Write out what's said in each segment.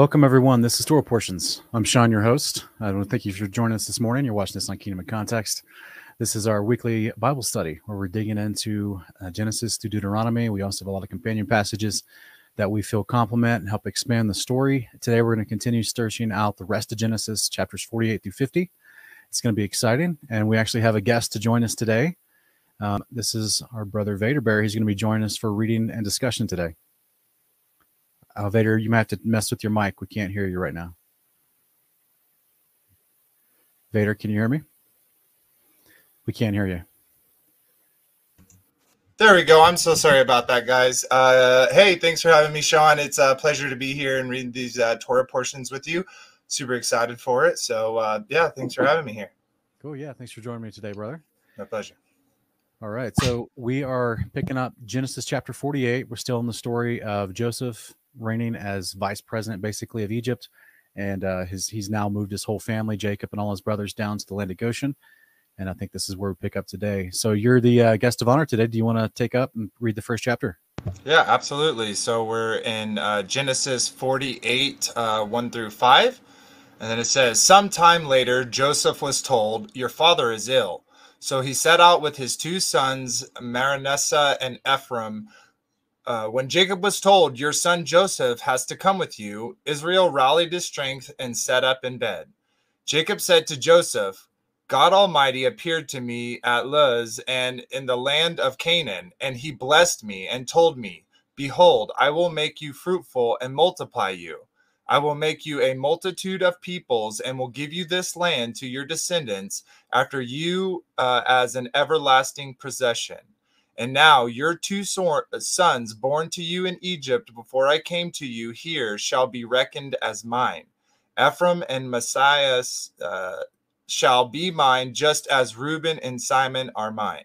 Welcome, everyone. This is Torah Portions. I'm Sean, your host. I want to thank you for joining us this morning. You're watching this on Kingdom in Context. This is our weekly Bible study where we're digging into uh, Genesis to Deuteronomy. We also have a lot of companion passages that we feel complement and help expand the story. Today, we're going to continue searching out the rest of Genesis, chapters 48 through 50. It's going to be exciting. And we actually have a guest to join us today. Um, this is our brother Vader Bear. He's going to be joining us for reading and discussion today. Vader, you might have to mess with your mic. We can't hear you right now. Vader, can you hear me? We can't hear you. There we go. I'm so sorry about that, guys. Uh, hey, thanks for having me, Sean. It's a pleasure to be here and read these uh, Torah portions with you. Super excited for it. So, uh, yeah, thanks for having me here. Cool. Yeah. Thanks for joining me today, brother. My pleasure. All right. So, we are picking up Genesis chapter 48. We're still in the story of Joseph reigning as vice president, basically, of Egypt. And uh, his, he's now moved his whole family, Jacob and all his brothers, down to the land of Goshen. And I think this is where we pick up today. So, you're the uh, guest of honor today. Do you want to take up and read the first chapter? Yeah, absolutely. So, we're in uh, Genesis 48, uh, 1 through 5. And then it says, Sometime later, Joseph was told, Your father is ill. So he set out with his two sons, Manasseh and Ephraim, uh, when Jacob was told, Your son Joseph has to come with you, Israel rallied his strength and sat up in bed. Jacob said to Joseph, God Almighty appeared to me at Luz and in the land of Canaan, and he blessed me and told me, Behold, I will make you fruitful and multiply you. I will make you a multitude of peoples and will give you this land to your descendants after you uh, as an everlasting possession. And now your two sons born to you in Egypt before I came to you here shall be reckoned as mine. Ephraim and Messiah uh, shall be mine, just as Reuben and Simon are mine.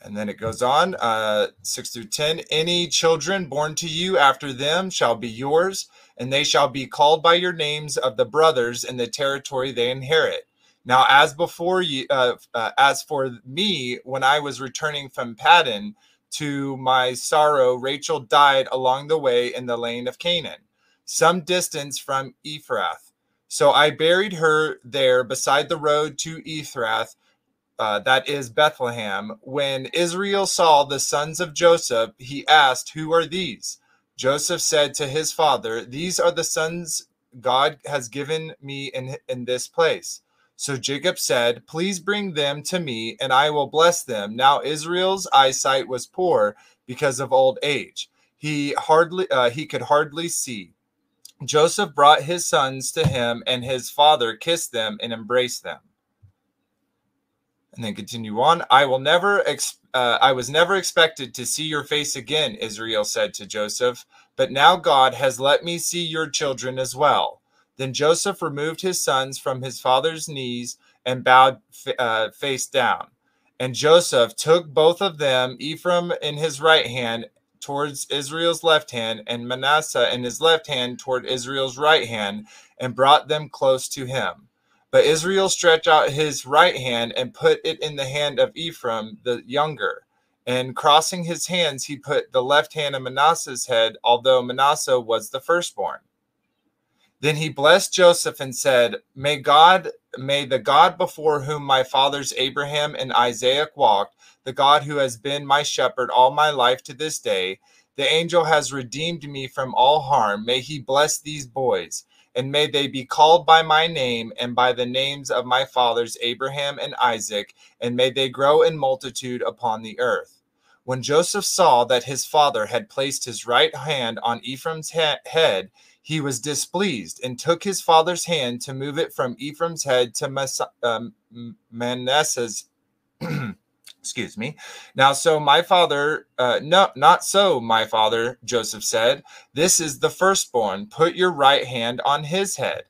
And then it goes on, uh, 6 through 10. Any children born to you after them shall be yours, and they shall be called by your names of the brothers in the territory they inherit. Now, as before you, uh, uh, as for me, when I was returning from Paddan, to my sorrow, Rachel died along the way in the land of Canaan, some distance from Ephrath. So I buried her there beside the road to Ephrath, uh, that is Bethlehem. When Israel saw the sons of Joseph, he asked, Who are these? Joseph said to his father, These are the sons God has given me in, in this place. So Jacob said, Please bring them to me, and I will bless them. Now Israel's eyesight was poor because of old age. He hardly uh, he could hardly see. Joseph brought his sons to him, and his father kissed them and embraced them. And then continue on. I will never. Ex- uh, I was never expected to see your face again, Israel said to Joseph. But now God has let me see your children as well. Then Joseph removed his sons from his father's knees and bowed uh, face down. And Joseph took both of them, Ephraim in his right hand towards Israel's left hand, and Manasseh in his left hand toward Israel's right hand, and brought them close to him. But Israel stretched out his right hand and put it in the hand of Ephraim the younger. And crossing his hands, he put the left hand on Manasseh's head, although Manasseh was the firstborn. Then he blessed Joseph and said, May God, may the God before whom my fathers Abraham and Isaac walked, the God who has been my shepherd all my life to this day, the angel has redeemed me from all harm. May he bless these boys, and may they be called by my name and by the names of my fathers Abraham and Isaac, and may they grow in multitude upon the earth. When Joseph saw that his father had placed his right hand on Ephraim's head, he was displeased and took his father's hand to move it from Ephraim's head to Mas- um, Manasseh's. Excuse me. Now, so my father, uh, no, not so, my father, Joseph said. This is the firstborn. Put your right hand on his head.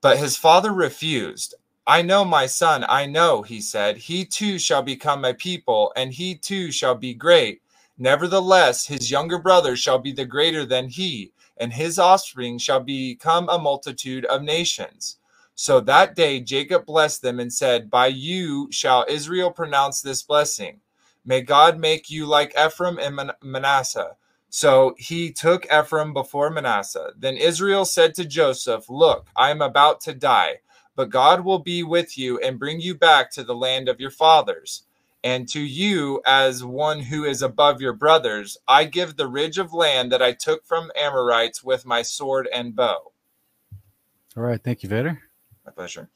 But his father refused. I know my son, I know, he said. He too shall become a people, and he too shall be great. Nevertheless, his younger brother shall be the greater than he and his offspring shall become a multitude of nations. So that day Jacob blessed them and said, By you shall Israel pronounce this blessing. May God make you like Ephraim and Man- Manasseh. So he took Ephraim before Manasseh. Then Israel said to Joseph, Look, I am about to die, but God will be with you and bring you back to the land of your fathers. And to you, as one who is above your brothers, I give the ridge of land that I took from Amorites with my sword and bow. All right. Thank you, Vader. My pleasure.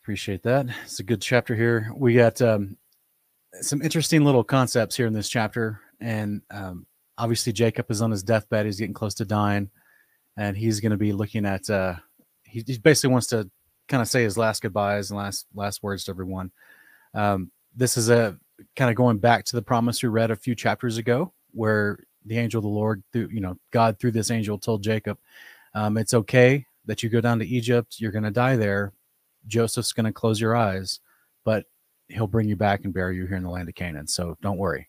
Appreciate that. It's a good chapter here. We got um, some interesting little concepts here in this chapter. And um, obviously, Jacob is on his deathbed. He's getting close to dying. And he's going to be looking at, uh, he, he basically wants to kind of say his last goodbyes and last last words to everyone. Um, this is a kind of going back to the promise we read a few chapters ago, where the angel of the Lord, through you know, God through this angel told Jacob, um, "It's okay that you go down to Egypt. You're going to die there. Joseph's going to close your eyes, but he'll bring you back and bury you here in the land of Canaan. So don't worry.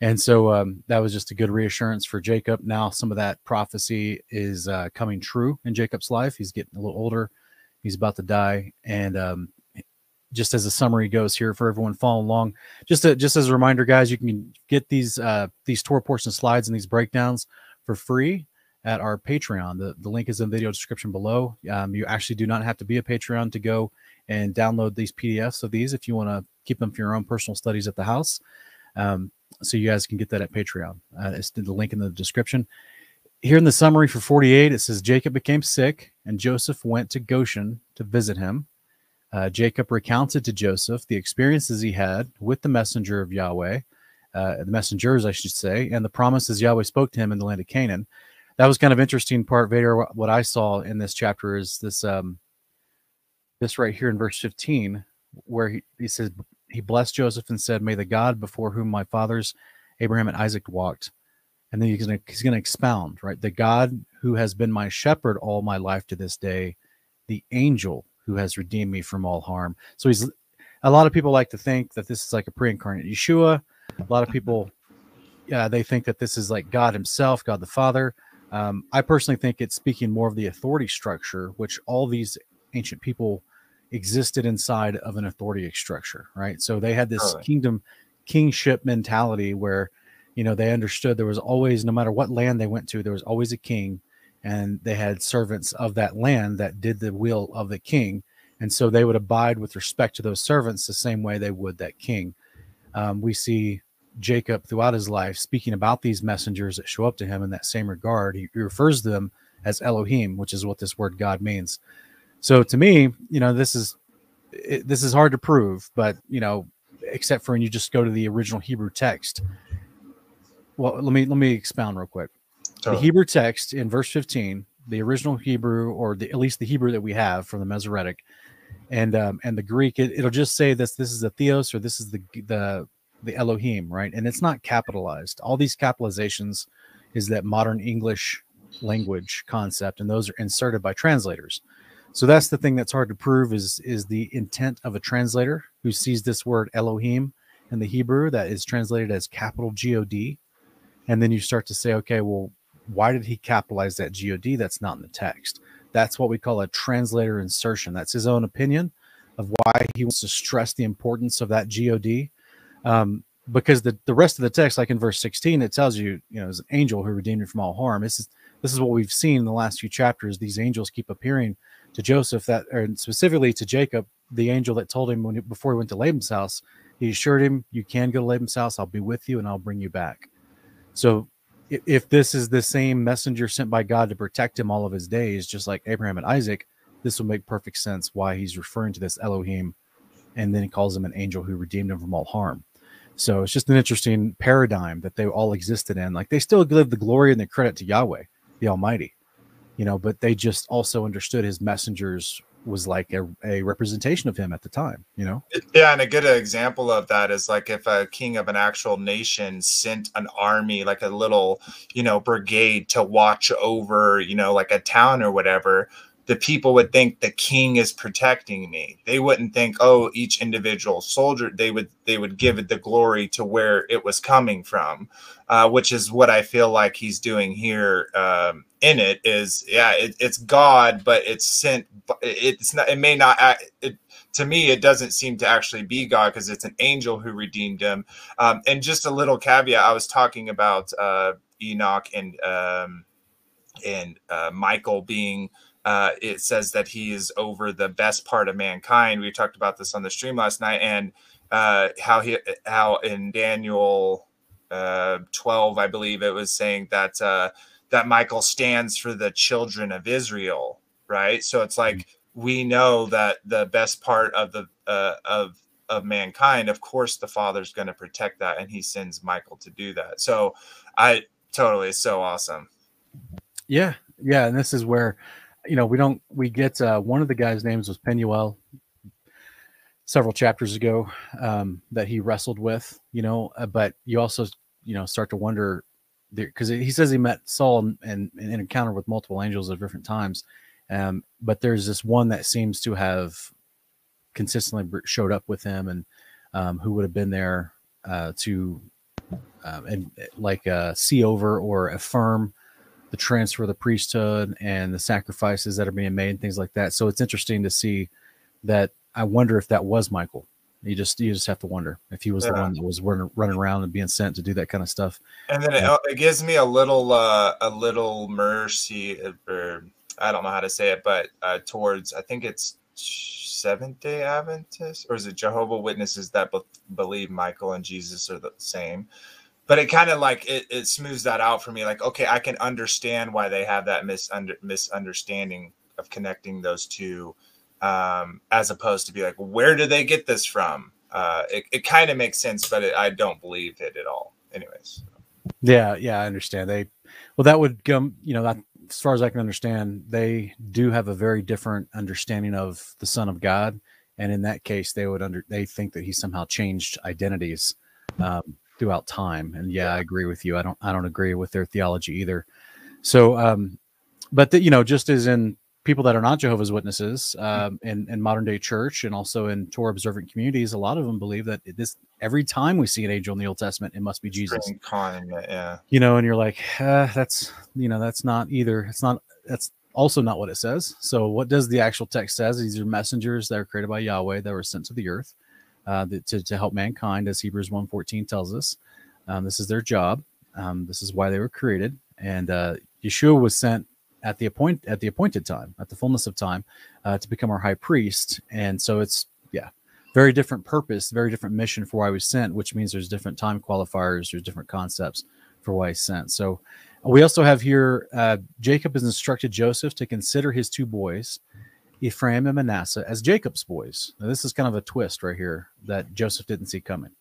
And so um, that was just a good reassurance for Jacob. Now some of that prophecy is uh, coming true in Jacob's life. He's getting a little older. He's about to die, and um, just as a summary goes here for everyone following along, just to, just as a reminder, guys, you can get these uh, these Torah portion slides and these breakdowns for free at our Patreon. The, the link is in the video description below. Um, you actually do not have to be a Patreon to go and download these PDFs of these if you want to keep them for your own personal studies at the house. Um, so you guys can get that at Patreon. Uh, it's the link in the description. Here in the summary for 48, it says Jacob became sick and Joseph went to Goshen to visit him. Uh, Jacob recounted to Joseph the experiences he had with the messenger of Yahweh, uh, the messengers, I should say, and the promises Yahweh spoke to him in the land of Canaan that was kind of interesting part, Vader. What I saw in this chapter is this um this right here in verse 15, where he, he says he blessed Joseph and said, May the God before whom my fathers Abraham and Isaac walked. And then he's gonna he's gonna expound, right? The God who has been my shepherd all my life to this day, the angel who has redeemed me from all harm. So he's a lot of people like to think that this is like a pre-incarnate Yeshua. A lot of people yeah, they think that this is like God Himself, God the Father. Um, I personally think it's speaking more of the authority structure, which all these ancient people existed inside of an authority structure, right? So they had this kingdom kingship mentality where, you know, they understood there was always, no matter what land they went to, there was always a king, and they had servants of that land that did the will of the king, and so they would abide with respect to those servants the same way they would that king. Um, we see Jacob throughout his life, speaking about these messengers that show up to him in that same regard. He, he refers to them as Elohim, which is what this word God means. So to me, you know, this is it, this is hard to prove, but you know, except for when you just go to the original Hebrew text. Well, let me let me expound real quick. Totally. The Hebrew text in verse 15, the original Hebrew, or the, at least the Hebrew that we have from the Masoretic, and um, and the Greek, it, will just say this: this is the Theos, or this is the the the Elohim, right? And it's not capitalized. All these capitalizations is that modern English language concept, and those are inserted by translators. So that's the thing that's hard to prove is is the intent of a translator who sees this word Elohim in the Hebrew that is translated as capital G O D, and then you start to say, okay, well, why did he capitalize that G O D? That's not in the text. That's what we call a translator insertion. That's his own opinion of why he wants to stress the importance of that G O D um, because the, the rest of the text, like in verse 16, it tells you, you know, as an angel who redeemed you from all harm. This is this is what we've seen in the last few chapters. These angels keep appearing to Joseph, that or specifically to Jacob, the angel that told him when he, before he went to Laban's house, he assured him, "You can go to Laban's house. I'll be with you, and I'll bring you back." So, if, this is the same messenger sent by God to protect him all of his days, just like Abraham and Isaac, this will make perfect sense why he's referring to this Elohim, and then he calls him an angel who redeemed him from all harm. So it's just an interesting paradigm that they all existed in. Like they still give the glory and the credit to Yahweh, the Almighty, you know, but they just also understood his messengers was like a, a representation of him at the time, you know? Yeah. And a good example of that is like if a king of an actual nation sent an army, like a little, you know, brigade to watch over, you know, like a town or whatever, the people would think the king is protecting me. They wouldn't think, oh, each individual soldier. They would they would give it the glory to where it was coming from, uh, which is what I feel like he's doing here. Um, in it is yeah, it, it's God, but it's sent. It's not. It may not. It, to me, it doesn't seem to actually be God because it's an angel who redeemed him. Um, and just a little caveat: I was talking about uh, Enoch and um, and uh, Michael being uh, it says that he is over the best part of mankind. We talked about this on the stream last night, and uh, how he how in Daniel uh, twelve, I believe it was saying that uh, that Michael stands for the children of Israel, right? So it's like mm-hmm. we know that the best part of the uh, of of mankind, of course, the Father's going to protect that, and He sends Michael to do that. So I totally, so awesome. Yeah, yeah, and this is where you know, we don't we get uh, one of the guys' names was Penuel several chapters ago um, that he wrestled with, you know, uh, but you also you know start to wonder because he says he met Saul and, and, and encountered with multiple angels at different times, um, but there's this one that seems to have consistently showed up with him and um, who would have been there uh, to um, and like uh, see over or affirm the transfer of the priesthood and the sacrifices that are being made and things like that. So it's interesting to see that. I wonder if that was Michael. You just you just have to wonder if he was yeah. the one that was running, running around and being sent to do that kind of stuff. And then it, it gives me a little uh, a little mercy, uh, or I don't know how to say it, but uh, towards I think it's Seventh Day Adventists or is it Jehovah Witnesses that be- believe Michael and Jesus are the same? But it kind of like it, it smooths that out for me like okay i can understand why they have that misunder, misunderstanding of connecting those two um, as opposed to be like where do they get this from? Uh, it, it kind of makes sense but it, i don't believe it at all anyways yeah yeah i understand. They well that would come you know that as far as i can understand they do have a very different understanding of the son of god and in that case they would under they think that he somehow changed identities um, throughout time. And yeah, I agree with you. I don't I don't agree with their theology either. So, um, but the, you know, just as in people that are not Jehovah's Witnesses mm-hmm. um, in, in modern day church and also in Torah observant communities, a lot of them believe that this every time we see an angel in the Old Testament, it must be Jesus. yeah. You know, and you're like, uh, that's you know, that's not either. It's not. That's also not what it says. So, what does the actual text says? These are messengers that are created by Yahweh that were sent to the earth uh, to, to help mankind, as Hebrews 1.14 tells us. Um, this is their job. Um, this is why they were created. And uh, Yeshua was sent at the appoint at the appointed time, at the fullness of time, uh, to become our high priest. And so it's yeah, very different purpose, very different mission for why we sent, which means there's different time qualifiers, there's different concepts for why sent. So we also have here uh, Jacob has instructed Joseph to consider his two boys Ephraim and Manasseh as Jacob's boys. Now, this is kind of a twist right here that Joseph didn't see coming.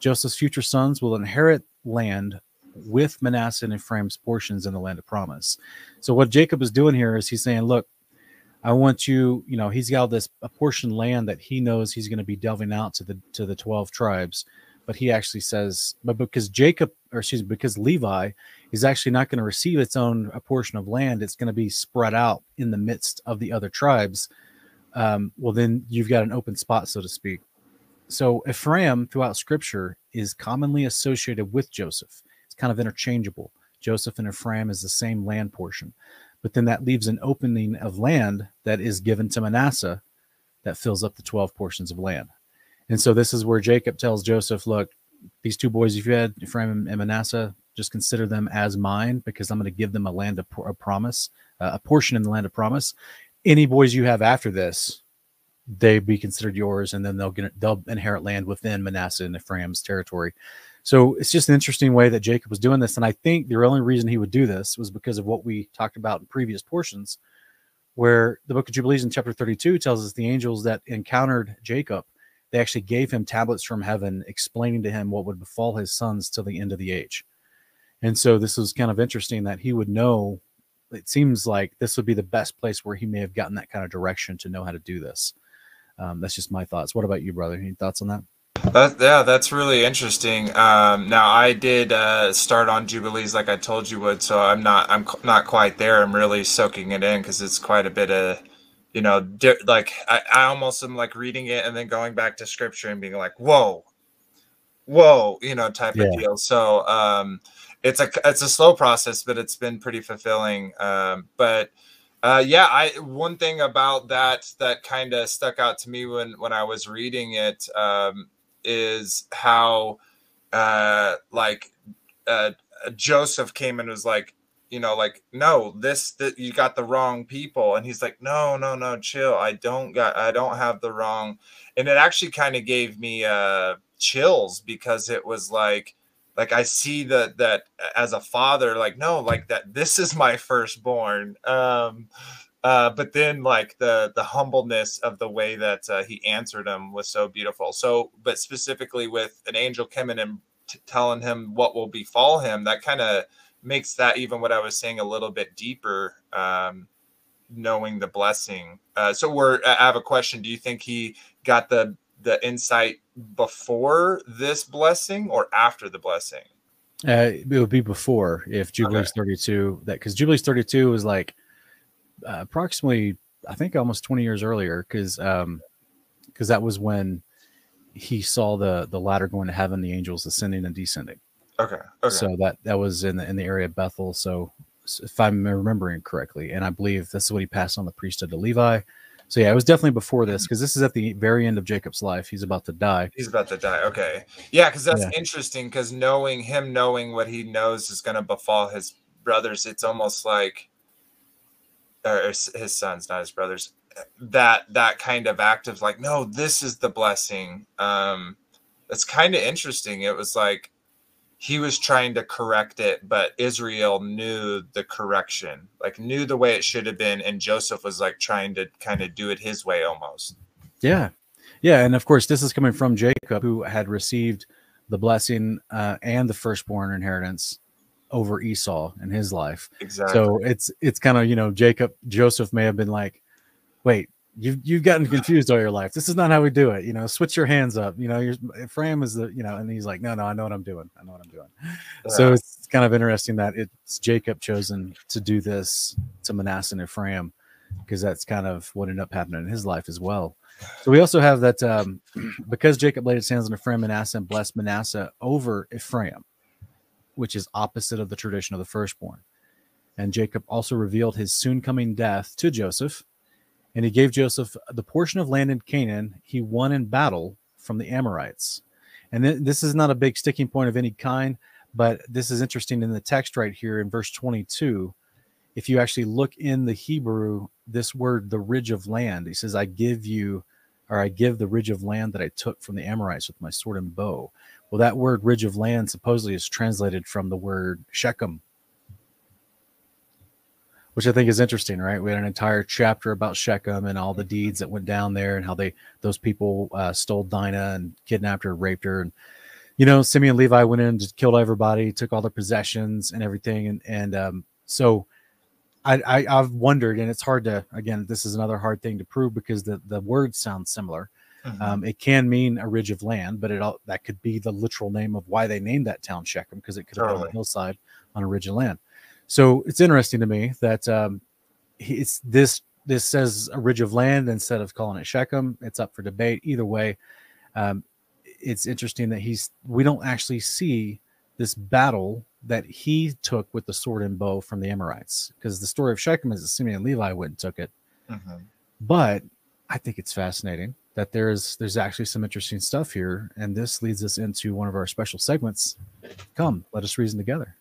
Joseph's future sons will inherit land with Manasseh and Ephraim's portions in the land of promise. So, what Jacob is doing here is he's saying, Look, I want you, you know, he's got this a portion land that he knows he's going to be delving out to the to the 12 tribes but he actually says, but because Jacob, or excuse me, because Levi is actually not going to receive its own a portion of land, it's going to be spread out in the midst of the other tribes. Um, well, then you've got an open spot, so to speak. So Ephraim throughout Scripture is commonly associated with Joseph. It's kind of interchangeable. Joseph and Ephraim is the same land portion, but then that leaves an opening of land that is given to Manasseh that fills up the 12 portions of land. And so this is where Jacob tells Joseph, look, these two boys if you've had, Ephraim and Manasseh, just consider them as mine because I'm going to give them a land of a promise, uh, a portion in the land of promise. Any boys you have after this, they be considered yours, and then they'll get they'll inherit land within Manasseh and Ephraim's territory. So it's just an interesting way that Jacob was doing this, and I think the only reason he would do this was because of what we talked about in previous portions, where the Book of Jubilees in chapter 32 tells us the angels that encountered Jacob they actually gave him tablets from heaven explaining to him what would befall his sons till the end of the age. And so this was kind of interesting that he would know. It seems like this would be the best place where he may have gotten that kind of direction to know how to do this. Um, that's just my thoughts. What about you, brother? Any thoughts on that? Yeah, that's really interesting. Um, now, I did uh, start on Jubilees like I told you would, so I'm not I'm not quite there. I'm really soaking it in because it's quite a bit of you know, di- like I, I almost am like reading it and then going back to scripture and being like, whoa, whoa, you know, type Yeah. of deal. So um, it's a it's a slow process, but it's been pretty fulfilling. Um, but uh, yeah, I one thing about that that kind of stuck out to me when when I was reading it um, is how uh, like uh, Joseph came and was like, you know, like, no, this that you got the wrong people, and he's like, no, no, no, chill, I don't got, I don't have the wrong, and it actually kind of gave me uh chills because it was like like i see that that as a father like no like that this is my firstborn. Um uh but then like the the humbleness of the way that uh, he answered him was so beautiful. So but specifically with an angel coming and t- telling him what will befall him that kind of makes that even what i was saying a little bit deeper um knowing the blessing. Uh so we're i have a question. Do you think he got the the insight before this blessing or after the blessing? Uh, it would be before if Jubilees 32 that because Jubilees 32 was like uh, approximately I think almost 20 years earlier because um because that was when he saw the the ladder going to heaven, the angels ascending and descending. Okay okay So that that was in the in the area of Bethel. So if I'm remembering correctly, and I believe this is what he passed on the priesthood to Levi. So yeah, it was definitely before this because this is at the very end of Jacob's life. He's about to die. He's about to die. Okay. Yeah, because that's Yeah. interesting. Because knowing him, knowing what he knows is going to befall his brothers, it's almost like, or his his sons, not his brothers. That that kind of act of like, no, this is the blessing. Um, it's kind of interesting. It was like he was trying to correct it, but Israel knew the correction, like knew the way it should have been, and Joseph was like trying to kind of do it his way almost. Yeah. Yeah. And of course, this is coming from Jacob, who had received the blessing uh, and the firstborn inheritance over Esau in his life. Exactly. So it's it's kind of you know Jacob Joseph may have been like, wait, you've you've gotten confused all your life. This is not how we do it. You know, switch your hands up. You know, your Ephraim is the you know, and he's like, no, no, I know what I'm doing. I know what I'm doing. So it's kind of interesting that it's Jacob chosen to do this to Manasseh and Ephraim because that's kind of what ended up happening in his life as well. So we also have that um, because Jacob laid his hands on Ephraim, Manasseh, and blessed Manasseh over Ephraim, which is opposite of the tradition of the firstborn. And Jacob also revealed his soon coming death to Joseph, and he gave Joseph the portion of land in Canaan he won in battle from the Amorites. And th- this is not a big sticking point of any kind, but this is interesting in the text right here in verse 22. If you actually look in the Hebrew, this word, the ridge of land, he says, I give you, or I give the ridge of land that I took from the Amorites with my sword and bow. Well, that word ridge of land supposedly is translated from the word Shechem, which I think is interesting, right? We had an entire chapter about Shechem and all the deeds that went down there and how they those people uh, stole Dinah and kidnapped her, raped her, and you know Simeon and Levi went in and just killed everybody, took all their possessions and everything, and and um, so I, I I've wondered, and it's hard to again, this is another hard thing to prove because the the words sound similar. Mhm. Um, it can mean a ridge of land, but it all that could be the literal name of why they named that town Shechem because it could have been a hillside on a ridge of land. So it's interesting to me that um, it's this this says a ridge of land instead of calling it Shechem. It's up for debate either way. Um, it's interesting that he's we don't actually see this battle that he took with the sword and bow from the Amorites because the story of Shechem is that Simeon and Levi went and took it Mhm. but I think it's fascinating that there's there's actually some interesting stuff here, and this leads us into one of our special segments. Come, let us reason together.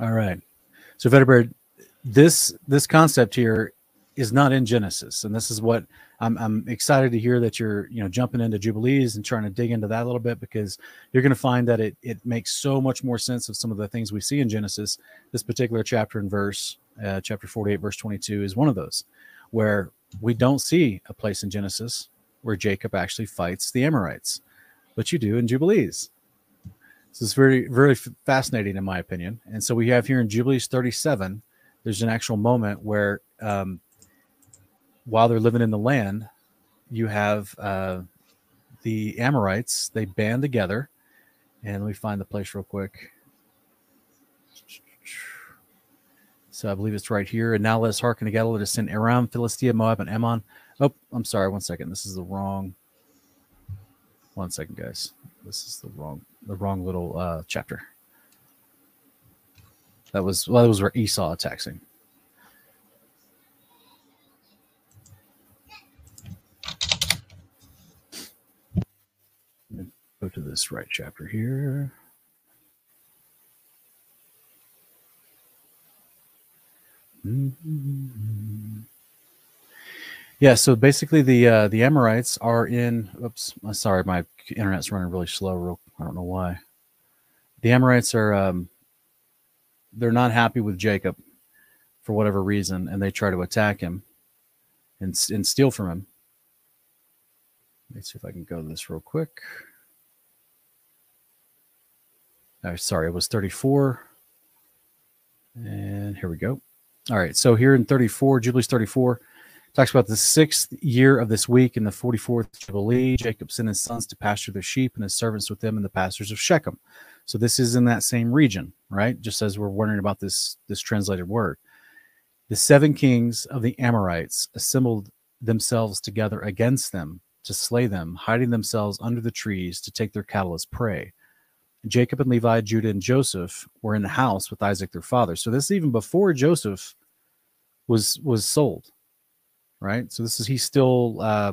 All right. So Vetterberg, this this concept here is not in Genesis, and this is what I'm, I'm excited to hear that you're you know jumping into Jubilees and trying to dig into that a little bit because you're going to find that it it makes so much more sense of some of the things we see in Genesis. This particular chapter and verse, uh, chapter 48, verse 22, is one of those where we don't see a place in Genesis where Jacob actually fights the Amorites, but you do in Jubilees. This is very very fascinating in my opinion. And so we have here in Jubilees 37, there's an actual moment where um, while they're living in the land, you have uh, the Amorites they band together, and let me find the place real quick. So I believe it's right here. And now let us hearken together. Us send Aram, Philistia, Moab, and Ammon. Oh, I'm sorry. One second. This is the wrong. One second, guys. This is the wrong, the wrong little uh, chapter. That was well, that was where Esau attacks him. Go to this right chapter here. Mm-hmm. Yeah, so basically the uh, the Amorites are in. Oops, sorry, my internet's running really slow. Real, I don't know why. The Amorites are um, they're not happy with Jacob for whatever reason, and they try to attack him and and steal from him. Let's see if I can go to this real quick. Oh, sorry, it was 34. And here we go. All right. So here in 34, Jubilees 34 talks about the sixth year of this week in the 44th Jubilee. Jacob sent his sons to pasture their sheep and his servants with them in the pastures of Shechem. So this is in that same region, right? Just as we're wondering about this, this translated word. The seven kings of the Amorites assembled themselves together against them to slay them, hiding themselves under the trees to take their cattle as prey. Jacob and Levi, Judah and Joseph were in the house with Isaac their father. So this is even before Joseph was was sold, right? So this is he's still uh,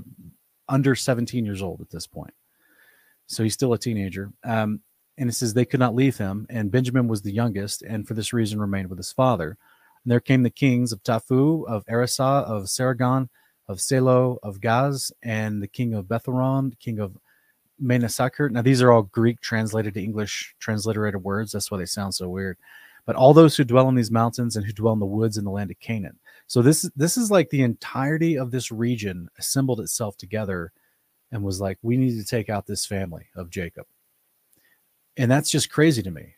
under 17 years old at this point. So he's still a teenager. Um, and it says they could not leave him, and Benjamin was the youngest, and for this reason remained with his father. And there came the kings of Taphu, of Erisah, of Sargon, of Selo, of Gaz, and the king of Betharon, king of Menasakert. Now, these are all Greek translated to English transliterated words. That's why they sound so weird. But all those who dwell in these mountains and who dwell in the woods in the land of Canaan. So this this is like the entirety of this region assembled itself together and was like, we need to take out this family of Jacob. And that's just crazy to me.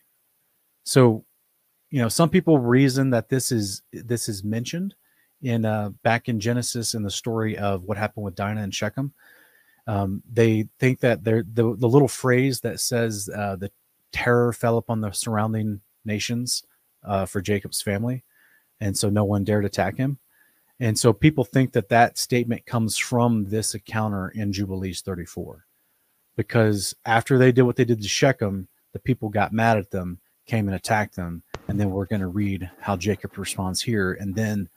So, you know, some people reason that this is this is mentioned in uh, back in Genesis in the story of what happened with Dinah and Shechem um, they think that the, the little phrase that says uh, the terror fell upon the surrounding nations uh, for Jacob's family, and so no one dared attack him. And so people think that that statement comes from this encounter in Jubilees 34, because after they did what they did to Shechem, the people got mad at them, came and attacked them, and then we're going to read how Jacob responds here, and then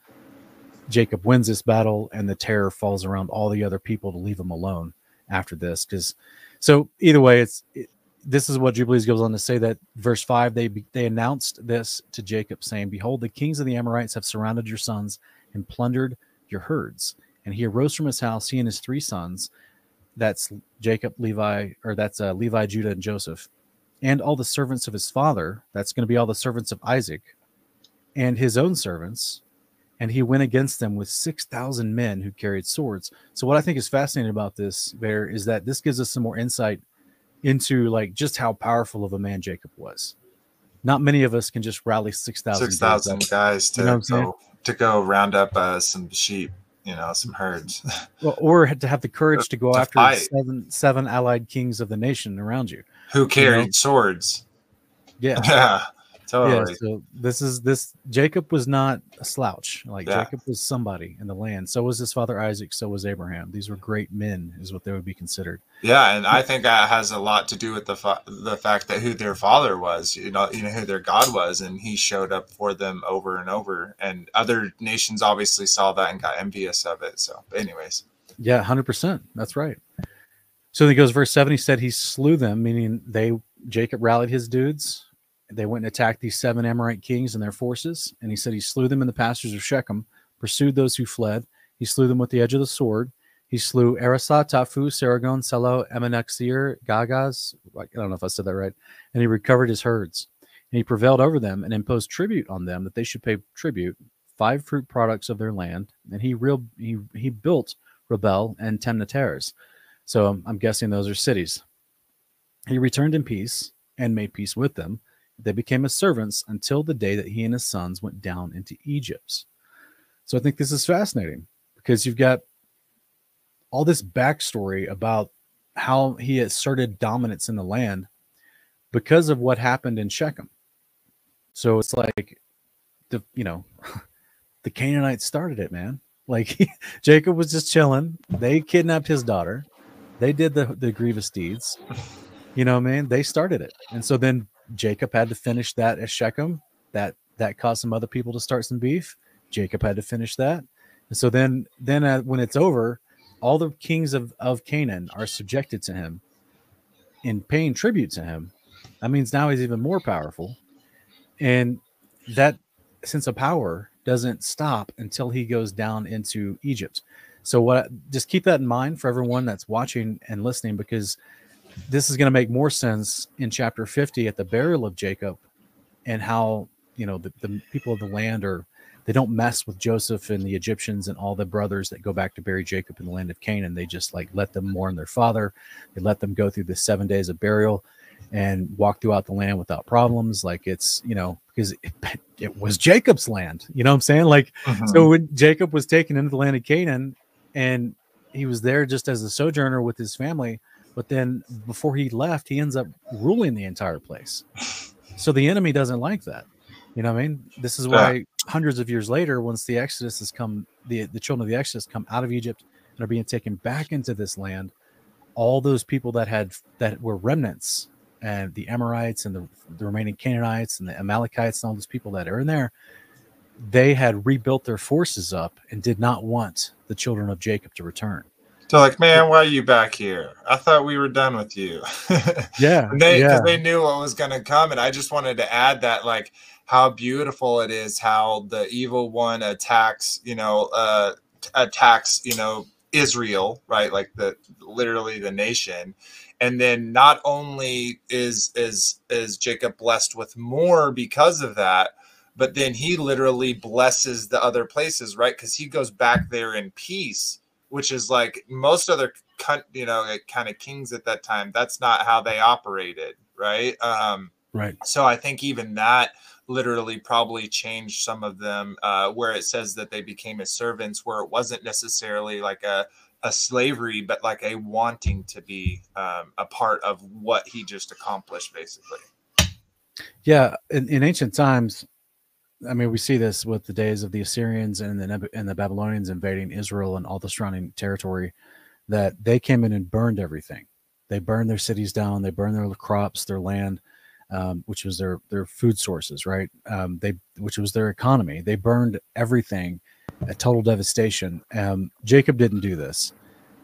Jacob wins this battle, and the terror falls around all the other people to leave him alone after this. Because so either way, it's it, this is what Jubilees goes on to say that verse five they they announced this to Jacob, saying, "Behold, the kings of the Amorites have surrounded your sons and plundered your herds." And he arose from his house, he and his three sons. That's Jacob, Levi, or that's uh, Levi, Judah, and Joseph, and all the servants of his father. That's going to be all the servants of Isaac, and his own servants, and he went against them with 6,000 men who carried swords. So what I think is fascinating about this there is that this gives us some more insight into like just how powerful of a man Jacob was. Not many of us can just rally 6,000 6,000 guys to, you know go, to go round up uh, some sheep, you know, some herds. well, or to have the courage to go to after seven, seven allied kings of the nation around you. Who carried you know? swords. Yeah. Yeah. Totally. Yeah, so this is this Jacob was not a slouch. Like yeah. Jacob was somebody in the land. So was his father Isaac. So was Abraham. These were great men, is what they would be considered. Yeah, and I think that has a lot to do with the fa- the fact that who their father was. You know, you know who their God was, and he showed up for them over and over. And other nations obviously saw that and got envious of it. So, anyways. Yeah, hundred percent. That's right. So then he goes, verse seven. He said he slew them, meaning they Jacob rallied his dudes they went and attacked these seven Amorite kings and their forces. And he said he slew them in the pastures of Shechem, pursued those who fled. He slew them with the edge of the sword. He slew Erisah, Tafu, Sargon, Selo, Emanexir, Gagaz. I don't know if I said that right. And he recovered his herds. And he prevailed over them and imposed tribute on them that they should pay tribute, five fruit products of their land. And he real he he built Riblah and Timnath-Heres. So I'm guessing those are cities. He returned in peace and made peace with them they became his servants until the day that he and his sons went down into Egypt. So I think this is fascinating because you've got all this backstory about how he asserted dominance in the land because of what happened in Shechem. So it's like the you know the Canaanites started it, man. Like Jacob was just chilling. They kidnapped his daughter. They did the the grievous deeds. You know, man, they started it. And so then Jacob had to finish that at Shechem. That that caused some other people to start some beef. Jacob had to finish that. And so then then uh, when it's over, all the kings of, of Canaan are subjected to him in paying tribute to him. That means now he's even more powerful. And that sense of power doesn't stop until he goes down into Egypt. So what just keep that in mind for everyone that's watching and listening because this is going to make more sense in chapter 50 at the burial of Jacob and how, you know, the, the people of the land are they don't mess with Joseph and the Egyptians and all the brothers that go back to bury Jacob in the land of Canaan. They just like let them mourn their father. They let them go through the seven days of burial and walk throughout the land without problems. Like it's, you know, because it, it, was Jacob's land. You know what I'm saying? Like, mm-hmm. so when Jacob was taken into the land of Canaan and he was there just as a sojourner with his family, but then before he left, he ends up ruling the entire place. So the enemy doesn't like that. You know what I mean? This is why yeah. hundreds of years later, once the Exodus has come, the, the children of the Exodus come out of Egypt and are being taken back into this land, all those people that had that were remnants and the Amorites and the, the remaining Canaanites and the Amalekites and all those people that are in there, they had rebuilt their forces up and did not want the children of Jacob to return. They're like, man, why are you back here? I thought we were done with you. yeah. and they, yeah. they knew what was going to come. And I just wanted to add that, like, how beautiful it is how the evil one attacks, you know, uh, attacks, you know, Israel, right? Like the literally the nation. And then not only is is is Jacob blessed with more because of that, but then he literally blesses the other places, right? Because he goes back there in peace, which is like most other you know kind of kings at that time. That's not how they operated, right? Um, right. So I think even that literally probably changed some of them uh, where it says that they became his servants where it wasn't necessarily like a, a slavery but like a wanting to be um, a part of what he just accomplished basically yeah in, in ancient times i mean we see this with the days of the assyrians and the, and the babylonians invading israel and all the surrounding territory that they came in and burned everything they burned their cities down they burned their crops their land um, which was their their food sources, right? Um, they which was their economy. They burned everything, a total devastation. Um, Jacob didn't do this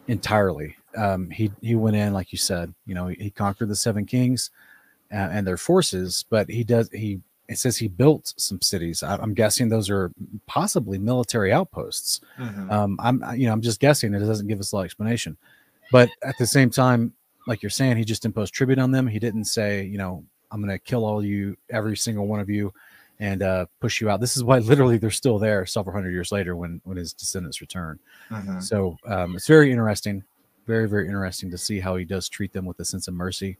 entirely. Um, he he went in, like you said, you know, he, he conquered the seven kings uh, and their forces, but he does he. It says he built some cities. I, am guessing those are possibly military outposts. Mm-hmm. Um, I'm you know I'm just guessing. It doesn't give us a lot of explanation, but at the same time, like you're saying, he just imposed tribute on them. He didn't say, you know, I'm going to kill all you, every single one of you, and uh, push you out. This is why literally they're still there several hundred years later when when his descendants return. Mm-hmm. So um, it's very interesting, very very interesting to see how he does treat them with a sense of mercy,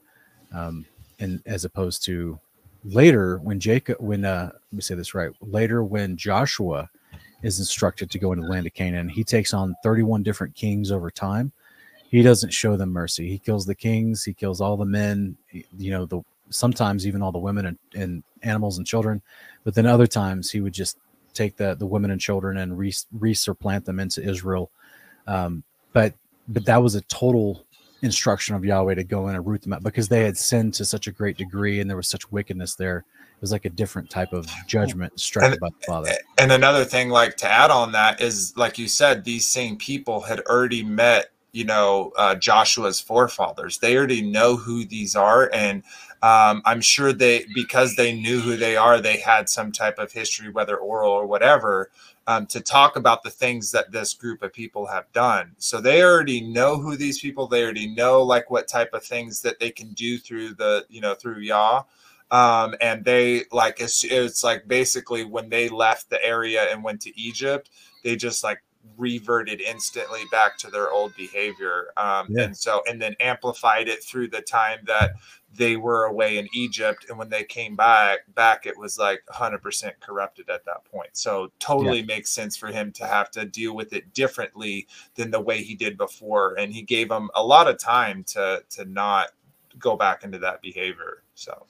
um, and as opposed to later when Jacob, when uh, let me say this right, later when Joshua is instructed to go into the land of Canaan, he takes on 31 different kings over time. He doesn't show them mercy. He kills the kings. He kills all the men. You know the sometimes even all the women and, and animals and children. But then other times he would just take the the women and children and re- them into Israel. Um, but but that was a total instruction of Yahweh to go in and root them out because they had sinned to such a great degree and there was such wickedness there. It was like a different type of judgment struck by the Father. And another thing, like to add on that, is like you said, these same people had already met, you know, uh, Joshua's forefathers. They already know who these are, and um, I'm sure they, because they knew who they are, they had some type of history, whether oral or whatever, um, to talk about the things that this group of people have done. So they already know who these people. They already know like what type of things that they can do through the, you know, through Yah. Um, and they like it's, it's like basically when they left the area and went to Egypt, they just like reverted instantly back to their old behavior. Um, Yeah. And so, and then amplified it through the time that they were away in Egypt. And when they came back, back, it was like 100% corrupted at that point. So, totally makes sense for him to have to deal with it differently than the way he did before. And he gave them a lot of time to, to not go back into that behavior. So,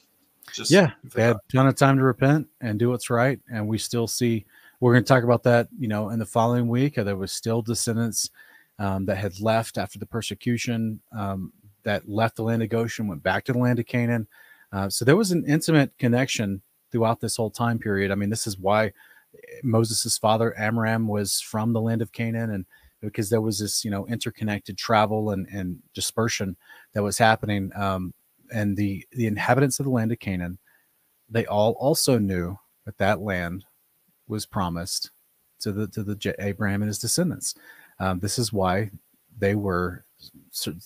just yeah, they had a ton of time to repent and do what's right, and we still see. We're going to talk about that, you know, in the following week. There was still descendants um, that had left after the persecution, um, that left the land of Goshen, went back to the land of Canaan. Uh, so there was an intimate connection throughout this whole time period. I mean, this is why Moses' father Amram was from the land of Canaan, and because there was this, you know, interconnected travel and and dispersion that was happening. Um, and the the inhabitants of the land of Canaan, they all also knew that that land was promised to the to the J- Abraham and his descendants. Um, this is why they were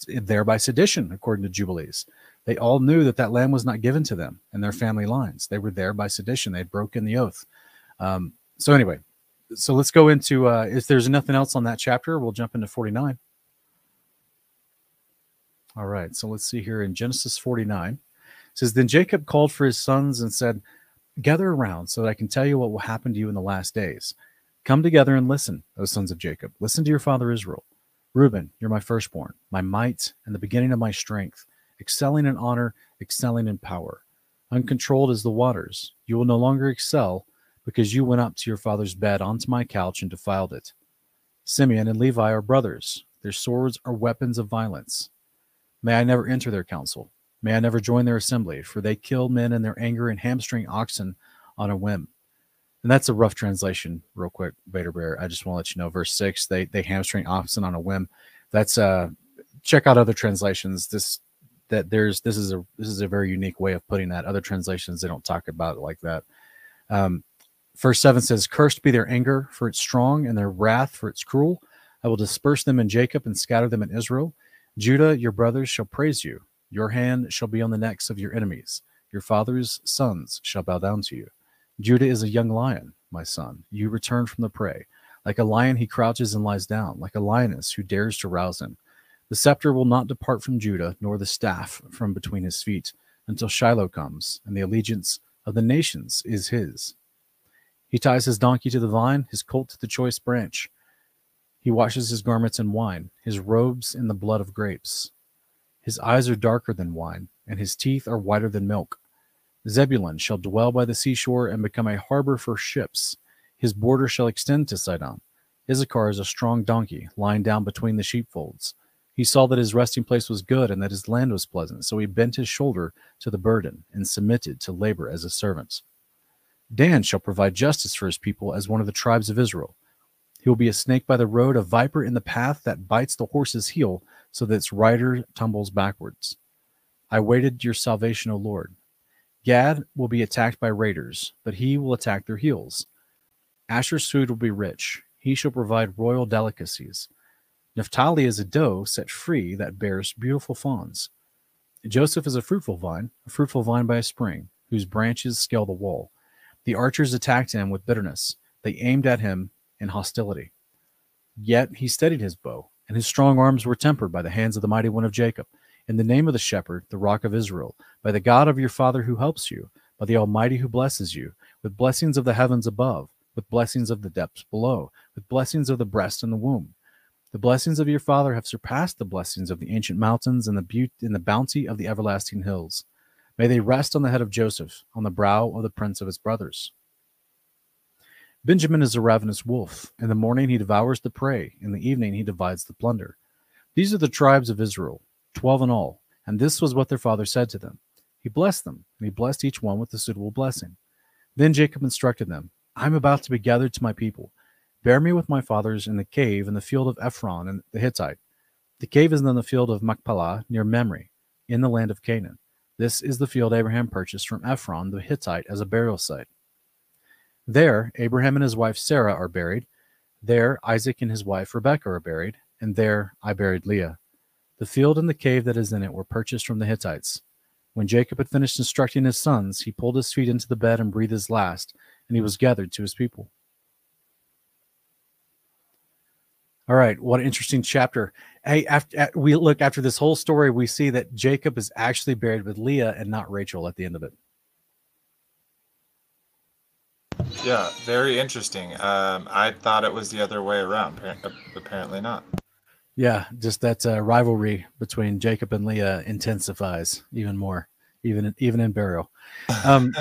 there by sedition, according to Jubilees. They all knew that that land was not given to them and their family lines. They were there by sedition. They had broken the oath. Um, so anyway, so let's go into. Uh, if there's nothing else on that chapter, we'll jump into 49. All right, so let's see here in Genesis 49. It says, Then Jacob called for his sons and said, Gather around so that I can tell you what will happen to you in the last days. Come together and listen, O sons of Jacob. Listen to your father Israel. Reuben, you're my firstborn, my might, and the beginning of my strength, excelling in honor, excelling in power. Uncontrolled as the waters, you will no longer excel because you went up to your father's bed onto my couch and defiled it. Simeon and Levi are brothers. Their swords are weapons of violence. May I never enter their council. May I never join their assembly, for they kill men in their anger and hamstring oxen on a whim. And that's a rough translation, real quick, Vader Bear. I just want to let you know, verse six, they they hamstring oxen on a whim. That's uh check out other translations. This that there's this is a this is a very unique way of putting that. Other translations they don't talk about it like that. Um, verse seven says, "Cursed be their anger, for it's strong, and their wrath, for it's cruel. I will disperse them in Jacob and scatter them in Israel. Judah, your brothers shall praise you. Your hand shall be on the necks of your enemies. Your father's sons shall bow down to you. Judah is a young lion, my son. You return from the prey. Like a lion, he crouches and lies down, like a lioness who dares to rouse him. The scepter will not depart from Judah, nor the staff from between his feet, until Shiloh comes, and the allegiance of the nations is his. He ties his donkey to the vine, his colt to the choice branch. He washes his garments in wine, his robes in the blood of grapes. His eyes are darker than wine, and his teeth are whiter than milk. Zebulun shall dwell by the seashore and become a harbor for ships. His border shall extend to Sidon. Issachar is a strong donkey, lying down between the sheepfolds. He saw that his resting place was good and that his land was pleasant, so he bent his shoulder to the burden and submitted to labor as a servant. Dan shall provide justice for his people as one of the tribes of Israel. He will be a snake by the road, a viper in the path that bites the horse's heel, so that its rider tumbles backwards. I waited your salvation, O Lord. Gad will be attacked by raiders, but he will attack their heels. Asher's food will be rich. He shall provide royal delicacies. Naphtali is a doe set free that bears beautiful fawns. Joseph is a fruitful vine, a fruitful vine by a spring, whose branches scale the wall. The archers attacked him with bitterness. They aimed at him in hostility. Yet he steadied his bow, and his strong arms were tempered by the hands of the mighty one of Jacob. In the name of the shepherd, the rock of Israel, by the God of your father who helps you, by the Almighty who blesses you, with blessings of the heavens above, with blessings of the depths below, with blessings of the breast and the womb. The blessings of your father have surpassed the blessings of the ancient mountains and the beauty and the bounty of the everlasting hills. May they rest on the head of Joseph, on the brow of the prince of his brothers. Benjamin is a ravenous wolf. In the morning he devours the prey, in the evening he divides the plunder. These are the tribes of Israel, twelve in all, and this was what their father said to them. He blessed them, and he blessed each one with a suitable blessing. Then Jacob instructed them I am about to be gathered to my people. Bear me with my fathers in the cave in the field of Ephron and the Hittite. The cave is in the field of Machpelah near Mamre, in the land of Canaan. This is the field Abraham purchased from Ephron the Hittite as a burial site. There, Abraham and his wife Sarah are buried. There, Isaac and his wife Rebekah are buried. And there, I buried Leah. The field and the cave that is in it were purchased from the Hittites. When Jacob had finished instructing his sons, he pulled his feet into the bed and breathed his last, and he was gathered to his people. All right, what an interesting chapter. Hey, after we look after this whole story, we see that Jacob is actually buried with Leah and not Rachel at the end of it. Yeah, very interesting. Um, I thought it was the other way around. Apparently not. Yeah, just that uh, rivalry between Jacob and Leah intensifies even more, even even in burial. Um,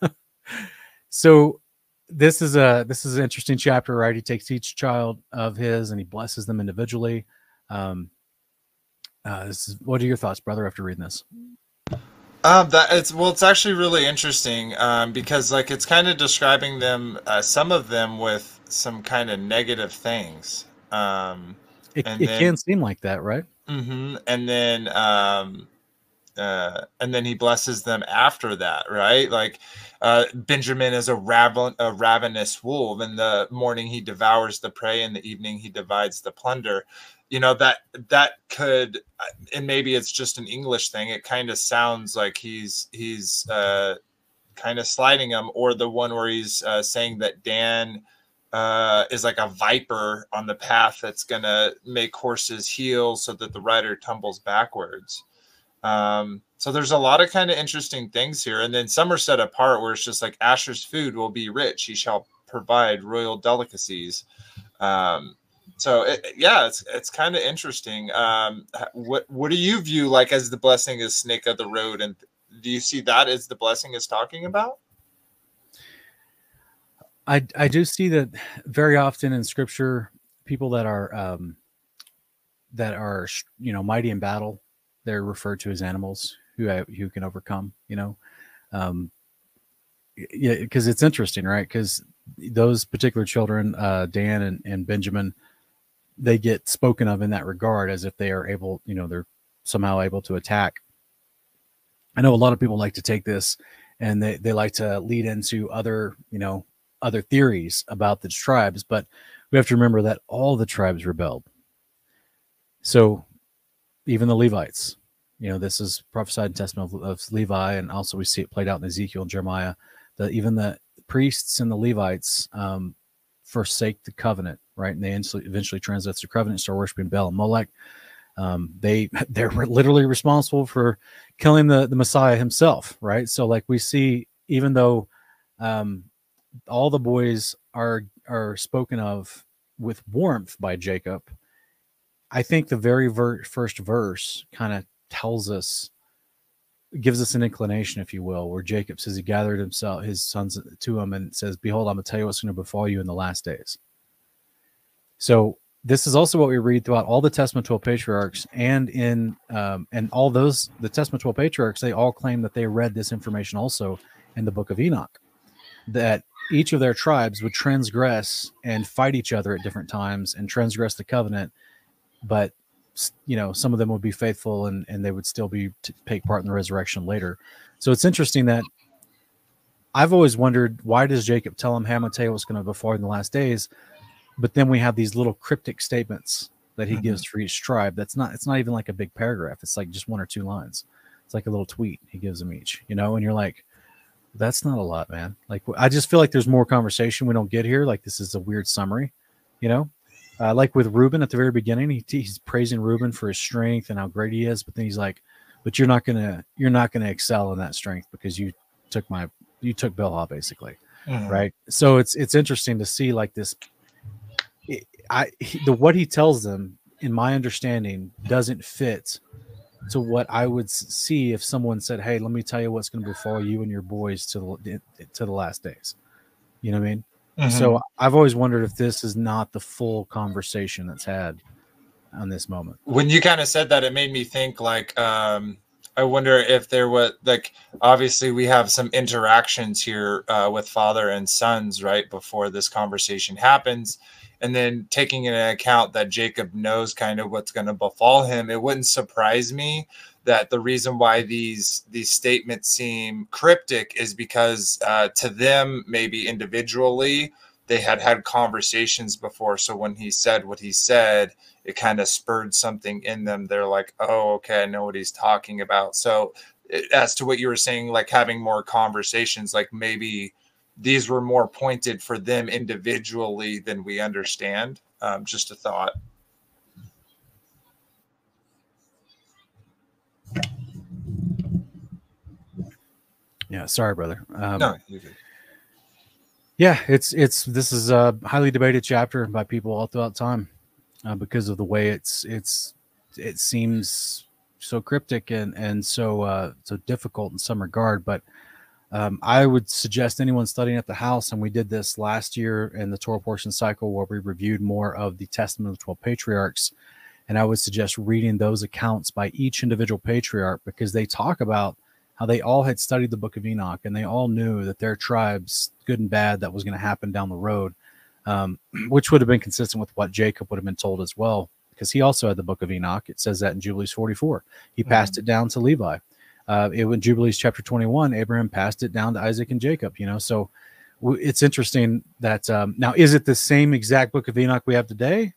so this is a this is an interesting chapter, right? He takes each child of his and he blesses them individually. Um, uh, this is, what are your thoughts, brother, after reading this? Um, that it's well, it's actually really interesting um, because like it's kind of describing them, uh, some of them with some kind of negative things. Um, it, it then, can seem like that, right? Mm-hmm, and then um, uh, and then he blesses them after that, right? Like uh, Benjamin is a, raven- a ravenous wolf. In the morning he devours the prey, in the evening he divides the plunder. You know that that could, uh, and maybe it's just an English thing. It kind of sounds like he's he's uh, kind of sliding him, or the one where he's uh, saying that Dan uh, is like a viper on the path that's gonna make horses heel so that the rider tumbles backwards. Um, so there's a lot of kind of interesting things here. And then some are set apart where it's just like Asher's food will be rich. He shall provide royal delicacies. Um, so it, yeah, it's it's kind of interesting. Um, what what do you view like as the blessing is snake of the road, and do you see that as the blessing is talking about? I I do see that very often in Scripture, people that are um, that are you know mighty in battle they're referred to as animals who who can overcome. You know, um, yeah, because it's interesting, right? Because those particular children, uh, Dan and, and Benjamin, they get spoken of in that regard as if they are able, you know, they're somehow able to attack. I know a lot of people like to take this and they, they like to lead into other, you know, other theories about the tribes, but we have to remember that all the tribes rebelled. So even the Levites, you know, this is prophesied in Testament of, of, Levi, and also we see it played out in Ezekiel and Jeremiah. That even the priests and the Levites um, forsake the covenant, right? And they eventually translate the covenant, start worshiping Baal and Molech. Um, they they're literally responsible for killing the the Messiah himself, right? So like we see, even though um, all the boys are are spoken of with warmth by Jacob, I think the very ver- first verse kind of tells us gives us an inclination, if you will, where Jacob says he gathered himself his sons to him and says, Behold, I'm gonna tell you what's gonna befall you in the last days. So this is also what we read throughout all the Testament 12 patriarchs and in um, and all those the Testament 12 patriarchs, they all claim that they read this information also in the book of Enoch. That each of their tribes would transgress and fight each other at different times and transgress the covenant, but you know some of them would be faithful and and they would still be to take part in the resurrection later so it's interesting that i've always wondered why does jacob tell him hey was going to be before in the last days but then we have these little cryptic statements that he mm-hmm. gives for each tribe that's not it's not even like a big paragraph it's like just one or two lines it's like a little tweet he gives them each you know and you're like that's not a lot man like i just feel like there's more conversation we don't get here like this is a weird summary you know uh, like with Reuben at the very beginning, he, he's praising Reuben for his strength and how great he is, but then he's like, "But you're not gonna you're not gonna excel in that strength because you took my you took Bilhah basically, mm-hmm. right?" So it's it's interesting to see like this. I he, the what he tells them, in my understanding, doesn't fit to what I would see if someone said, "Hey, let me tell you what's going to befall you and your boys to the to the last days." You know what I mean? Mm-hmm. So I've always wondered if this is not the full conversation that's had on this moment. When you kind of said that, it made me think like, um, I wonder if there was like, obviously we have some interactions here uh, with father and sons right before this conversation happens. And then taking into account that Jacob knows kind of what's going to befall him, it wouldn't surprise me that the reason why these these statements seem cryptic is because uh, to them maybe individually they had had conversations before so when he said what he said it kind of spurred something in them they're like oh okay i know what he's talking about so as to what you were saying like having more conversations like maybe these were more pointed for them individually than we understand Um, just a thought. Yeah, sorry, brother. Um, no. Yeah, it's it's this is a highly debated chapter by people all throughout time uh, because of the way it's it's it seems so cryptic and and so uh, so difficult in some regard. But um, I would suggest anyone studying at the house, and we did this last year in the Torah portion cycle where we reviewed more of the Testament of the Twelve Patriarchs, and I would suggest reading those accounts by each individual patriarch because they talk about how they all had studied the book of Enoch and they all knew that their tribes, good and bad, that was going to happen down the road, um, which would have been consistent with what Jacob would have been told as well, because he also had the book of Enoch. It says that in Jubilees 44. He passed it down to Levi. Uh, it in Jubilees chapter 21, Abraham passed it down to Isaac and Jacob, you know. So it's interesting that um, now, is it the same exact book of Enoch we have today?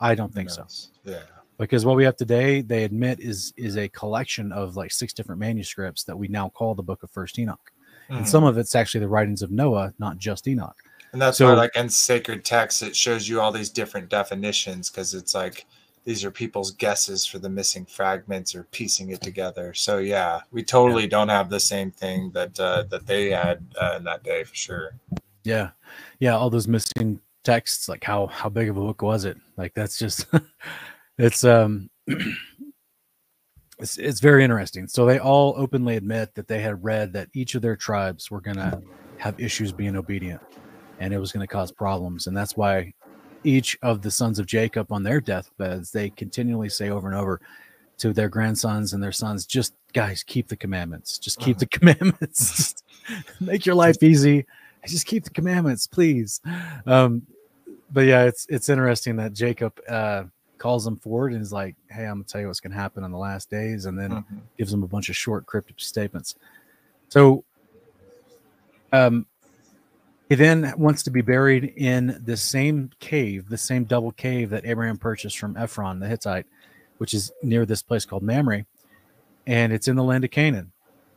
I don't think so Yeah. because what we have today they admit is is a collection of like six different manuscripts that we now call the book of first enoch and Mhm. some of it's actually the writings of noah not just enoch And that's So- why, like in sacred texts, it shows you all these different definitions because it's like these are people's guesses for the missing fragments or piecing it together. So yeah, we totally don't have the same thing that uh, that they had uh, in that day for sure. yeah. Yeah all those missing texts like how how big of a book was it? Like that's just it's um it's, it's very interesting. So they all openly admit that they had read that each of their tribes were going to have issues being obedient and it was going to cause problems. And that's why each of the sons of jacob on their deathbeds they continually say over and over to their grandsons and their sons just guys keep the commandments. Just keep the commandments. Make your life easy. Just keep the commandments please. Um but yeah it's it's interesting that jacob uh calls them forward and is like hey i'm gonna tell you what's gonna happen in the last days and then Mhm. gives them a bunch of short cryptic statements. So um he then wants to be buried in the same cave the same double cave that abraham purchased from ephron the hittite which is near this place called mamre and it's in the land of canaan.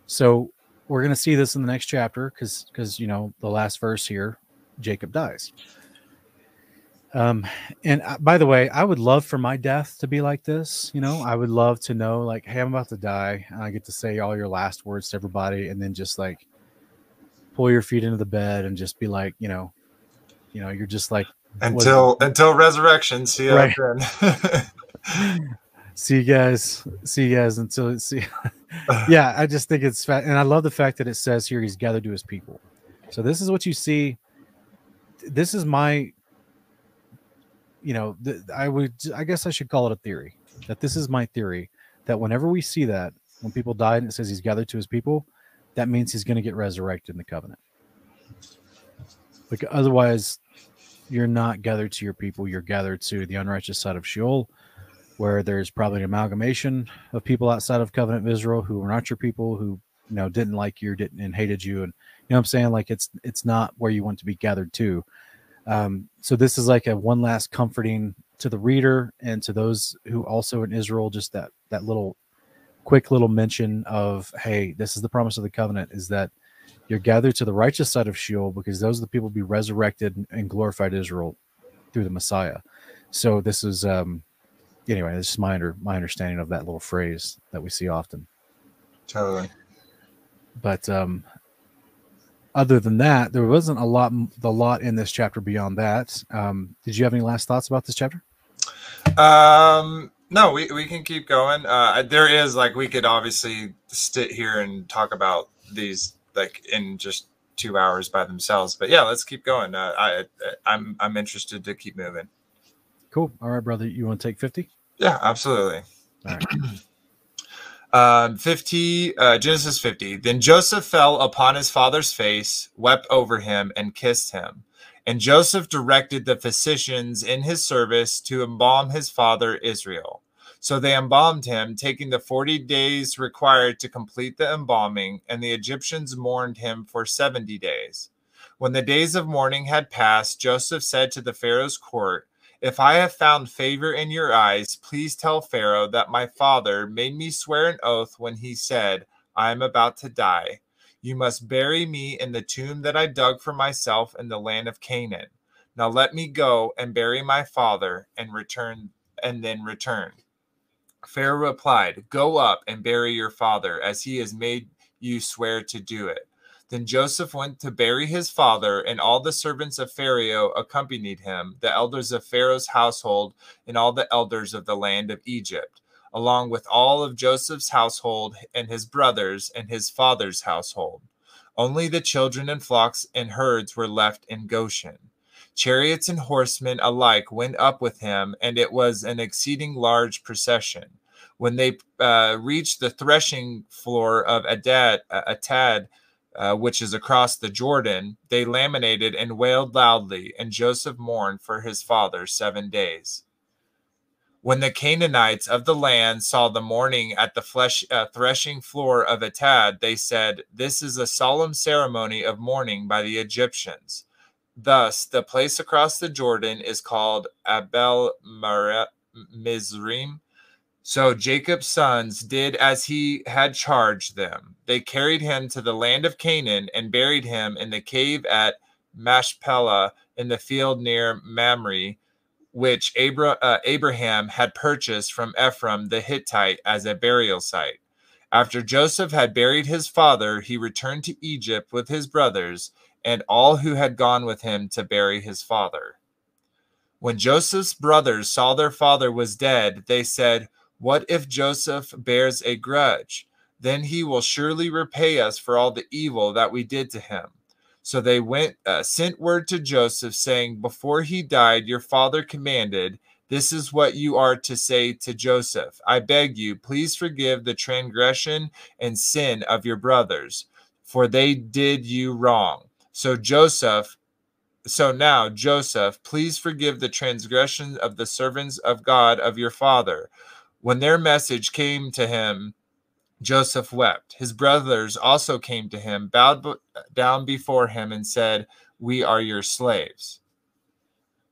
So we're going to see this in the next chapter because because you know the last verse here jacob dies. Um and uh, by the way i would love for my death to be like this you know? I would love to know like hey i'm about to die and i get to say all your last words to everybody and then just like pull your feet into the bed and just be like you know you know you're just like Until until resurrection. See you Right. then. see you guys see you guys until see yeah i just think it's fat and i love the fact that it says here he's gathered to his people so this is what you see this is my you know th- i would i guess i should call it a theory that this is my theory that whenever we see that when people die and it says he's gathered to his people that means he's going to get resurrected in the covenant. Like otherwise you're not gathered to your people you're gathered to the unrighteous side of sheol where there's probably an amalgamation of people outside of covenant of israel who were not your people who you know didn't like you didn't and hated you and you know what i'm saying? Like it's it's not where you want to be gathered to. Um so this is like a one last comforting to the reader and to those who also in israel just that that little quick little mention of hey this is the promise of the covenant is that you're gathered to the righteous side of sheol because those are the people to be resurrected and glorified israel through the messiah. So this is um anyway this is my under my understanding of that little phrase that we see often. Totally. but um other than that there wasn't a lot the lot in this chapter beyond that. Um did you have any last thoughts about this chapter? Um, no, we, we can keep going. Uh, there is like we could obviously sit here and talk about these like in just two hours by themselves. But yeah, let's keep going. Uh, I I'm I'm interested to keep moving. cool all right brother you want to take 50 Yeah, absolutely. All right. Um, 50, uh, Genesis 50. Then Joseph fell upon his father's face, wept over him, and kissed him. And Joseph directed the physicians in his service to embalm his father Israel. So they embalmed him, taking the 40 days required to complete the embalming, and the Egyptians mourned him for 70 days. When the days of mourning had passed, Joseph said to the Pharaoh's court, if I have found favor in your eyes, please tell Pharaoh that my father made me swear an oath when he said, I am about to die. You must bury me in the tomb that I dug for myself in the land of Canaan. Now let me go and bury my father and return and then return. Pharaoh replied, Go up and bury your father, as he has made you swear to do it. Then Joseph went to bury his father, and all the servants of Pharaoh accompanied him, the elders of Pharaoh's household, and all the elders of the land of Egypt, along with all of Joseph's household and his brothers and his father's household. Only the children and flocks and herds were left in Goshen. Chariots and horsemen alike went up with him, and it was an exceeding large procession. When they uh, reached the threshing floor of Adad, uh, Atad, uh, which is across the Jordan, they laminated and wailed loudly, and Joseph mourned for his father seven days. When the Canaanites of the land saw the mourning at the flesh, uh, threshing floor of Atad, they said, This is a solemn ceremony of mourning by the Egyptians. Thus, the place across the Jordan is called Abel Mizraim. So Jacob's sons did as he had charged them. They carried him to the land of Canaan and buried him in the cave at Machpelah in the field near Mamre, which Abra- uh, Abraham had purchased from Ephron the Hittite as a burial site. After Joseph had buried his father, he returned to Egypt with his brothers and all who had gone with him to bury his father. When Joseph's brothers saw their father was dead, they said, What if Joseph bears a grudge? Then he will surely repay us for all the evil that we did to him. So they went, uh, sent word to Joseph, saying, Before he died, your father commanded, This is what you are to say to Joseph I beg you, please forgive the transgression and sin of your brothers, for they did you wrong. So Joseph, so now Joseph, please forgive the transgression of the servants of God of your father. When their message came to him, Joseph wept. His brothers also came to him, bowed down before him, and said, We are your slaves.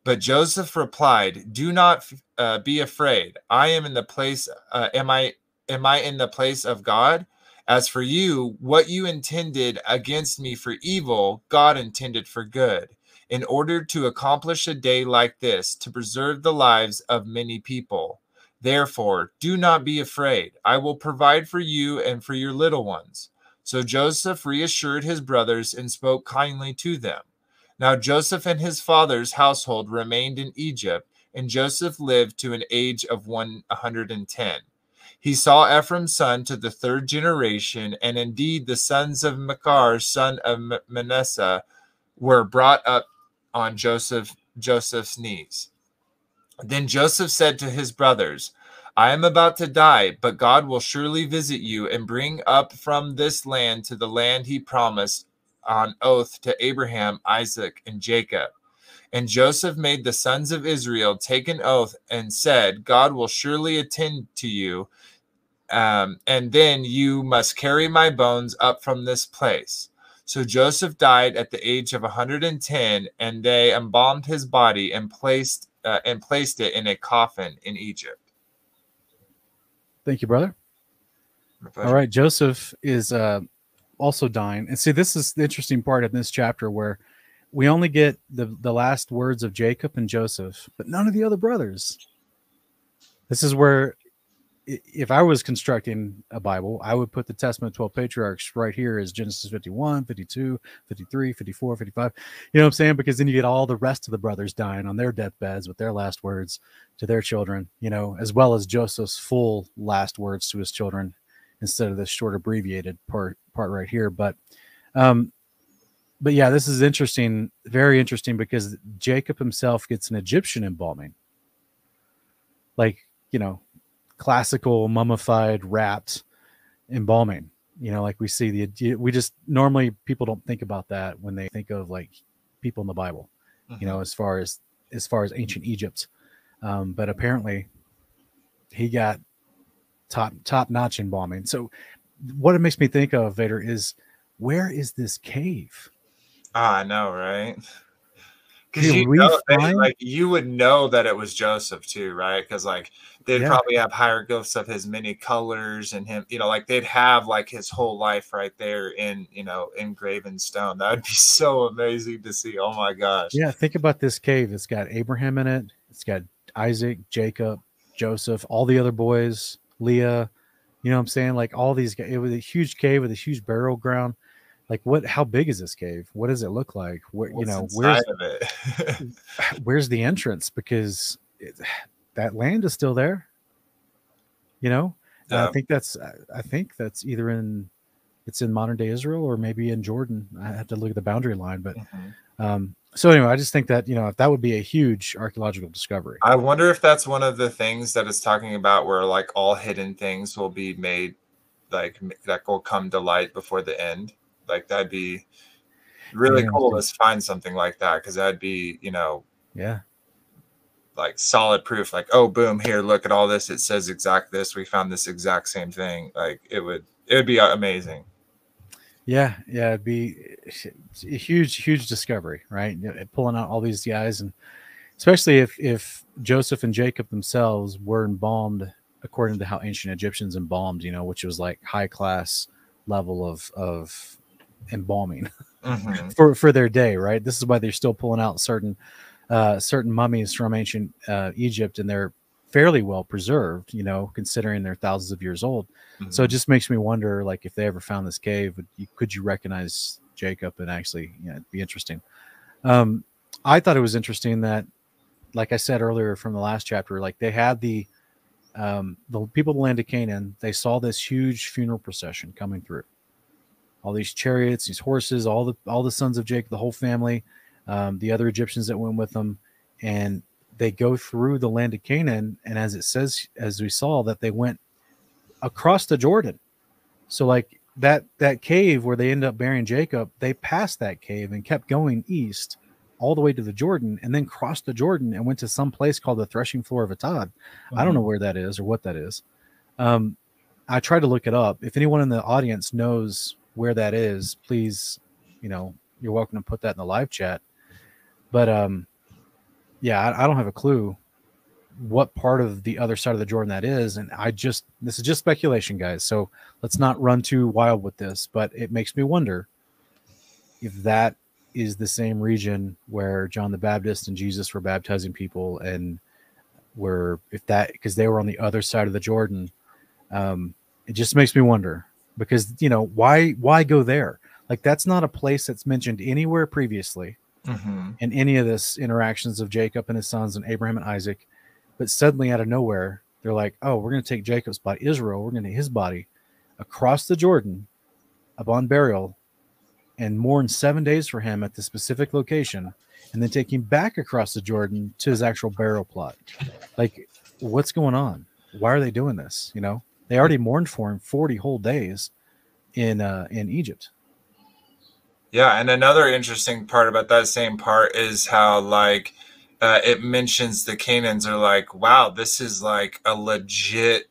But Joseph replied, Do not uh, be afraid. I am in the place. Uh, am I? Am I in the place of God? As for you, what you intended against me for evil, God intended for good, in order to accomplish a day like this, to preserve the lives of many people. Therefore, do not be afraid. I will provide for you and for your little ones. So Joseph reassured his brothers and spoke kindly to them. Now Joseph and his father's household remained in Egypt, and Joseph lived to an age of 110. He saw Ephraim's son to the third generation, and indeed the sons of Machir, son of Manasseh, were brought up on Joseph Joseph's knees. Then Joseph said to his brothers, I am about to die, but God will surely visit you and bring up from this land to the land he promised on oath to Abraham, Isaac, and Jacob. And Joseph made the sons of Israel take an oath and said, God will surely attend to you um, and then you must carry my bones up from this place. So Joseph died at the age of 110, and they embalmed his body and placed uh, and placed it in a coffin in Egypt. Thank you, brother. All right, Joseph is uh, also dying, and see, this is the interesting part of this chapter where we only get the the last words of Jacob and Joseph, but none of the other brothers. This is where if I was constructing a Bible, I would put the Testament 12 patriarchs right here as Genesis 51, 52, 53, 54, 55. You know what I'm saying? Because then you get all the rest of the brothers dying on their deathbeds with their last words to their children, you know, as well as Joseph's full last words to his children instead of this short abbreviated part part right here. But um but yeah, this is interesting, very interesting because Jacob himself gets an Egyptian embalming. Like, you know, classical mummified wrapped embalming you know like we see the we just normally people don't think about that when they think of like people in the bible mm-hmm. you know mm-hmm. as far as as far as ancient egypt um, but apparently he got top top notch embalming so what it makes me think of vader is where is this cave ah, i know right because you know, they- like you would know that it was Joseph too, right? Because like they'd Yeah. probably have hieroglyphs of his many colors and him, you know, like they'd have like his whole life right there in you know engraven stone. That would be so amazing to see. Oh my gosh! Yeah, think about this cave. It's got Abraham in it. It's got Isaac, Jacob, Joseph, all the other boys, Leah. You know what I'm saying? Like all these guys. It was a huge cave with a huge burial ground. Like what? How big is this cave? What does it look like? Where you know where's where's the entrance? Because it, that land is still there. You know, Yeah. I think that's I think that's either in it's in modern day Israel or maybe in Jordan. I have to look at the boundary line, but Mhm. um, so anyway, I just think that you know if that would be a huge archaeological discovery. I wonder if that's one of the things that it's talking about, where like all hidden things will be made, like that will come to light before the end. Like that'd be really Yeah. cool to find something like that because that'd be you know Yeah, like solid proof. Like oh boom, here look at all this. It says exact this. We found this exact same thing. Like it would it would be amazing. yeah, yeah. It'd be a huge, huge discovery, right? Eh, pulling out all these guys, and especially if if Joseph and Jacob themselves were embalmed according to how ancient Egyptians embalmed, you know, which was like high class level of of embalming. Mhm. for for their day, right? This is why they're still pulling out certain uh, certain mummies from ancient uh, Egypt, and they're fairly well preserved, you know, considering they're thousands of years old. So it just makes me wonder, like, if they ever found this cave, would you, could you recognize Jacob? And actually, you know, it'd be interesting. Um, I thought it was interesting that, like I said earlier from the last chapter, like they had the um, the people of the land of Canaan. They saw this huge funeral procession coming through all these chariots, these horses, all the all the sons of Jacob, the whole family, um, the other Egyptians that went with them, and they go through the land of Canaan. And as it says, as we saw, that they went across the Jordan. So like that that cave where they end up burying Jacob, they passed that cave and kept going east all the way to the Jordan, and then crossed the Jordan and went to some place called the threshing floor of Atad. I don't know where that is or what that is. Um, I tried to look it up. If anyone in the audience knows where that is, please, you know, you're welcome to put that in the live chat. But um, yeah, I, I don't have a clue what part of the other side of the Jordan that is, and I just this is just speculation, guys. So let's not run too wild with this. But it makes me wonder if that is the same region where John the Baptist and Jesus were baptizing people, and where if that because they were on the other side of the Jordan, um, it just makes me wonder because you know why why go there? Like that's not a place that's mentioned anywhere previously Mhm. in any of this interactions of Jacob and his sons and Abraham and Isaac. But suddenly out of nowhere, they're like, oh, we're going to take Jacob's body, Israel, we're going to his body across the Jordan upon burial and mourn seven days for him at the specific location and then take him back across the Jordan to his actual burial plot. Like, what's going on? Why are they doing this? You know, they already mourned for him 40 whole days in uh in Egypt. Yeah, and another interesting part about that same part is how like uh, it mentions the Canaans are like, wow, this is like a legit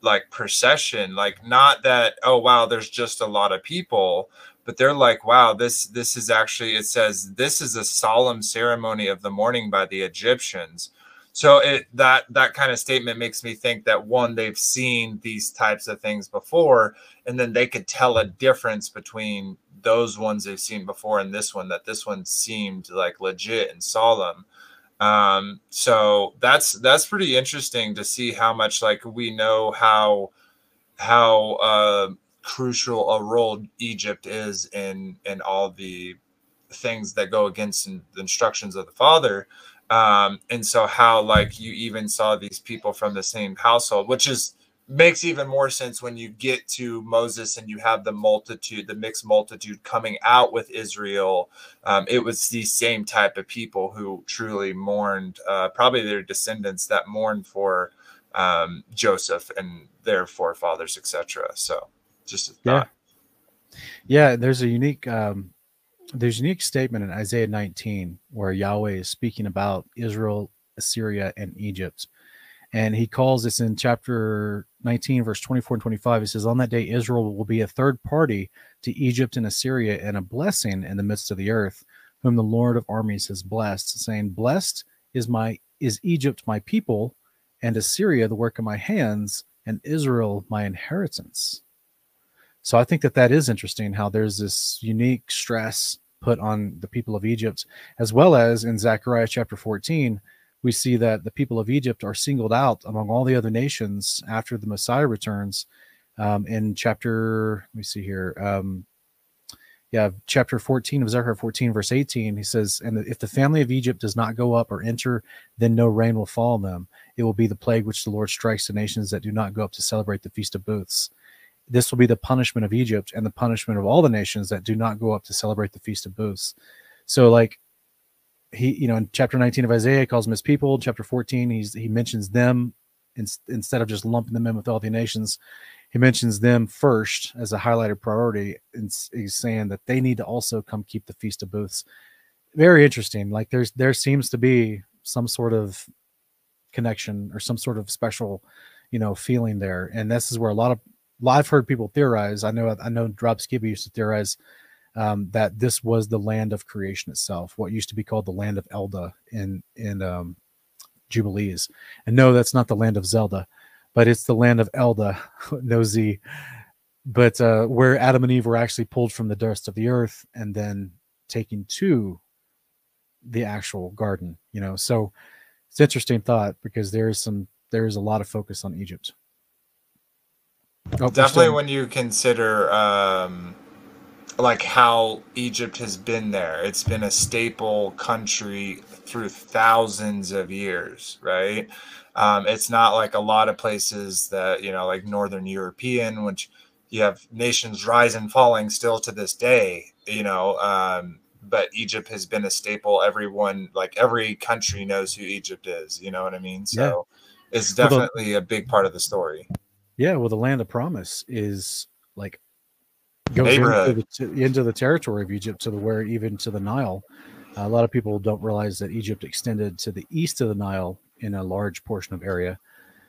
like procession. Like not that oh wow, there's just a lot of people, but they're like, wow, this this is actually it says this is a solemn ceremony of the mourning by the Egyptians. So it that that kind of statement makes me think that one they've seen these types of things before, and then they could tell a difference between those ones they've seen before and this one that this one seemed like legit and solemn. Um so that's that's pretty interesting to see how much like we know how how uh crucial a role egypt is in in all the things that go against the instructions of the father um and so how like you even saw these people from the same household which is makes even more sense when you get to Moses and you have the multitude, the mixed multitude coming out with Israel. Um, it was these same type of people who truly mourned, uh, probably their descendants that mourned for um, Joseph and their forefathers, etc. So, just Yeah. Yeah, there's a unique um there's a unique statement in Isaiah 19 where Yahweh is speaking about Israel, Assyria, and Egypt. And he calls this in chapter 19, verse 24 and 25. He says, On that day, Israel will be a third party to Egypt and Assyria and a blessing in the midst of the earth. whom the Lord of armies has blessed, saying, Blessed is my is Egypt my people, and Assyria the work of my hands, and Israel my inheritance. So I think that that is interesting how there's this unique stress put on the people of Egypt, as well as in Zechariah chapter 14, we see that the people of Egypt are singled out among all the other nations after the Messiah returns. Um, in chapter, let me see here, um, yeah, chapter 14 of Zechariah 14, verse 18, he says, And if the family of Egypt does not go up or enter, then no rain will fall on them. It will be the plague which the Lord strikes the nations that do not go up to celebrate the Feast of Booths. This will be the punishment of Egypt and the punishment of all the nations that do not go up to celebrate the Feast of Booths. So, like, he, you know, in chapter 19 of Isaiah, he calls them his people. Chapter 14, he's he mentions them in, instead of just lumping them in with all the nations he mentions them first as a highlighted priority and he's saying that they need to also come keep the feast of booths very interesting like there's there seems to be some sort of connection or some sort of special you know feeling there and this is where a lot of i've heard people theorize i know i know rob skiba used to theorize um, that this was the land of creation itself what used to be called the land of elda in in um, jubilees and no that's not the land of zelda but it's the land of Elda, no Z. but uh, where Adam and Eve were actually pulled from the dust of the earth and then taken to the actual garden. You know, so it's interesting thought because there's some there's a lot of focus on Egypt. Oh, Definitely, when you consider um, like how Egypt has been there, it's been a staple country through thousands of years, right? Um, it's not like a lot of places that, you know, like Northern European, which you have nations rise and falling still to this day, you know. Um, but Egypt has been a staple. Everyone, like every country knows who Egypt is, you know what I mean? So yeah. it's definitely the, a big part of the story. Yeah. Well, the land of promise is like goes into the, into the territory of Egypt to the where even to the Nile. a lot of people don't realize that Egypt extended to the east of the Nile in a large portion of area.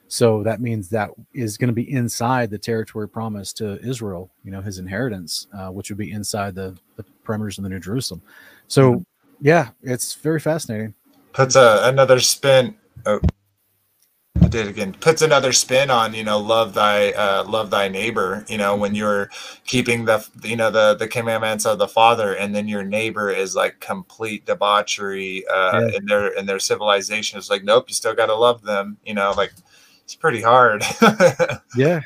So that means that is going to be inside the territory promised to Israel, you know, his inheritance, uh, which would be inside the, the perimeters of the New Jerusalem. So, mm-hmm. yeah, it's very fascinating. Puts a, another spin. Oh, I did again. Puts another spin on you know love thy uh, love thy neighbor. You know when you're keeping the you know the the commandments of the Father, and then your neighbor is like complete debauchery uh, yeah. in their in their civilization. It's like nope, you still got to love them. You know like it's pretty hard. yeah.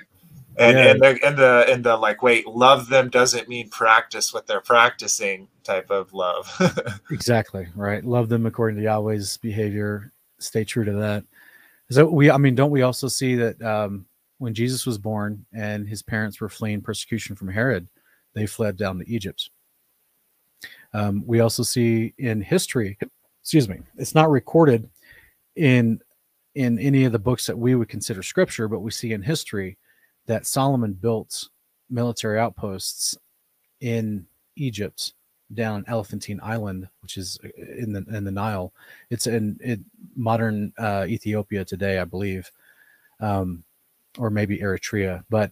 And, yeah. and the and the and the like wait love them doesn't mean practice what they're practicing type of love exactly right love them according to yahweh's behavior stay true to that so we, I mean, don't we also see that um, when Jesus was born and his parents were fleeing persecution from Herod, they fled down to Egypt. Um, we also see in history, excuse me, it's not recorded in in any of the books that we would consider scripture, but we see in history that Solomon built military outposts in Egypt down Elephantine Island, which is uh, in the in the Nile. It's in, in modern uh, Ethiopia today, I believe, um, or maybe Eritrea. But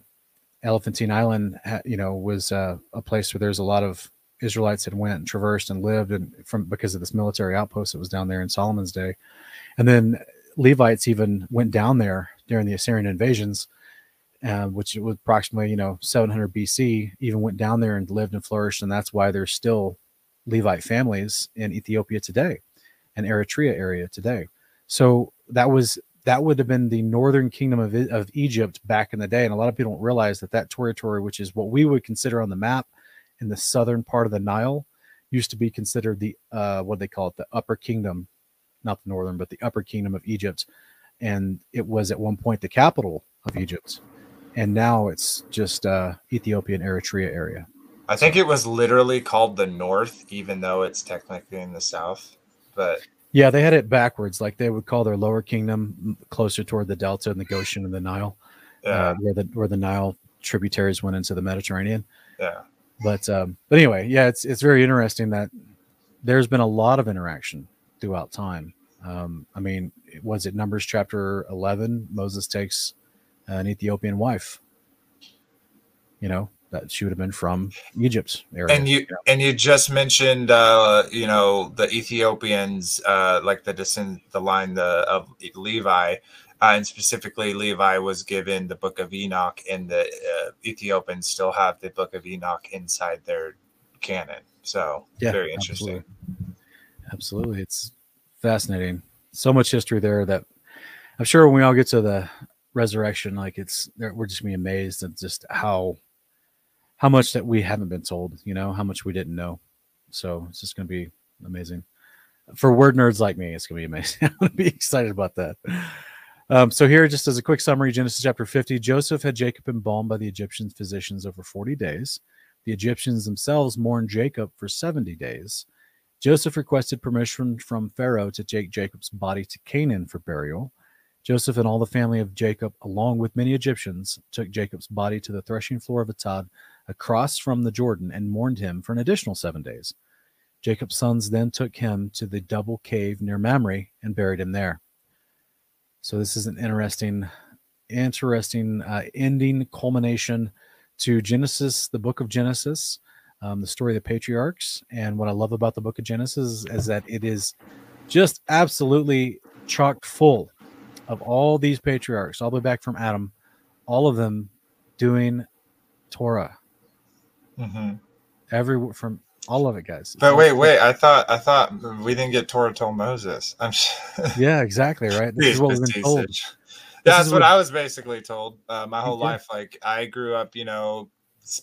Elephantine Island, you know, was uh, a place where there's a lot of Israelites that went and traversed and lived, and from because of this military outpost that was down there in Solomon's day, and then Levites even went down there during the Assyrian invasions uh, which was approximately you know 700 BC, even went down there and lived and flourished, and that's why there's still Levite families in Ethiopia today, and Eritrea area today. So that was that would have been the northern kingdom of, of Egypt back in the day, and a lot of people don't realize that that territory, which is what we would consider on the map in the southern part of the Nile, used to be considered the uh, what they call it, the upper kingdom, not the northern, but the upper kingdom of Egypt, and it was at one point the capital of Egypt and now it's just uh, Ethiopian Eritrea area. I think it was literally called the North, even though it's technically in the South. But yeah, they had it backwards. Like they would call their lower kingdom closer toward the Delta and the Goshen and the Nile, uh, yeah. uh, where the where the Nile tributaries went into the Mediterranean. Yeah. But um, but anyway, yeah, it's it's very interesting that there's been a lot of interaction throughout time. Um, I mean, was it Numbers chapter eleven? Moses takes an Ethiopian wife. You know, that she would have been from Egypt's area. And you and you just mentioned uh, you know the Ethiopians uh, like the descend the line the of Levi. Uh, and specifically, Levi was given the Book of Enoch, and the uh, Ethiopians still have the Book of Enoch inside their canon. So, Yeah, very interesting. Absolutely. Absolutely. It's fascinating. So much history there that I'm sure when we all get to the resurrection, like it's we're just gonna be amazed at just how how much that we haven't been told, you know, how much we didn't know. So it's just gonna be amazing. For word nerds like me, it's gonna be amazing. I'm gonna be excited about that. Um, so here, just as a quick summary, Genesis chapter 50, Joseph had Jacob embalmed by the Egyptian physicians over 40 days. The Egyptians themselves mourned Jacob for 70 days. Joseph requested permission from Pharaoh to take Jacob's body to Canaan for burial. Joseph and all the family of Jacob, along with many Egyptians, took Jacob's body to the threshing floor of Atad across from the Jordan and mourned him for an additional seven days. Jacob's sons then took him to the double cave near Mamre and buried him there. So this is an interesting, interesting uh, ending culmination to Genesis, the book of Genesis, um, the story of the patriarchs. And what I love about the book of Genesis is that it is just absolutely chock full of all these patriarchs, all the way back from Adam, all of them doing Torah. hmm Every from all of it, guys. But wait, wait! I thought I thought we didn't get Torah till Moses. I'm Yeah, exactly. Right. This is what we've been told. Yeah, that's what what- I was basically told uh, my whole life. Like I grew up, you know,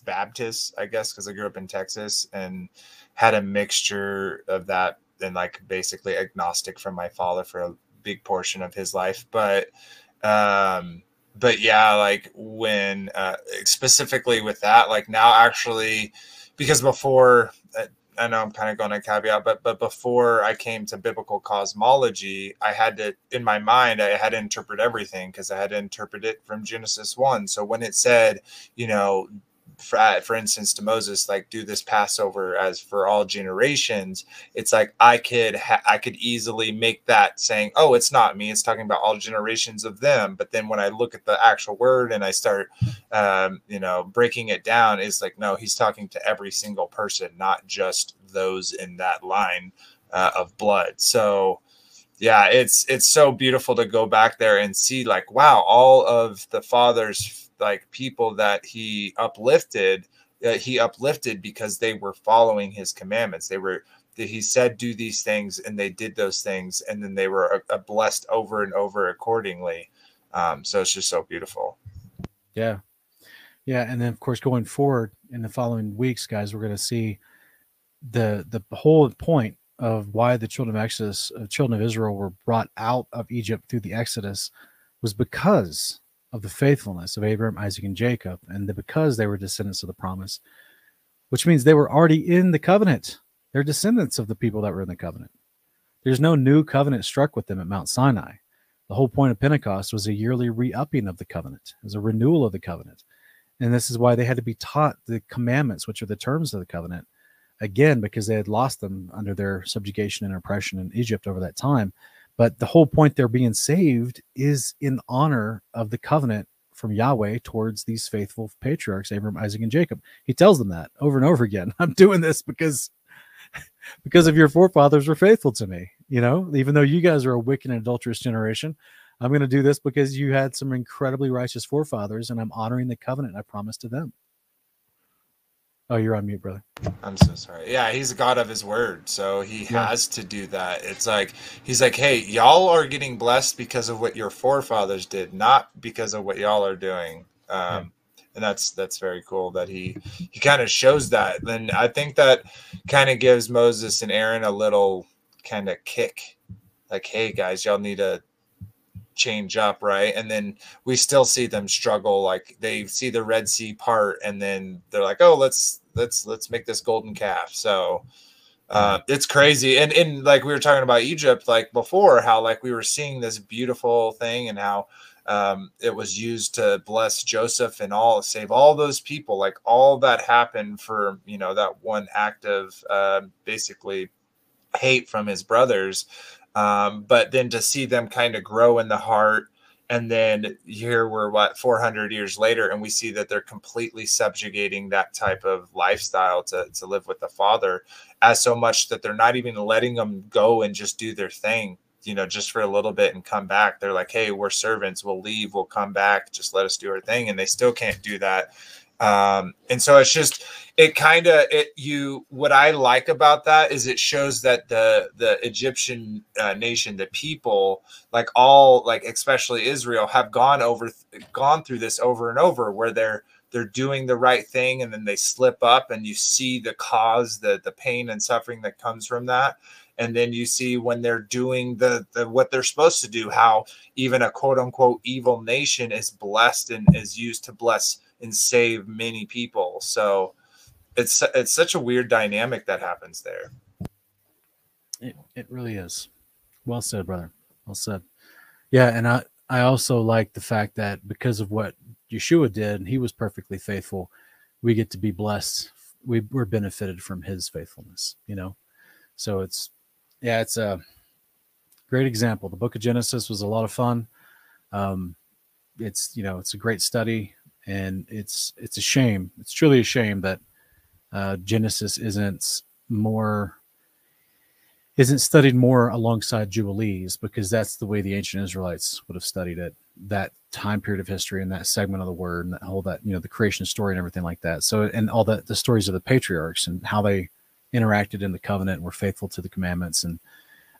Baptist, I guess, because I grew up in Texas and had a mixture of that and like basically agnostic from my father for a big portion of his life. But, um, but yeah, like when uh, specifically with that, like now actually, because before. Uh, I know I'm kind of going to caveat, but but before I came to biblical cosmology, I had to in my mind I had to interpret everything because I had to interpret it from Genesis one. So when it said, you know, for, uh, for instance, to Moses, like do this Passover as for all generations, it's like I could ha- I could easily make that saying, oh, it's not me, it's talking about all generations of them. But then when I look at the actual word and I start um, you know, breaking it down it's like, no, he's talking to every single person, not just those in that line uh, of blood. So, yeah, it's it's so beautiful to go back there and see, like, wow, all of the father's like people that he uplifted, uh, he uplifted because they were following his commandments. They were that he said do these things and they did those things and then they were uh, uh, blessed over and over accordingly um, so it's just so beautiful Yeah. Yeah. And then of course going forward in the following weeks, guys, we're gonna see the the whole point of why the children of Exodus, uh, children of Israel were brought out of Egypt through the Exodus was because of the faithfulness of Abraham, Isaac, and Jacob, and the, because they were descendants of the promise, which means they were already in the covenant. They're descendants of the people that were in the covenant. There's no new covenant struck with them at Mount Sinai. The whole point of Pentecost was a yearly re upping of the covenant, as a renewal of the covenant. And this is why they had to be taught the commandments, which are the terms of the covenant, again, because they had lost them under their subjugation and oppression in Egypt over that time. But the whole point they're being saved is in honor of the covenant from Yahweh towards these faithful patriarchs, Abraham, Isaac, and Jacob. He tells them that over and over again. I'm doing this because because of your forefathers were faithful to me. You know, even though you guys are a wicked and adulterous generation, I'm going to do this because you had some incredibly righteous forefathers, and I'm honoring the covenant I promised to them. Oh, you're on mute, brother. I'm so sorry. Yeah, he's a God of his word, so he Yeah. has to do that. It's like he's like, hey, y'all are getting blessed because of what your forefathers did, not because of what y'all are doing. Um, And that's that's very cool that he he kind of shows that. Then I think that kind of gives Moses and Aaron a little kind of kick, like, hey guys, y'all need to change up, right? And then we still see them struggle. Like they see the Red Sea part, and then they're like, "Oh, let's let's let's make this golden calf." So uh, it's crazy. And and like we were talking about Egypt, like before, how like we were seeing this beautiful thing, and how um, it was used to bless Joseph and all save all those people. Like all that happened for you know that one act of uh, basically hate from his brothers um, but then to see them kind of grow in the heart and then here we're what 400 years later and we see that they're completely subjugating that type of lifestyle to, to live with the father as so much that they're not even letting them go and just do their thing you know just for a little bit and come back. They're like hey we're servants. We'll leave. We'll come back. Just let us do our thing. And they still can't do that. Um, and so it's just it kind of it you what i like about that is it shows that the the egyptian uh, nation the people like all like especially israel have gone over gone through this over and over where they're they're doing the right thing and then they slip up and you see the cause the the pain and suffering that comes from that and then you see when they're doing the, the what they're supposed to do how even a quote unquote evil nation is blessed and is used to bless and save many people. So it's it's such a weird dynamic that happens there. It it really is. Well said, brother. Well said. Yeah, and I I also like the fact that because of what Yeshua did, he was perfectly faithful. We get to be blessed. We we're benefited from his faithfulness, you know. So it's yeah, it's a great example. The book of Genesis was a lot of fun. Um, it's you know, it's a great study and it's it's a shame. It's truly a shame that uh, Genesis isn't more isn't studied more alongside Jubilees because that's the way the ancient Israelites would have studied it. That time period of history and that segment of the word and that whole that you know the creation story and everything like that. So and all the the stories of the patriarchs and how they interacted in the covenant and were faithful to the commandments and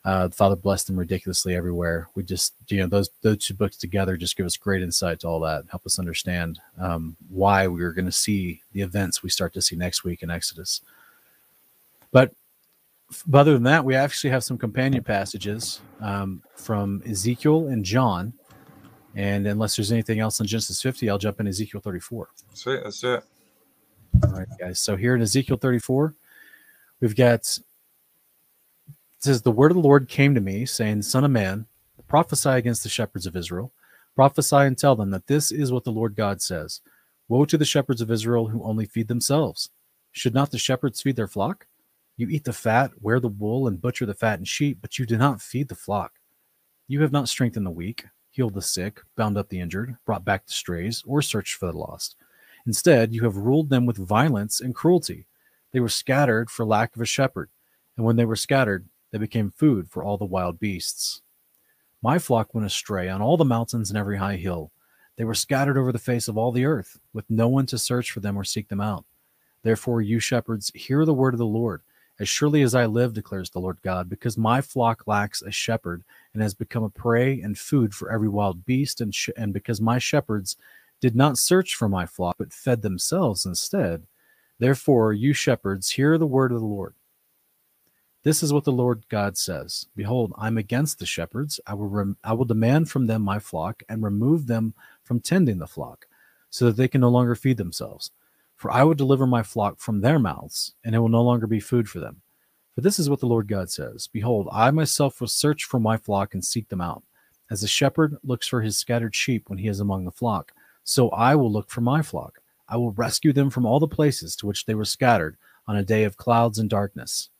uh, the Father blessed them ridiculously everywhere. We just, you know, those those two books together just give us great insight to all that, help us understand um, why we are going to see the events we start to see next week in Exodus. But but other than that, we actually have some companion passages um, from Ezekiel and John. And unless there's anything else in Genesis 50, I'll jump in Ezekiel 34. Sweet, let's do it. All right, guys. So here in Ezekiel 34, we've got it says, The word of the Lord came to me, saying, Son of man, prophesy against the shepherds of Israel. Prophesy and tell them that this is what the Lord God says Woe to the shepherds of Israel who only feed themselves. Should not the shepherds feed their flock? You eat the fat, wear the wool, and butcher the fattened sheep, but you do not feed the flock. You have not strengthened the weak, healed the sick, bound up the injured, brought back the strays, or searched for the lost. Instead, you have ruled them with violence and cruelty. They were scattered for lack of a shepherd, and when they were scattered, they became food for all the wild beasts. My flock went astray on all the mountains and every high hill. They were scattered over the face of all the earth, with no one to search for them or seek them out. Therefore, you shepherds, hear the word of the Lord. As surely as I live, declares the Lord God, because my flock lacks a shepherd and has become a prey and food for every wild beast, and, sh- and because my shepherds did not search for my flock, but fed themselves instead. Therefore, you shepherds, hear the word of the Lord. This is what the Lord God says Behold, I'm against the shepherds. I will, rem- I will demand from them my flock and remove them from tending the flock, so that they can no longer feed themselves. For I will deliver my flock from their mouths, and it will no longer be food for them. For this is what the Lord God says Behold, I myself will search for my flock and seek them out. As a shepherd looks for his scattered sheep when he is among the flock, so I will look for my flock. I will rescue them from all the places to which they were scattered on a day of clouds and darkness.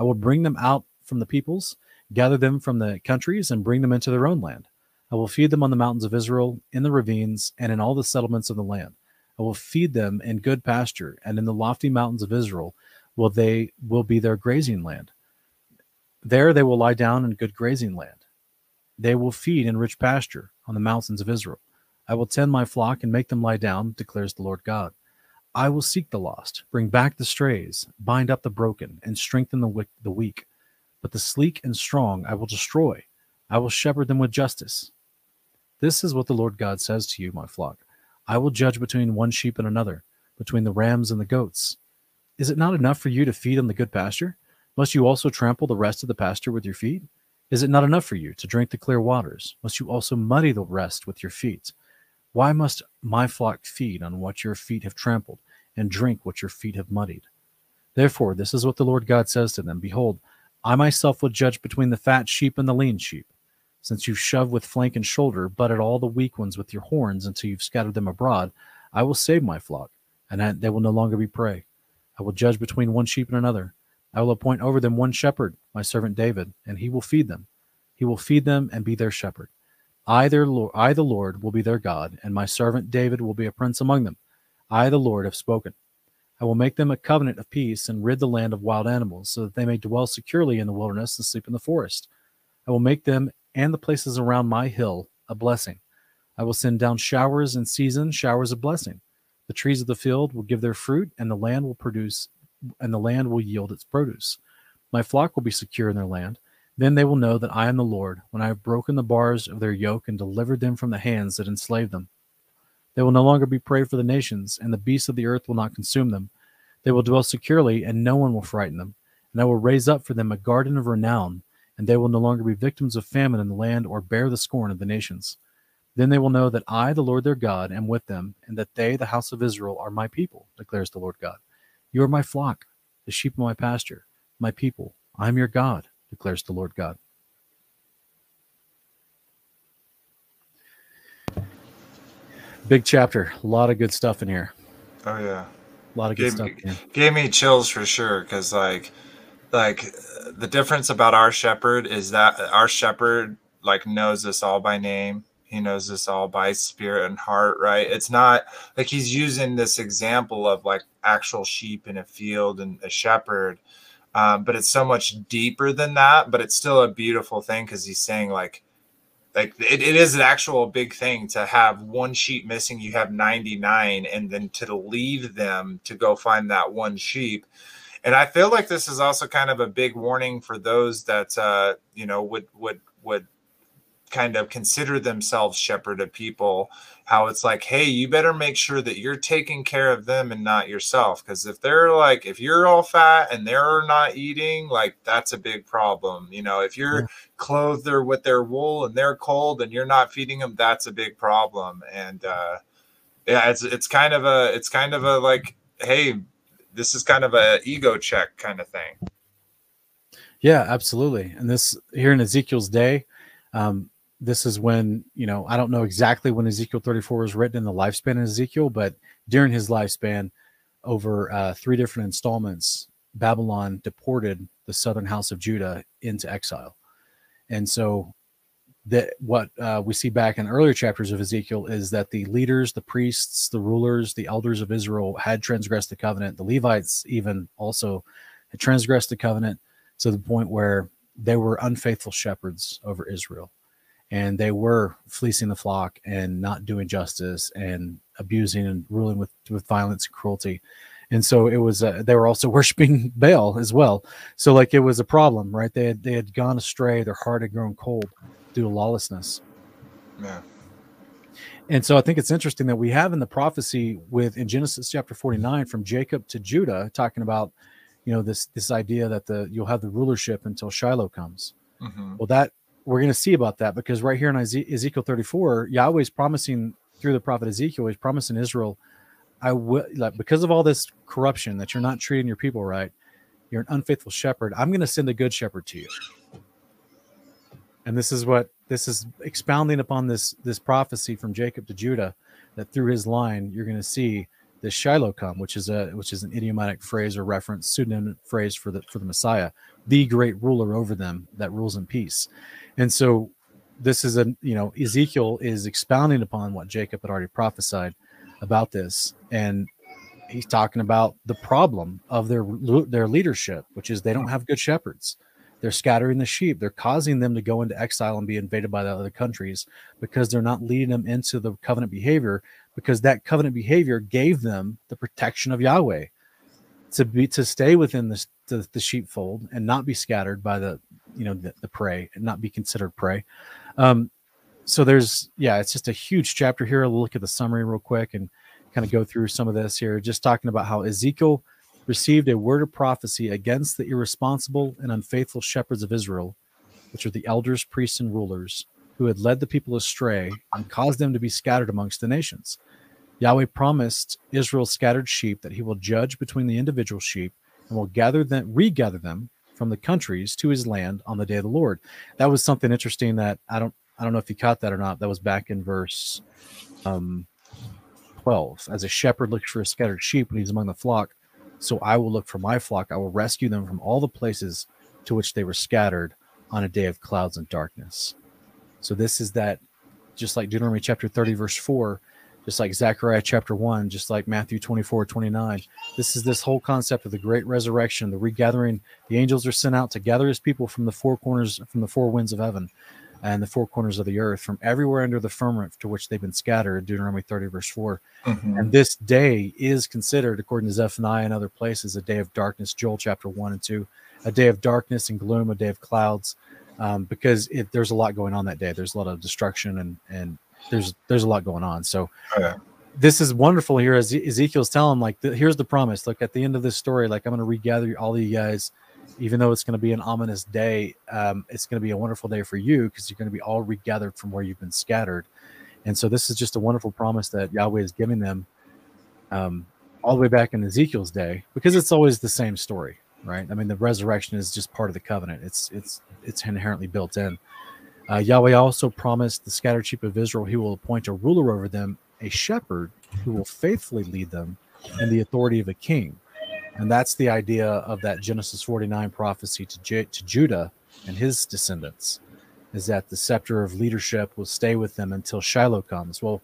I will bring them out from the peoples, gather them from the countries, and bring them into their own land. I will feed them on the mountains of Israel, in the ravines, and in all the settlements of the land. I will feed them in good pasture, and in the lofty mountains of Israel will they will be their grazing land. There they will lie down in good grazing land. They will feed in rich pasture on the mountains of Israel. I will tend my flock and make them lie down, declares the Lord God. I will seek the lost, bring back the strays, bind up the broken, and strengthen the, the weak. But the sleek and strong I will destroy. I will shepherd them with justice. This is what the Lord God says to you, my flock. I will judge between one sheep and another, between the rams and the goats. Is it not enough for you to feed on the good pasture? Must you also trample the rest of the pasture with your feet? Is it not enough for you to drink the clear waters? Must you also muddy the rest with your feet? Why must my flock feed on what your feet have trampled, and drink what your feet have muddied? Therefore, this is what the Lord God says to them Behold, I myself will judge between the fat sheep and the lean sheep. Since you've shoved with flank and shoulder, butted all the weak ones with your horns until you've scattered them abroad, I will save my flock, and they will no longer be prey. I will judge between one sheep and another. I will appoint over them one shepherd, my servant David, and he will feed them. He will feed them and be their shepherd. I, their Lord, I, the Lord, will be their God, and my servant David will be a prince among them. I, the Lord, have spoken. I will make them a covenant of peace and rid the land of wild animals, so that they may dwell securely in the wilderness and sleep in the forest. I will make them and the places around my hill a blessing. I will send down showers in season, showers of blessing. The trees of the field will give their fruit, and the land will produce, and the land will yield its produce. My flock will be secure in their land. Then they will know that I am the Lord, when I have broken the bars of their yoke and delivered them from the hands that enslaved them. They will no longer be prey for the nations, and the beasts of the earth will not consume them. They will dwell securely, and no one will frighten them. And I will raise up for them a garden of renown, and they will no longer be victims of famine in the land or bear the scorn of the nations. Then they will know that I, the Lord their God, am with them, and that they, the house of Israel, are my people, declares the Lord God. You are my flock, the sheep of my pasture, my people. I am your God, declares the Lord God. Big chapter, a lot of good stuff in here. Oh yeah, A lot of good gave stuff. me, in here. gave me chills for sure. Because like, like the difference about our shepherd is that our shepherd like knows us all by name. He knows us all by spirit and heart. Right? It's not like he's using this example of like actual sheep in a field and a shepherd. Um, but it's so much deeper than that. But it's still a beautiful thing because he's saying like like it, it is an actual big thing to have one sheep missing you have 99 and then to leave them to go find that one sheep and i feel like this is also kind of a big warning for those that uh you know would would would kind of consider themselves shepherd of people how it's like hey you better make sure that you're taking care of them and not yourself because if they're like if you're all fat and they're not eating like that's a big problem you know if you're Yeah. clothed or with their wool and they're cold and you're not feeding them that's a big problem and uh yeah it's it's kind of a it's kind of a like hey this is kind of a ego check kind of thing Yeah, absolutely. And this here in Ezekiel's day, um, this is when, you know, I don't know exactly when Ezekiel 34 was written in the lifespan of Ezekiel, but during his lifespan, over uh, three different installments, Babylon deported the southern house of Judah into exile. And so that what uh, we see back in earlier chapters of Ezekiel is that the leaders, the priests, the rulers, the elders of Israel had transgressed the covenant. The Levites even also had transgressed the covenant to the point where they were unfaithful shepherds over Israel. And they were fleecing the flock and not doing justice and abusing and ruling with, with violence and cruelty. And so it was, uh, they were also worshiping Baal as well. So like it was a problem, right? They had, they had gone astray. Their heart had grown cold due to lawlessness. yeah And so I think it's interesting that we have in the prophecy with in Genesis chapter 49 from Jacob to Judah talking about you know this this idea that the you'll have the rulership until Shiloh comes. hmm Well that we're going to see about that because right here in Ezekiel 34 Yahweh's promising through the prophet Ezekiel he's promising Israel I will like because of all this corruption that you're not treating your people right you're an unfaithful shepherd I'm going to send a good shepherd to you. And this is what this is expounding upon this this prophecy from Jacob to Judah that through his line you're going to see this Shiloh come, which is a which is an idiomatic phrase or reference pseudonym phrase for the for the Messiah, the great ruler over them that rules in peace. And so this is a you know Ezekiel is expounding upon what Jacob had already prophesied about this, and he's talking about the problem of their their leadership, which is they don't have good shepherds. They're scattering the sheep. They're causing them to go into exile and be invaded by the other countries because they're not leading them into the covenant behavior. Because that covenant behavior gave them the protection of Yahweh to be to stay within the the, the sheepfold and not be scattered by the you know the, the prey and not be considered prey. Um, so there's yeah, it's just a huge chapter here. We'll look at the summary real quick and kind of go through some of this here. Just talking about how Ezekiel received a word of prophecy against the irresponsible and unfaithful shepherds of Israel, which are the elders, priests, and rulers, who had led the people astray and caused them to be scattered amongst the nations. Yahweh promised Israel's scattered sheep that he will judge between the individual sheep and will gather them, regather them from the countries to his land on the day of the Lord. That was something interesting that I don't I don't know if you caught that or not. That was back in verse um, 12. As a shepherd looks for a scattered sheep when he's among the flock, so I will look for my flock. I will rescue them from all the places to which they were scattered on a day of clouds and darkness. So this is that just like Deuteronomy chapter 30, verse 4, just like Zechariah chapter 1, just like Matthew 24, 29. This is this whole concept of the great resurrection, the regathering. The angels are sent out to gather his people from the four corners, from the four winds of heaven and the four corners of the earth, from everywhere under the firmament to which they've been scattered, Deuteronomy 30, verse 4. Mhm. And this day is considered, according to Zephaniah and other places, a day of darkness, Joel chapter 1 and 2, a day of darkness and gloom, a day of clouds, um, because it, there's a lot going on that day. There's a lot of destruction and, and there's there's a lot going on. So Oh, yeah. this is wonderful here as Ezekiel's telling him, like, the, here's the promise. Look, at the end of this story, like, I'm going to regather all of you guys, even though it's going to be an ominous day. Um, it's going to be a wonderful day for you because you're going to be all regathered from where you've been scattered. And so, this is just a wonderful promise that Yahweh is giving them um, all the way back in Ezekiel's day because it's always the same story, right? I mean, the resurrection is just part of the covenant, it's, it's, it's inherently built in. Uh, Yahweh also promised the scattered sheep of Israel he will appoint a ruler over them, a shepherd who will faithfully lead them in the authority of a king. And that's the idea of that Genesis 49 prophecy to, J- to Judah and his descendants is that the scepter of leadership will stay with them until Shiloh comes. Well,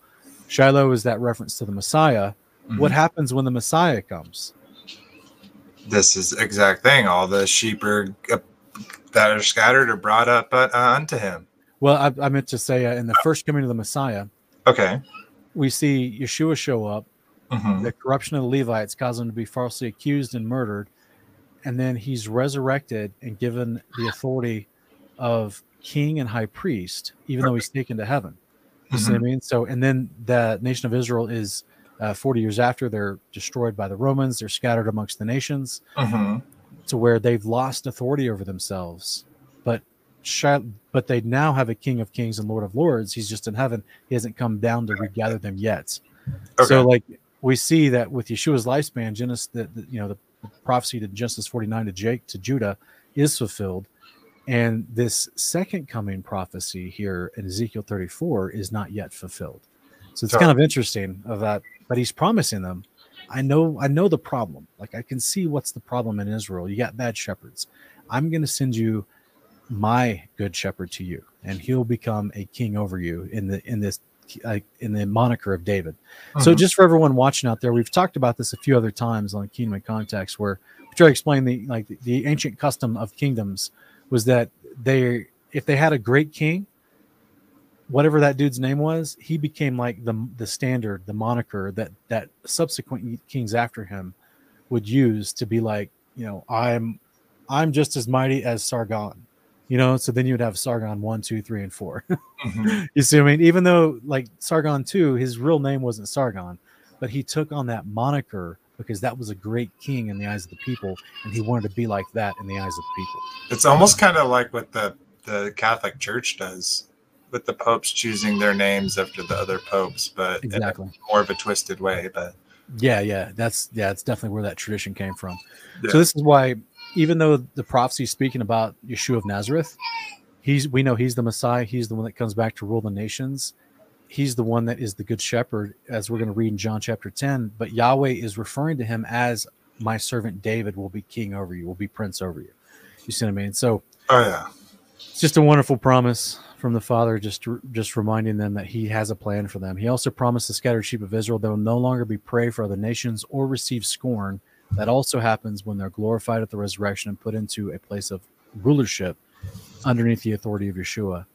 Shiloh is that reference to the Messiah. What happens when the Messiah comes? This is exact thing. All the sheep are uh, that are scattered are brought up uh, unto him. Well, I, I meant to say uh, in the first coming of the Messiah, Okay. we see Yeshua show up Mhm. the corruption of the Levites caused him to be falsely accused and murdered. And then he's resurrected and given the authority of king and high priest, even though he's taken to heaven. You see what I mean? So, and then the nation of Israel is uh, 40 years after they're destroyed by the Romans, they're scattered amongst the nations Mhm. to where they've lost authority over themselves. But they now have a King of Kings and Lord of Lords. He's just in heaven. He hasn't come down to regather them yet. Okay. So like we see that with Yeshua's lifespan, Genesis, the, the- you know, the prophecy to Genesis 49 to Jake to Judah is fulfilled. And this second coming prophecy here in Ezekiel 34 is not yet fulfilled. So it's Sure. kind of interesting of that, but he's promising them. I know, I know the problem. Like I can see what's the problem in Israel. You got bad shepherds. I'm going to send you my good shepherd to you, and he'll become a king over you in the in this uh, in the moniker of David. So Mhm. just for everyone watching out there, we've talked about this a few other times on Kingdom and Context, where we try to explain the like the, the ancient custom of kingdoms was that they if they had a great king, whatever that dude's name was, he became like the the standard, the moniker that that subsequent kings after him would use to be like, you know, I'm I'm just as mighty as Sargon. You know, so then you would have Sargon one, two, three, and four. Mhm. You see what I mean? Even though like Sargon 2, his real name wasn't Sargon, but he took on that moniker because that was a great king in the eyes of the people, and he wanted to be like that in the eyes of the people. It's almost kind of like what the the Catholic Church does with the popes choosing their names after the other popes, but in Exactly. more of a twisted way. But Yeah, yeah. That's yeah, it's definitely where that tradition came from. Yeah. So this is why even though the prophecy is speaking about Yeshua of Nazareth, he's we know he's the Messiah, he's the one that comes back to rule the nations. He's the one that is the good shepherd, as we're going to read in John chapter 10. But Yahweh is referring to him as my servant David will be king over you, will be prince over you. You see what I mean? So oh yeah, it's just a wonderful promise from the Father, just just reminding them that He has a plan for them. He also promised the scattered sheep of Israel they will no longer be prey for other nations or receive scorn. That also happens when they're glorified at the resurrection and put into a place of rulership underneath the authority of Yeshua.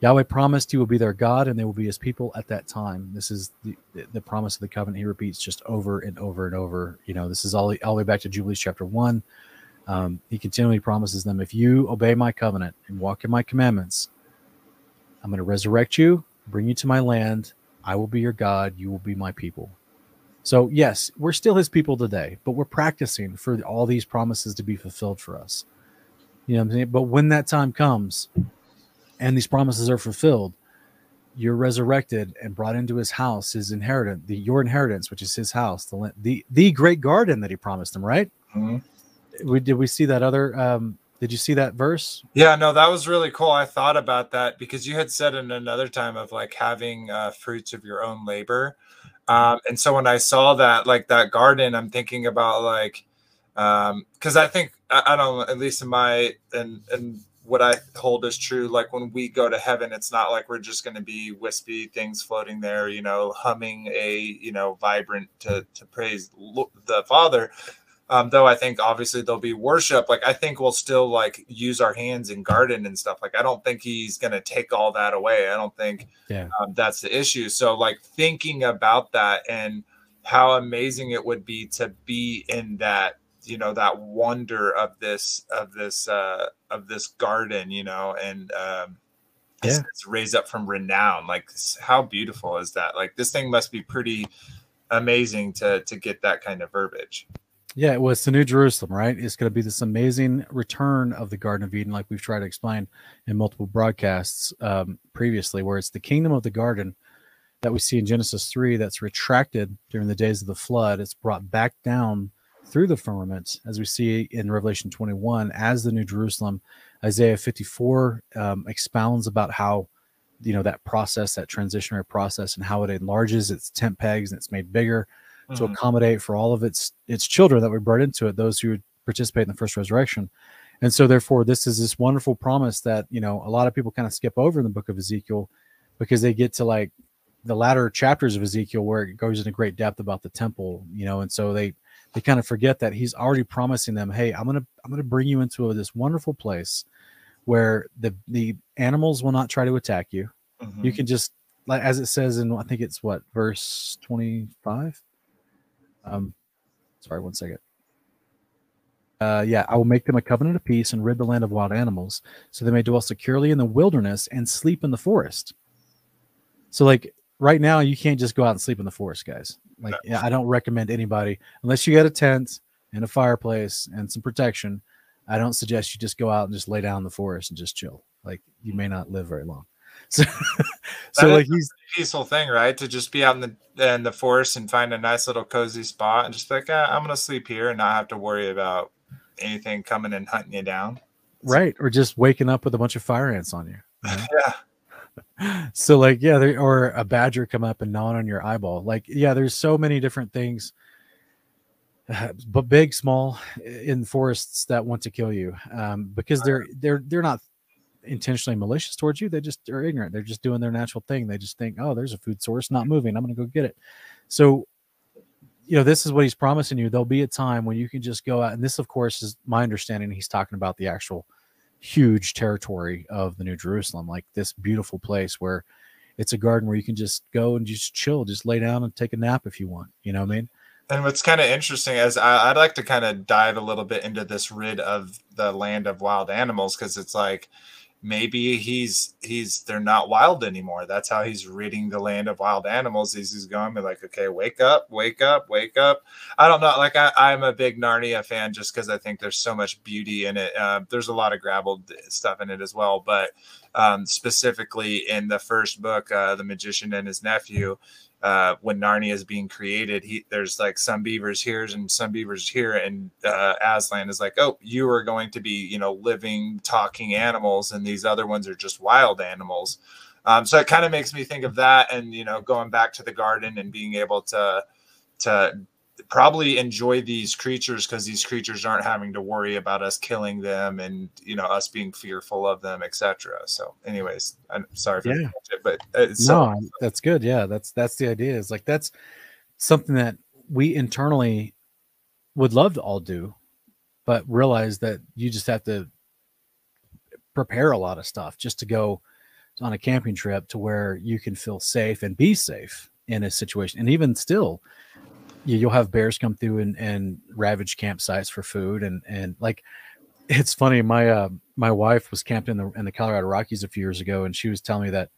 Yahweh promised He will be their God and they will be His people at that time. This is the, the promise of the covenant He repeats just over and over and over. You know, this is all, all the way back to Jubilees chapter one. Um, he continually promises them, if you obey my covenant and walk in my commandments, I'm going to resurrect you, bring you to my land. I will be your God. You will be my people. So, yes, we're still his people today, but we're practicing for all these promises to be fulfilled for us. You know what I'm saying? But when that time comes and these promises are fulfilled, you're resurrected and brought into his house, his inheritance, the your inheritance, which is his house, the the, the great garden that he promised them, right? Mhm. We, did we see that other? Um, did you see that verse? yeah. No, that was really cool. I thought about that because you had said in another time of like having uh, fruits of your own labor, um, and so when I saw that like that garden, I'm thinking about like um, because I think I, I don't at least in my and and what I hold is true. Like when we go to heaven, it's not like we're just going to be wispy things floating there, you know, humming a you know vibrant to to praise the Father. Um, though I think obviously there'll be worship. Like I think we'll still like use our hands and garden and stuff. Like I don't think he's gonna take all that away. I don't think yeah. um, that's the issue. So like thinking about that and how amazing it would be to be in that you know that wonder of this of this uh of this garden you know and um yeah. it's, it's raised up from renown like how beautiful is that like this thing must be pretty amazing to to get that kind of verbiage yeah well it's the new jerusalem right? It's going to be this amazing return of the garden of eden like we've tried to explain in multiple broadcasts um, previously where it's the kingdom of the garden that we see in genesis 3 that's retracted during the days of the flood. It's brought back down through the firmament, as we see in Revelation 21, as the New Jerusalem. Isaiah 54 um, expounds about how, you know, that process, that transitionary process, and how it enlarges its tent pegs and it's made bigger mm-hmm. to accommodate for all of its its children that we brought into it, those who would participate in the first resurrection. And so, therefore, this is this wonderful promise that you know a lot of people kind of skip over in the book of Ezekiel because they get to like the latter chapters of Ezekiel where it goes into great depth about the temple, you know, and so they they kind of forget that he's already promising them, "Hey, I'm gonna I'm gonna bring you into this wonderful place where the the animals will not try to attack you. Mm-hmm. You can just like as it says in I think it's what verse 25. Um, sorry, one second. Uh, yeah, I will make them a covenant of peace and rid the land of wild animals, so they may dwell securely in the wilderness and sleep in the forest. So, like right now, you can't just go out and sleep in the forest, guys. Like, yeah, I don't recommend anybody unless you got a tent and a fireplace and some protection. I don't suggest you just go out and just lay down in the forest and just chill. Like, you may not live very long. So, so like he's peaceful thing, right? To just be out in the in the forest and find a nice little cozy spot and just like, ah, I'm gonna sleep here and not have to worry about anything coming and hunting you down. Right, or just waking up with a bunch of fire ants on you. know? yeah, so like yeah there, or a badger come up and gnaw on your eyeball like yeah there's so many different things but big small in forests that want to kill you um, because they're they're they're not intentionally malicious towards you they just are ignorant they're just doing their natural thing they just think oh there's a food source not moving i'm gonna go get it so you know this is what he's promising you there'll be a time when you can just go out and this of course is my understanding he's talking about the actual huge territory of the New Jerusalem, like this beautiful place where it's a garden where you can just go and just chill, just lay down and take a nap if you want. You know what I mean? And what's kind of interesting is I, would like to kind of dive a little bit into this rid of the land of wild animals because it's like maybe he's he's they're not wild anymore. That's how he's ridding the land of wild animals. He's, he's going to be like, okay, wake up, wake up, wake up. I don't know. Like I, I'm a big Narnia fan just because I think there's so much beauty in it. Uh, there's a lot of grabbled stuff in it as well, but um, specifically in the first book, uh, the magician and his nephew uh, when Narnia is being created, he there's like some beavers here and some beavers here, and uh, Aslan is like, oh, you are going to be you know living, talking animals, and these other ones are just wild animals. Um, so it kind of makes me think of that, and you know, going back to the garden and being able to to probably enjoy these creatures because these creatures aren't having to worry about us killing them and you know us being fearful of them etc so anyways i'm sorry for yeah. it but uh, no so, that's good. Yeah that's that's the idea. Is like that's something that we internally would love to all do but realize that you just have to prepare a lot of stuff just to go on a camping trip to where you can feel safe and be safe in a situation. And even still you'll have bears come through and, and ravage campsites for food and and like it's funny my uh my wife was camped in the in the colorado rockies a few years ago and she was telling me that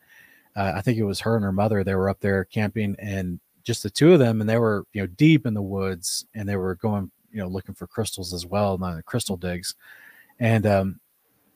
uh, i think it was her and her mother they were up there camping and just the two of them and they were you know deep in the woods and they were going you know looking for crystals as well not the crystal digs. And um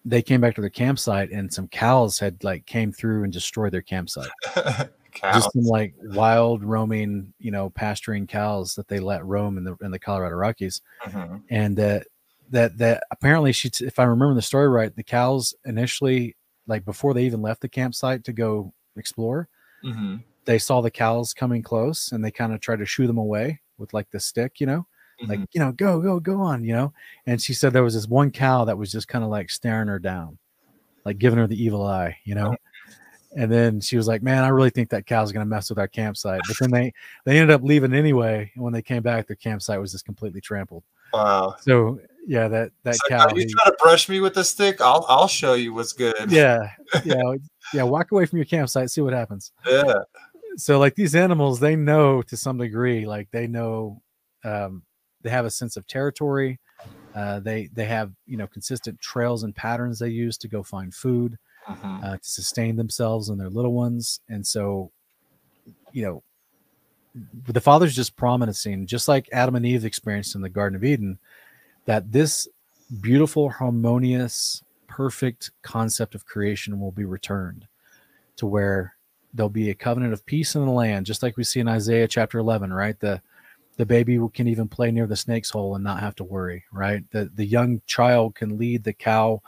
they came back to their campsite and some cows had like came through and destroyed their campsite cows. just some like wild roaming, you know, pasturing cows that they let roam in the in the Colorado Rockies, mm-hmm. and that that that apparently she, if I remember the story right, the cows initially, like before they even left the campsite to go explore, mm-hmm. they saw the cows coming close, and they kind of tried to shoo them away with like the stick, you know. Mm-hmm. Like, you know, go, go, go on, you know. And she said there was this one cow that was just kind of like staring her down like giving her the evil eye, you know. And then she was like, "Man, I really think that cow's gonna mess with our campsite." But then they they ended up leaving anyway. And when they came back, their campsite was just completely trampled. Wow. So yeah, that that like, cow. are you he- trying to brush me with a stick? I'll I'll show you what's good. yeah, yeah, yeah. Walk away from your campsite, see what happens. Yeah. so like these animals they know to some degree like they know um, they have a sense of territory uh, they they have you know consistent trails and patterns they use to go find food Mhm. uh, to sustain themselves and their little ones and so you know the father's just promising just like adam and eve experienced in the garden of eden that this beautiful harmonious perfect concept of creation will be returned to where there'll be a covenant of peace in the land, just like we see in Isaiah chapter 11, right? The the baby can even play near the snake's hole and not have to worry, right? The the young child can lead the cow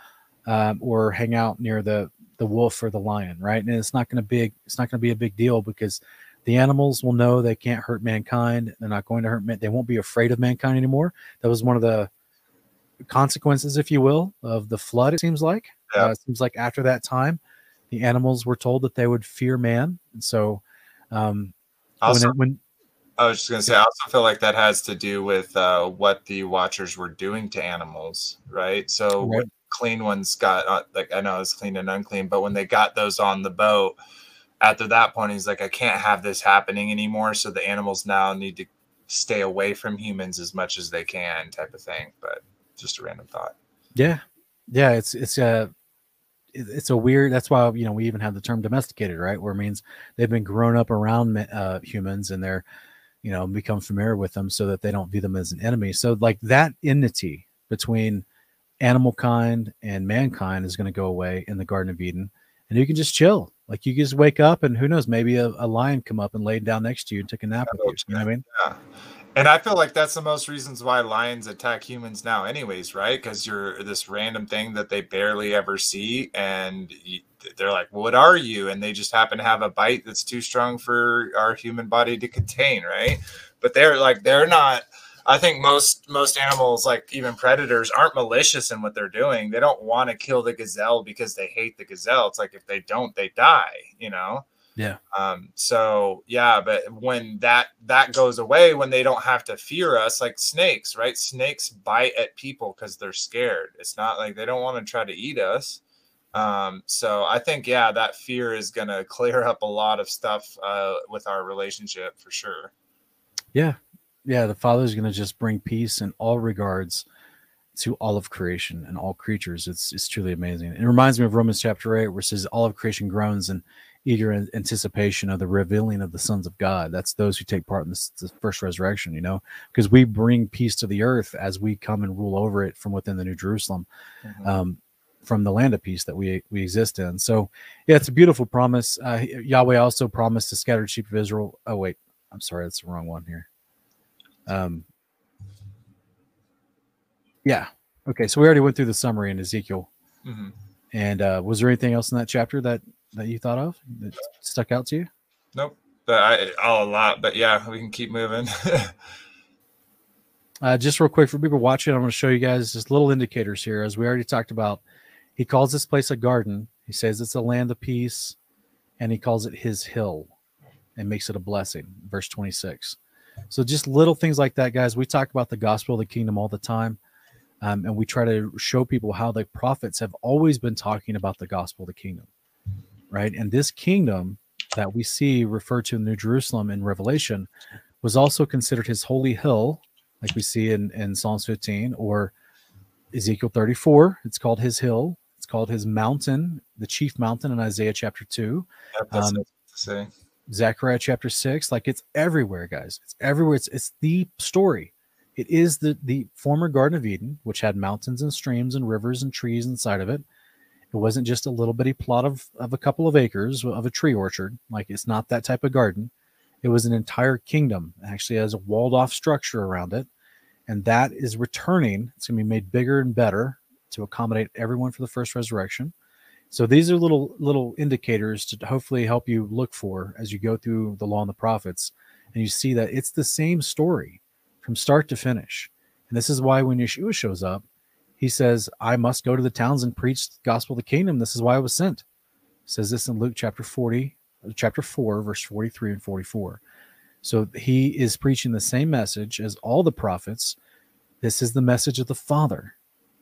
um, or hang out near the the wolf or the lion, right? And it's not going to be it's not going to be a big deal because the animals will know they can't hurt mankind. They're not going to hurt man. They won't be afraid of mankind anymore. That was one of the consequences, if you will, of the flood. It seems like. Yeah. Uh, it seems like after that time, the animals were told that they would fear man, and so um, Also, when, it, when I was just gonna say, I also feel like that has to do with uh, what the watchers were doing to animals, right? So Right. Clean ones got uh, like I know it's clean and unclean, but when they got those on the boat, after that point, he's like, I can't have this happening anymore. So the animals now need to stay away from humans as much as they can, type of thing. But just a random thought. Yeah, yeah, it's it's a it's a weird. That's why you know we even have the term domesticated, right? Where it means they've been grown up around uh, humans and they're you know become familiar with them, so that they don't view them as an enemy. So like that enmity between animal kind and mankind is going to go away in the Garden of Eden, and you can just chill. Like you just wake up and who knows, maybe a, a lion come up and laid down next to you and took a nap with you. You know what I mean? Yeah. And I feel like that's the most reasons why lions attack humans now, anyways, right? Because you're this random thing that they barely ever see, and y- they're like, "What are you?" And they just happen to have a bite that's too strong for our human body to contain, right? But they're like, they're not. I think most most animals, like even predators, aren't malicious in what they're doing. They don't want to kill the gazelle because they hate the gazelle. It's like if they don't, they die. You know. Yeah. Um, so yeah, but when that that goes away, when they don't have to fear us, like snakes, right? Snakes bite at people because they're scared. It's not like they don't want to try to eat us. Um, so I think yeah, that fear is gonna clear up a lot of stuff uh, with our relationship for sure. Yeah. Yeah. The Father is going to just bring peace in all regards to all of creation and all creatures. It's, it's truly amazing. It reminds me of Romans chapter 8, where it says, All of creation groans in eager anticipation of the revealing of the sons of God. That's those who take part in this, the first resurrection, you know, because we bring peace to the earth as we come and rule over it from within the New Jerusalem. um, from the land of peace that we we exist in. So, yeah, it's a beautiful promise. Uh, Yahweh also promised the scattered sheep of Israel. Oh wait, I'm sorry, that's the wrong one here. Um, yeah, okay. So we already went through the summary in Ezekiel. Mhm. And uh, was there anything else in that chapter that that you thought of that stuck out to you? Nope. But I, oh, a lot. But yeah, we can keep moving. Uh, just real quick for people watching, I'm going to show you guys just little indicators here. As we already talked about, he calls this place a garden. He says it's a land of peace, and he calls it his hill and makes it a blessing. Verse 26. So just little things like that, guys. We talk about the gospel of the kingdom all the time. Um, and we try to show people how the prophets have always been talking about the gospel of the kingdom, right? And this kingdom that we see referred to in New Jerusalem in Revelation was also considered his holy hill, like we see in, in Psalms 15 or Ezekiel 34. It's called his hill. It's called his mountain, the chief mountain in Isaiah chapter 2. Yep, Um, what to say. Zechariah chapter six. Like it's everywhere, guys. It's everywhere. It's it's the story. It is the the former Garden of Eden, which had mountains and streams and rivers and trees inside of it. It wasn't just a little bitty plot of of a couple of acres of a tree orchard. Like it's not that type of garden. It was an entire kingdom. Actually has a walled off structure around it, and that is returning. It's going to be made bigger and better to accommodate everyone for the first resurrection. So these are little little indicators to hopefully help you look for as you go through the law and the prophets, and you see that it's the same story from start to finish. And this is why when Yeshua shows up, he says, I must go to the towns and preach the gospel of the kingdom. This is why I was sent. says this in Luke chapter 40, chapter 4, verse 43 and 44. So he is preaching the same message as all the prophets. This is the message of the Father.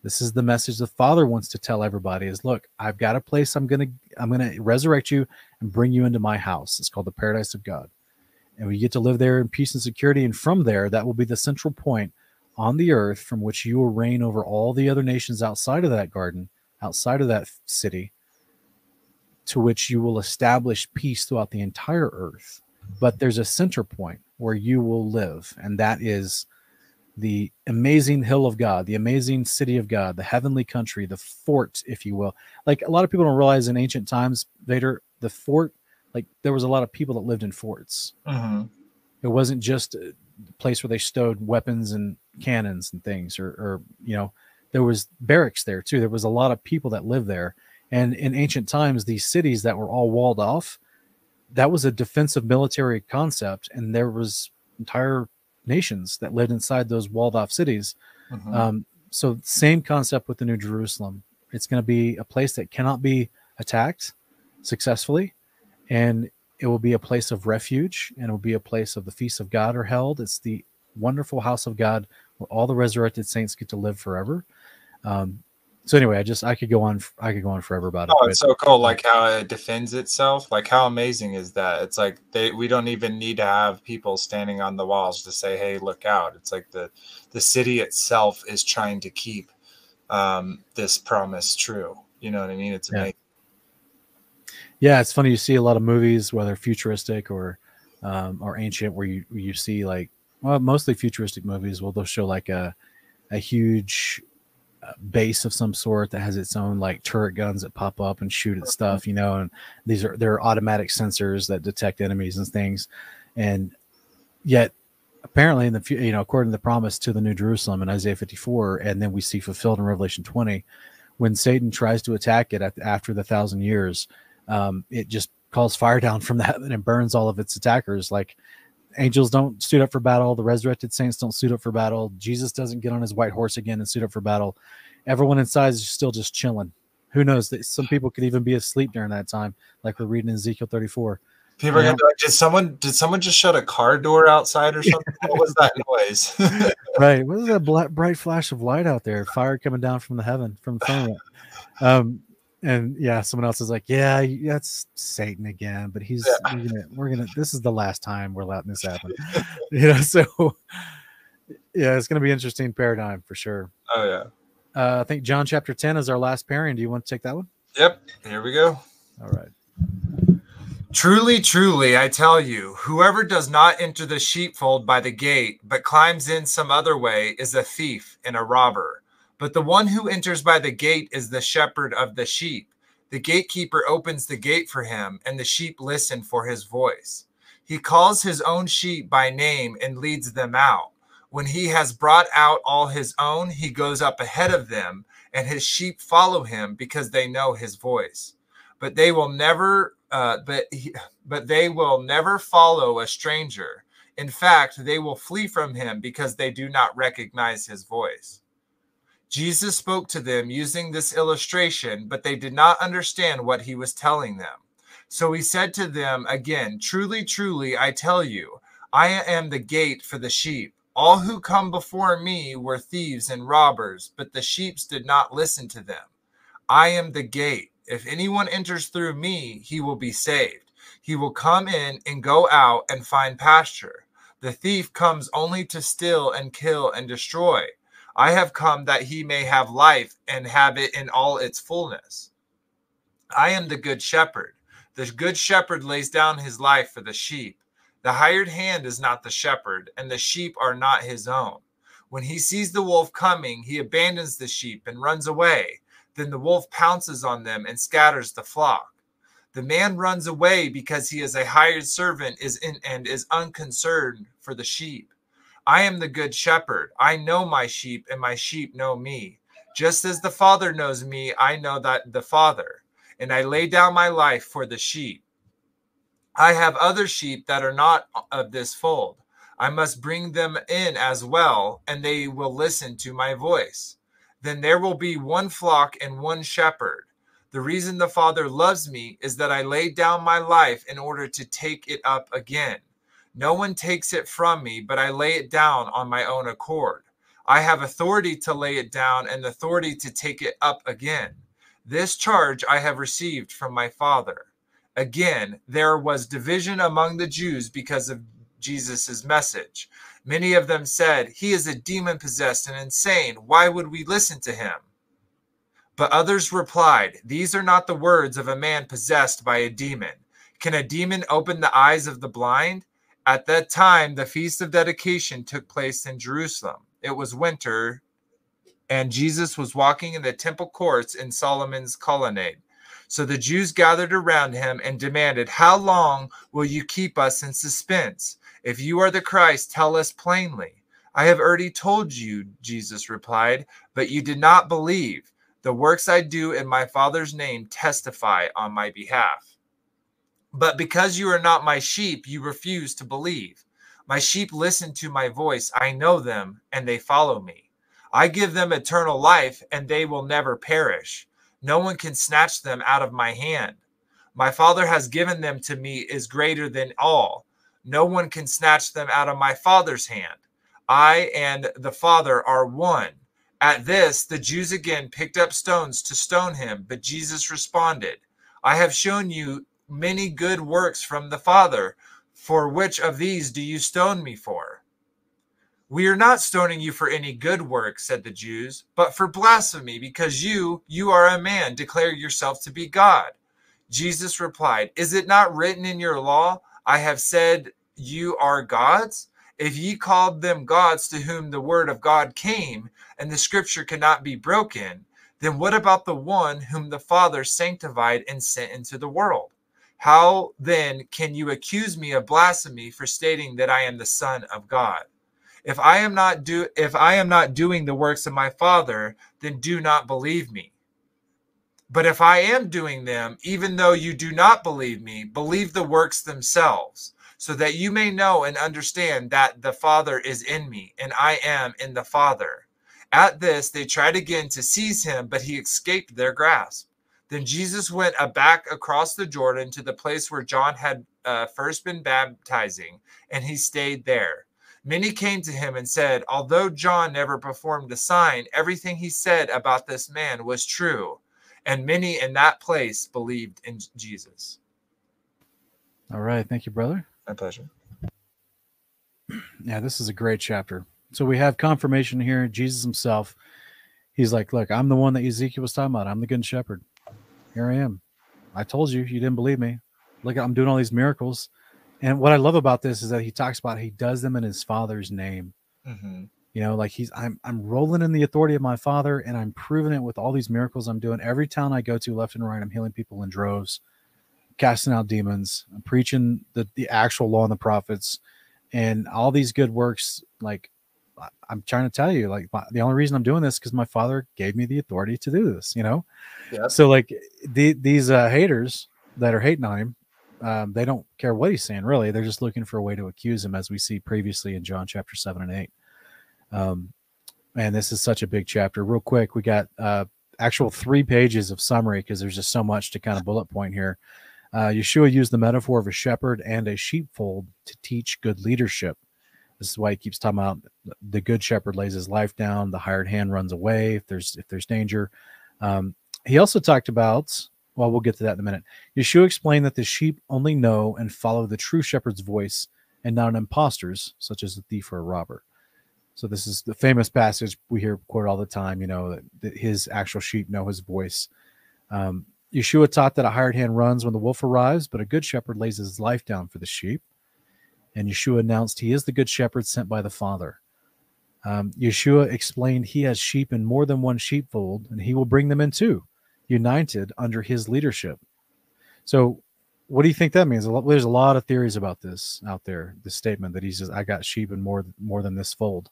This is the message the Father wants to tell everybody is look, I've got a place I'm gonna I'm gonna resurrect you and bring you into my house. It's called the paradise of God. And we get to live there in peace and security. And from there, that will be the central point on the earth from which you will reign over all the other nations outside of that garden, outside of that city, to which you will establish peace throughout the entire earth. But there's a center point where you will live, and that is the amazing hill of God, the amazing city of God, the heavenly country, the fort, if you will. Like a lot of people don't realize in ancient times, Vader, the fort, like there was a lot of people that lived in forts. Mm-hmm. It wasn't just a place where they stowed weapons and cannons and things, or, or you know, there was barracks there too. There was a lot of people that lived there. And in ancient times, these cities that were all walled off, that was a defensive military concept, and there was entire nations that lived inside those walled off cities. Mhm. Um, so same concept with the New Jerusalem. It's going to be a place that cannot be attacked successfully, and it will be a place of refuge, and it will be a place of the feasts of God are held. It's the wonderful house of God where all the resurrected saints get to live forever. Um, so anyway, I just I could go on I could go on forever about it. Oh, it's so cool! Like how it defends itself. Like how amazing is that? It's like they we don't even need to have people standing on the walls to say, "Hey, look out!" It's like the the city itself is trying to keep um, this promise true. You know what I mean? It's Yeah. amazing. Yeah, it's funny. You see a lot of movies, whether futuristic or um, or ancient, where you you see like well, mostly futuristic movies. Well, they'll show like a a huge base of some sort that has its own like turret guns that pop up and shoot at stuff, you know. And these are they're automatic sensors that detect enemies and things. And yet, apparently, in the you know, according to the promise to the New Jerusalem in Isaiah 54, and then we see fulfilled in Revelation 20, when Satan tries to attack it at, after the thousand years um, it just calls fire down from heaven and burns all of its attackers. Like angels don't suit up for battle, the resurrected saints don't suit up for battle. Jesus doesn't get on his white horse again and suit up for battle. Everyone inside is still just chilling. Who knows? That Some people could even be asleep during that time, like we're reading in Ezekiel 34. People are gonna be like, "Did someone did someone just shut a car door outside or something? what was that noise?" right. What is that black, bright flash of light out there? Fire coming down from the heaven, from the firmament. Um, and yeah, someone else is like, yeah, that's Satan again, but he's Yeah. we're gonna, we're gonna. This is the last time we're letting this happen. you know, so yeah, it's gonna be interesting paradigm for sure. oh yeah. Uh, I think John chapter ten is our last pairing. Do you want to take that one? Yep. Here we go. All right. Truly, truly, I tell you, whoever does not enter the sheepfold by the gate, but climbs in some other way, is a thief and a robber. But the one who enters by the gate is the shepherd of the sheep. The gatekeeper opens the gate for him, and the sheep listen for his voice. He calls his own sheep by name and leads them out. When he has brought out all his own, he goes up ahead of them, and his sheep follow him because they know his voice. But they will never, uh, but he, but they will never follow a stranger. In fact, they will flee from him because they do not recognize his voice. Jesus spoke to them using this illustration, but they did not understand what he was telling them. So he said to them again, Truly, truly, I tell you, I am the gate for the sheep. All who come before me were thieves and robbers, but the sheep did not listen to them. I am the gate. If anyone enters through me, he will be saved. He will come in and go out and find pasture. The thief comes only to steal and kill and destroy. I have come that he may have life and have it in all its fullness. I am the good shepherd. The good shepherd lays down his life for the sheep. The hired hand is not the shepherd, and the sheep are not his own. When he sees the wolf coming, he abandons the sheep and runs away. Then the wolf pounces on them and scatters the flock. The man runs away because he is a hired servant is in, and is unconcerned for the sheep. I am the good shepherd. I know my sheep, and my sheep know me. Just as the Father knows me, I know that the Father, and I lay down my life for the sheep. I have other sheep that are not of this fold. I must bring them in as well, and they will listen to my voice. then there will be one flock and one shepherd. The reason the Father loves me is that I laid down my life in order to take it up again. No one takes it from me, but I lay it down on my own accord. I have authority to lay it down and authority to take it up again. This charge I have received from my Father. Again, there was division among the Jews because of Jesus' message. Many of them said, He is a demon possessed and insane. Why would we listen to him? But others replied, These are not the words of a man possessed by a demon. Can a demon open the eyes of the blind? At that time, the Feast of Dedication took place in Jerusalem. It was winter, and Jesus was walking in the temple courts in Solomon's colonnade. So the Jews gathered around him and demanded, How long will you keep us in suspense? If you are the Christ, tell us plainly. I have already told you, Jesus replied, but you did not believe. The works I do in my Father's name testify on my behalf. But because you are not my sheep, you refuse to believe. My sheep listen to my voice. I know them, and they follow me. I give them eternal life, and they will never perish. No one can snatch them out of my hand. My Father has given them to me is greater than all. No one can snatch them out of my Father's hand. I and the Father are one. At this, the Jews again picked up stones to stone him, but Jesus responded, I have shown you many good works from the Father. For which of these do you stone me for? We are not stoning you for any good work, said the Jews, but for blasphemy, because you, you are a man, declare yourself to be God. Jesus replied, Is it not written in your law, I have said you are gods? If ye called them gods to whom the word of God came, and the scripture cannot be broken, then what about the one whom the Father sanctified and sent into the world? How then can you accuse me of blasphemy for stating that I am the Son of God? If I am not do if I am not doing the works of my Father, then do not believe me. But if I am doing them, even though you do not believe me, believe the works themselves so that you may know and understand that the Father is in me, and I am in the Father. At this, they tried again to seize him, but he escaped their grasp. Then Jesus went back across the Jordan to the place where John had uh, first been baptizing, and he stayed there. Many came to him and said, Although John never performed a sign, everything he said about this man was true. And many in that place believed in Jesus. All right. Thank you, brother. My pleasure. Yeah, this is a great chapter. So we have confirmation here. Jesus himself, he's like, Look, I'm the one that Ezekiel was talking about. I'm the good shepherd. Here I am. I told you, you didn't believe me. Look, I'm doing all these miracles. And what I love about this is that he talks about he does them in his father's name. Mm-hmm. You know, like he's I'm I'm rolling in the authority of my father and I'm proving it with all these miracles I'm doing. Every town I go to, left and right, I'm healing people in droves casting out demons, preaching the, the actual law and the prophets, and all these good works. Like, I'm trying to tell you, like, my, the only reason I'm doing this is because my father gave me the authority to do this, you know? Yep. So, like, the, these uh, haters that are hating on him, um, they don't care what he's saying, really. They're just looking for a way to accuse him, as we see previously in John chapter 7 and 8. Um, and this is such a big chapter. Real quick, we got uh, actual three pages of summary because there's just so much to kind of bullet point here. Uh, Yeshua used the metaphor of a shepherd and a sheepfold to teach good leadership. This is why he keeps talking about the good shepherd lays his life down, the hired hand runs away if there's if there's danger. Um, he also talked about, well, we'll get to that in a minute. Yeshua explained that the sheep only know and follow the true shepherd's voice and not an impostor's, such as a thief or a robber. So this is the famous passage we hear quoted all the time. You know that, his actual sheep know his voice. Um, Yeshua taught that a hired hand runs when the wolf arrives, but a good shepherd lays his life down for the sheep. And Yeshua announced he is the good shepherd sent by the Father. Um, Yeshua explained he has sheep in more than one sheepfold, and he will bring them in too, united under his leadership. So, what do you think that means? There's a lot of theories about this out there. This statement that he says, "I got sheep in more more than this fold,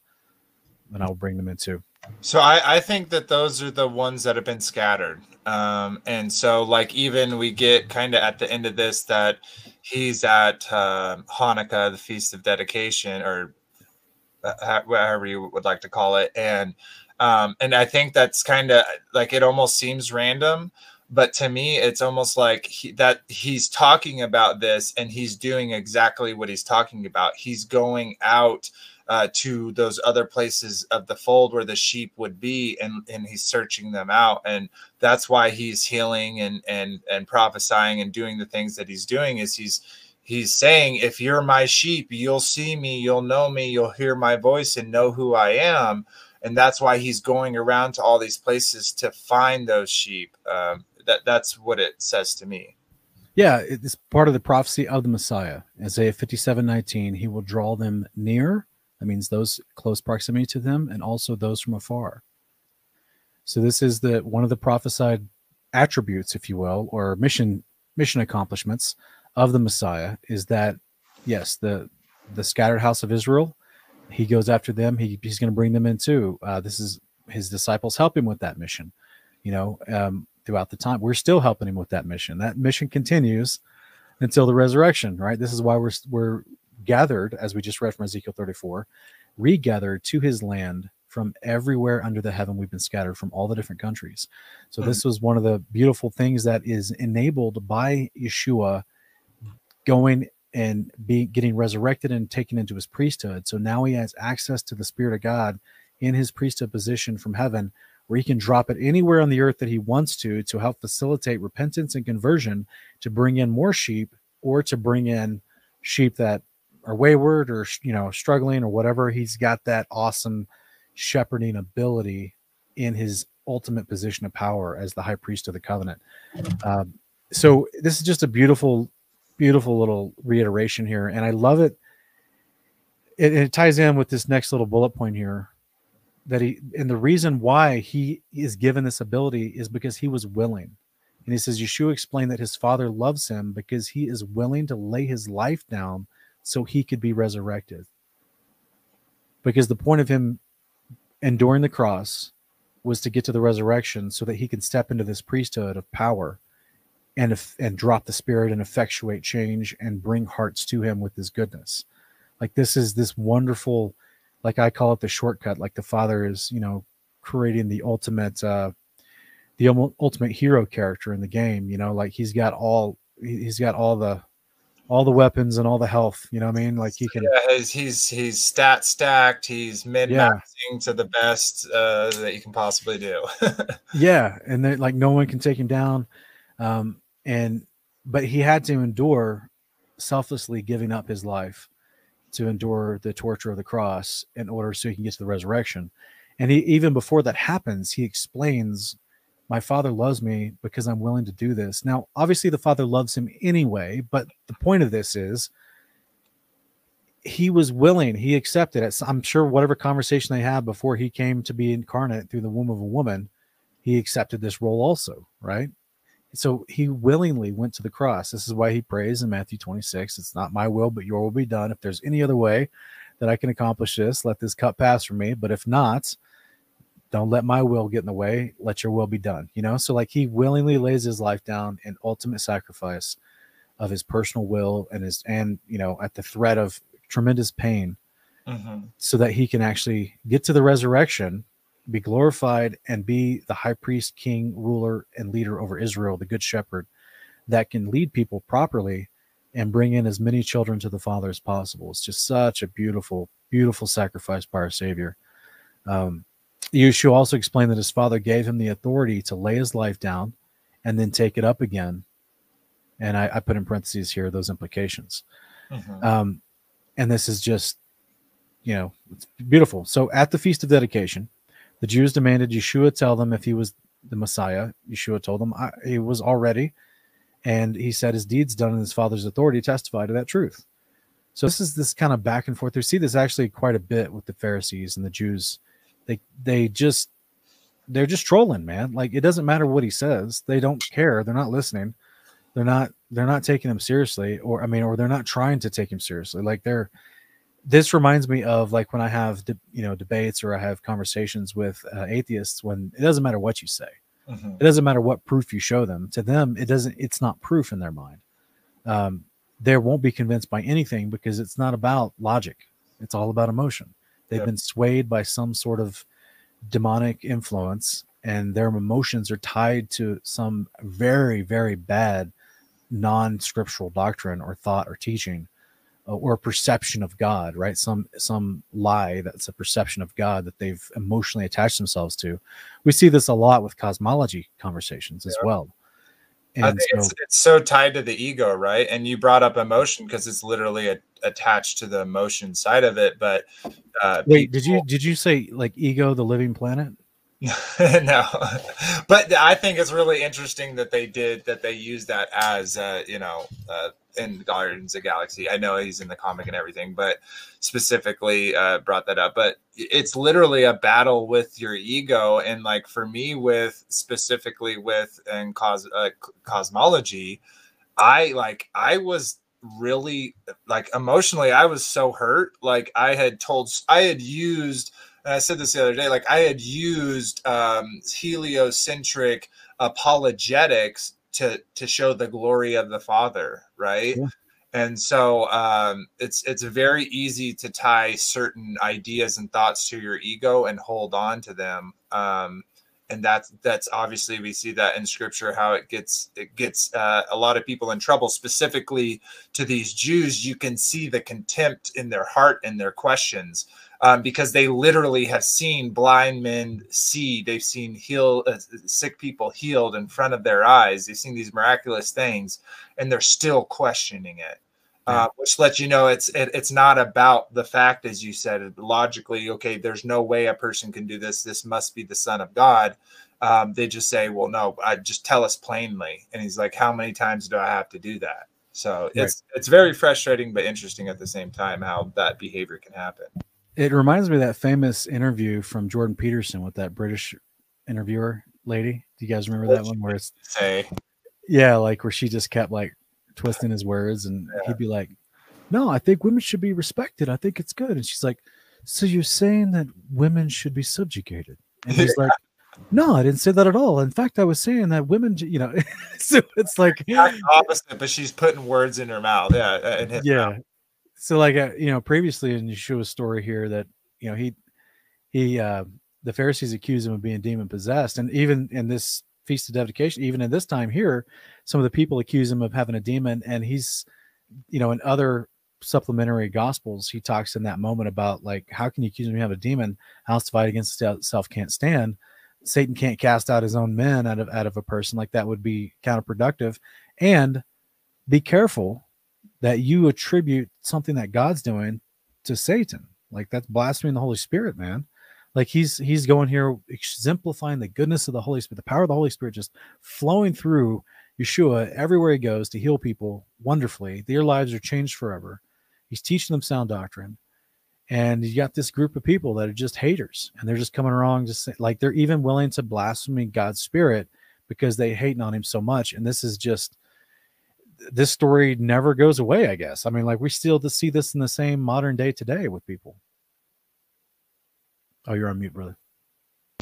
and I will bring them in too." So I, I think that those are the ones that have been scattered. Um, and so like even we get kind of at the end of this that he's at uh, Hanukkah, the Feast of Dedication, or uh, you would like to call it, and Um, and I think that's kind of like it almost seems random, but to me, it's almost like he, that he's talking about this and he's doing exactly what he's talking about. He's going out uh, to those other places of the fold where the sheep would be, and and he's searching them out, and that's why he's healing and and and prophesying and doing the things that he's doing. Is he's he's saying, if you're my sheep, you'll see me, you'll know me, you'll hear my voice, and know who I am. And that's why he's going around to all these places to find those sheep. Um, that that's what it says to me. Yeah, it's part of the prophecy of the Messiah. Isaiah 57 19, he will draw them near that means those close proximity to them and also those from afar. So this is the one of the prophesied attributes, if you will, or mission mission accomplishments of the Messiah is that yes, the the scattered house of Israel, he goes after them. He, he's going to bring them in too. Uh, this is his disciples help him with that mission. You know, um, throughout the time, we're still helping him with that mission. That mission continues until the resurrection. Right. This is why we're we're gathered, as we just read from Ezekiel 34, regathered to his land from everywhere under the heaven. We've been scattered from all the different countries. So, mm-hmm. this was one of the beautiful things that is enabled by Yeshua going and being getting resurrected and taken into his priesthood. So now he has access to the Spirit of God in his priesthood position from heaven, where he can drop it anywhere on the earth that he wants to to help facilitate repentance and conversion, to bring in more sheep or to bring in sheep that are wayward or you know struggling or whatever he's got that awesome shepherding ability in his ultimate position of power as the high priest of the covenant um, so this is just a beautiful beautiful little reiteration here and i love it. it it ties in with this next little bullet point here that he and the reason why he is given this ability is because he was willing and he says yeshua explained that his father loves him because he is willing to lay his life down so he could be resurrected. Because the point of him enduring the cross was to get to the resurrection so that he can step into this priesthood of power and and drop the spirit and effectuate change and bring hearts to him with his goodness. Like this is this wonderful like I call it the shortcut like the father is, you know, creating the ultimate uh the ultimate hero character in the game, you know, like he's got all he's got all the all the weapons and all the health. You know what I mean? Like he can. Yeah, he's he's, he's stat stacked. He's min maxing yeah. to the best uh, that you can possibly do. yeah, and then like no one can take him down, um, and but he had to endure selflessly giving up his life to endure the torture of the cross in order so he can get to the resurrection. And he even before that happens, he explains my father loves me because I'm willing to do this. Now, obviously, the father loves him anyway, but the point of this is he was willing, he accepted it. I'm sure whatever conversation they had before he came to be incarnate through the womb of a woman, he accepted this role also, right? So he willingly went to the cross. This is why he prays in Matthew 26 It's not my will, but your will be done. If there's any other way that I can accomplish this, let this cup pass from me. But if not, don't let my will get in the way. Let your will be done you know? So like he willingly lays his life down in ultimate sacrifice of his personal will and his and you know at the threat of tremendous pain mm-hmm. so that he can actually get to the resurrection be glorified and be the high priest king ruler and leader over israel the good shepherd that can lead people properly and bring in as many children to the father as possible. It's just such a beautiful beautiful sacrifice by our savior. Um, Yeshua also explained that his father gave him the authority to lay his life down and then take it up again. And I, I put in parentheses here those implications. Mm-hmm. Um, and this is just, you know, it's beautiful. So at the Feast of Dedication, the Jews demanded Yeshua tell them if he was the Messiah. Yeshua told them he was already. And he said his deeds done in his father's authority testify to that truth. So this is this kind of back and forth. We see this actually quite a bit with the Pharisees and the Jews they they just they're just trolling, man. Like it doesn't matter what he says. They don't care. They're not listening. They're not they're not taking him seriously or I mean or they're not trying to take him seriously. Like they're this reminds me of like when I have de- you know debates or I have conversations with uh, atheists when it doesn't matter what you say. Mm-hmm. It doesn't matter what proof you show them. To them, it doesn't. It's not proof in their mind. Um, they won't be convinced by anything because it's not about logic. It's all about emotion. They've yep. been swayed by some sort of demonic influence and their emotions are tied to some very very bad non-scriptural doctrine or thought or teaching uh, or perception of god right? Some some lie that's a perception of god that they've emotionally attached themselves to. We see this a lot with cosmology conversations as well I think so, it's, it's so tied to the ego, right? And you brought up emotion because it's literally a, attached to the emotion side of it. But uh, wait, people, did you did you say like ego, the living planet? no, but I think it's really interesting that they did that. They used that as uh, you know uh, in Guardians of Galaxy. I know he's in the comic and everything, but specifically uh, brought that up. But it's literally a battle with your ego, and like for me, with specifically with and cos uh, cosmology, I like I was really like emotionally i was so hurt like i had told i had used and I said this the other day, like I had used um, heliocentric apologetics to to show the glory of the Father, right? Yeah. And so um, it's it's very easy to tie certain ideas and thoughts to your ego and hold on to them. Um, and that's that's obviously we see that in scripture how it gets it gets uh, a lot of people in trouble specifically to these jews you can see the contempt in their heart and their questions um, because they literally have seen blind men see they've seen heal uh, sick people healed in front of their eyes they've seen these miraculous things and they're still questioning it uh, which lets you know it's it, it's not about the fact, as you said, logically. Okay, there's no way a person can do this. This must be the Son of God. Um, they just say, "Well, no, I just tell us plainly." And he's like, "How many times do I have to do that?" So right. it's it's very frustrating but interesting at the same time how that behavior can happen. It reminds me of that famous interview from Jordan Peterson with that British interviewer lady. Do you guys remember that one where it's say, yeah, like where she just kept like twisting his words, and yeah. he'd be like, "No, I think women should be respected. I think it's good." And she's like, "So you're saying that women should be subjugated?" And he's like, "No, I didn't say that at all. In fact, I was saying that women, you know." so it's like opposite, but she's putting words in her mouth. Yeah, uh, yeah. Mouth. So like uh, you know, previously in Yeshua's story here, that you know he he uh the Pharisees accuse him of being demon possessed, and even in this feast of dedication even in this time here some of the people accuse him of having a demon and he's you know in other supplementary gospels he talks in that moment about like how can you accuse me of having a demon? House divided against itself can't stand. Satan can't cast out his own men out of out of a person. Like that would be counterproductive. And be careful that you attribute something that god's doing to satan like that's blaspheming the holy spirit man like he's he's going here exemplifying the goodness of the Holy Spirit, the power of the Holy Spirit just flowing through Yeshua everywhere he goes to heal people wonderfully. Their lives are changed forever. He's teaching them sound doctrine. And you got this group of people that are just haters and they're just coming around just like they're even willing to blaspheme God's spirit because they hating on him so much. And this is just this story never goes away, I guess. I mean, like we still see this in the same modern day today with people. Oh, you're on mute, brother.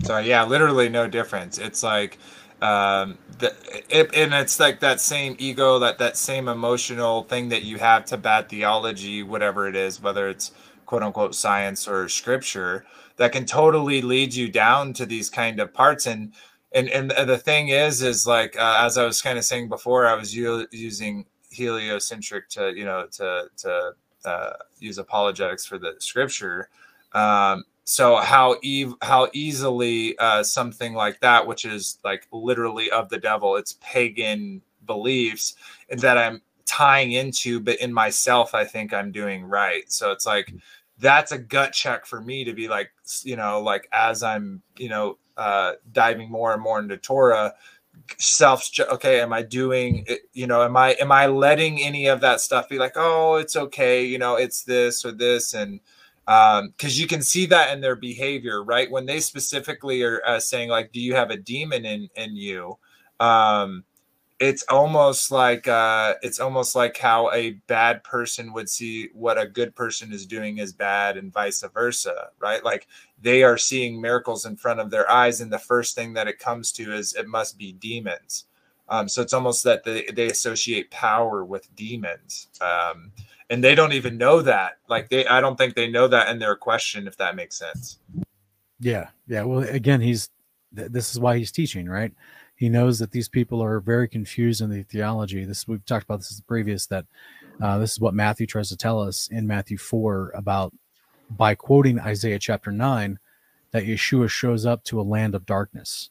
So yeah, literally no difference. It's like um the, it, and it's like that same ego that that same emotional thing that you have to bad theology whatever it is whether it's quote unquote science or scripture that can totally lead you down to these kind of parts and and and the thing is is like uh, as i was kind of saying before i was u- using heliocentric to you know to to uh, use apologetics for the scripture. Um so how eve how easily uh, something like that which is like literally of the devil it's pagan beliefs that i'm tying into but in myself i think i'm doing right. So it's like that's a gut check for me to be like you know like as i'm you know uh diving more and more into torah self okay am i doing you know am i am i letting any of that stuff be like oh it's okay you know it's this or this and because um, you can see that in their behavior, right? When they specifically are uh, saying like, "Do you have a demon in in you?" Um, it's almost like uh, it's almost like how a bad person would see what a good person is doing as bad, and vice versa, right? Like they are seeing miracles in front of their eyes, and the first thing that it comes to is it must be demons. Um, so it's almost that they, they associate power with demons. Um, and they don't even know that. Like they, I don't think they know that in their question, if that makes sense. Yeah, yeah. Well, again, he's th- this is why he's teaching, right? He knows that these people are very confused in the theology. This we've talked about this previous that uh, this is what Matthew tries to tell us in Matthew four about by quoting Isaiah chapter nine that Yeshua shows up to a land of darkness,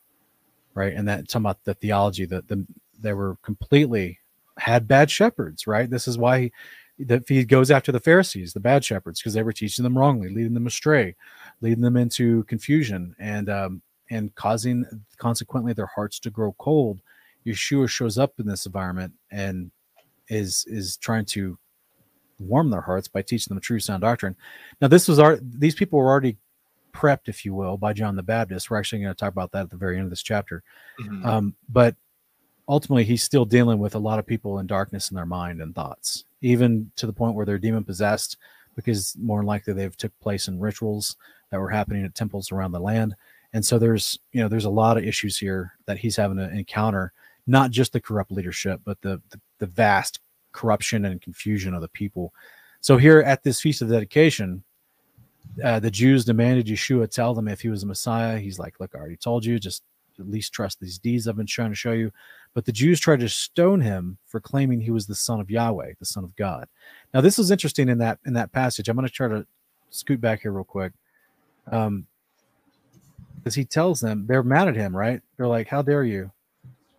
right? And that talking about the theology that the they were completely had bad shepherds, right? This is why that he goes after the Pharisees, the bad shepherds, because they were teaching them wrongly, leading them astray, leading them into confusion, and um, and causing consequently their hearts to grow cold. Yeshua shows up in this environment and is is trying to warm their hearts by teaching them true sound doctrine. Now, this was our these people were already prepped, if you will, by John the Baptist. We're actually going to talk about that at the very end of this chapter. Mhm. Um, but ultimately, he's still dealing with a lot of people in darkness in their mind and thoughts, even to the point where they're demon possessed, because more than likely they've took place in rituals that were happening at temples around the land. And so there's you know there's a lot of issues here that he's having to encounter, not just the corrupt leadership, but the the, the vast corruption and confusion of the people. So here at this feast of dedication, uh, the Jews demanded Yeshua tell them if he was a Messiah. He's like, "Look, I already told you. Just at least trust these deeds I've been trying to show you." But the Jews tried to stone him for claiming he was the son of Yahweh, the son of God. Now, this is interesting in that in that passage. I'm going to try to scoot back here real quick, um, because he tells them they're mad at him, right? They're like, "How dare you?"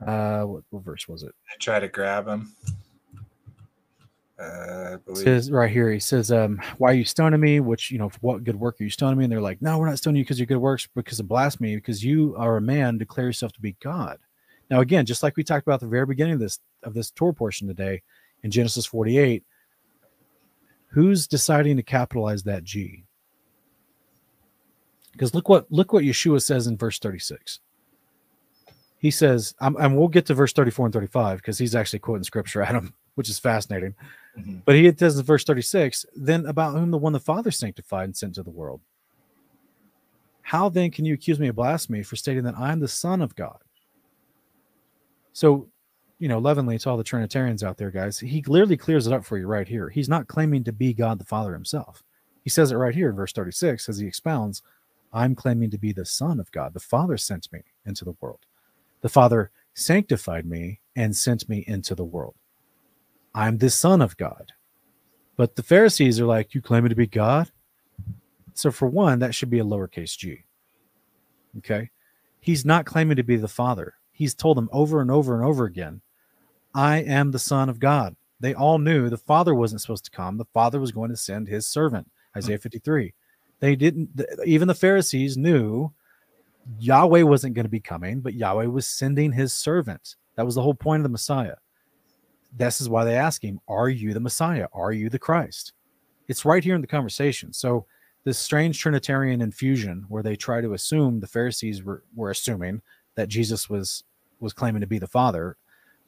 Uh, what, what verse was it? I try to grab him. Uh, says right here, he says, um, why are you stoning me? Which, you know, what good work are you stoning me? And they're like, no, we're not stoning you because your good works, because of blasphemy, because you are a man, declare yourself to be God. Now, again, just like we talked about the very beginning of this of this Torah portion today in Genesis 48, who's deciding to capitalize that G? Because look what look what Yeshua says in verse 36. He says, and we'll get to verse 34 and 35 because he's actually quoting scripture at him, which is fascinating. Mhm. But he says in verse 36, then about whom the one the Father sanctified and sent to the world. How then can you accuse me of blasphemy for stating that I'm the Son of God? So, you know, leavenly to all the Trinitarians out there, guys, he clearly clears it up for you right here. He's not claiming to be God the Father himself. He says it right here in verse 36 as he expounds, I'm claiming to be the Son of God. The Father sent me into the world. The Father sanctified me and sent me into the world. I'm the Son of God. But the Pharisees are like, You claiming to be God? So, for one, that should be a lowercase g. Okay. He's not claiming to be the Father. He's told them over and over and over again, I am the Son of God. They all knew the Father wasn't supposed to come. The Father was going to send his servant, Isaiah 53. They didn't, even the Pharisees knew Yahweh wasn't going to be coming, but Yahweh was sending his servant. That was the whole point of the Messiah. This is why they ask him, Are you the Messiah? Are you the Christ? It's right here in the conversation. So, this strange Trinitarian infusion where they try to assume the Pharisees were, were assuming that Jesus was was claiming to be the Father,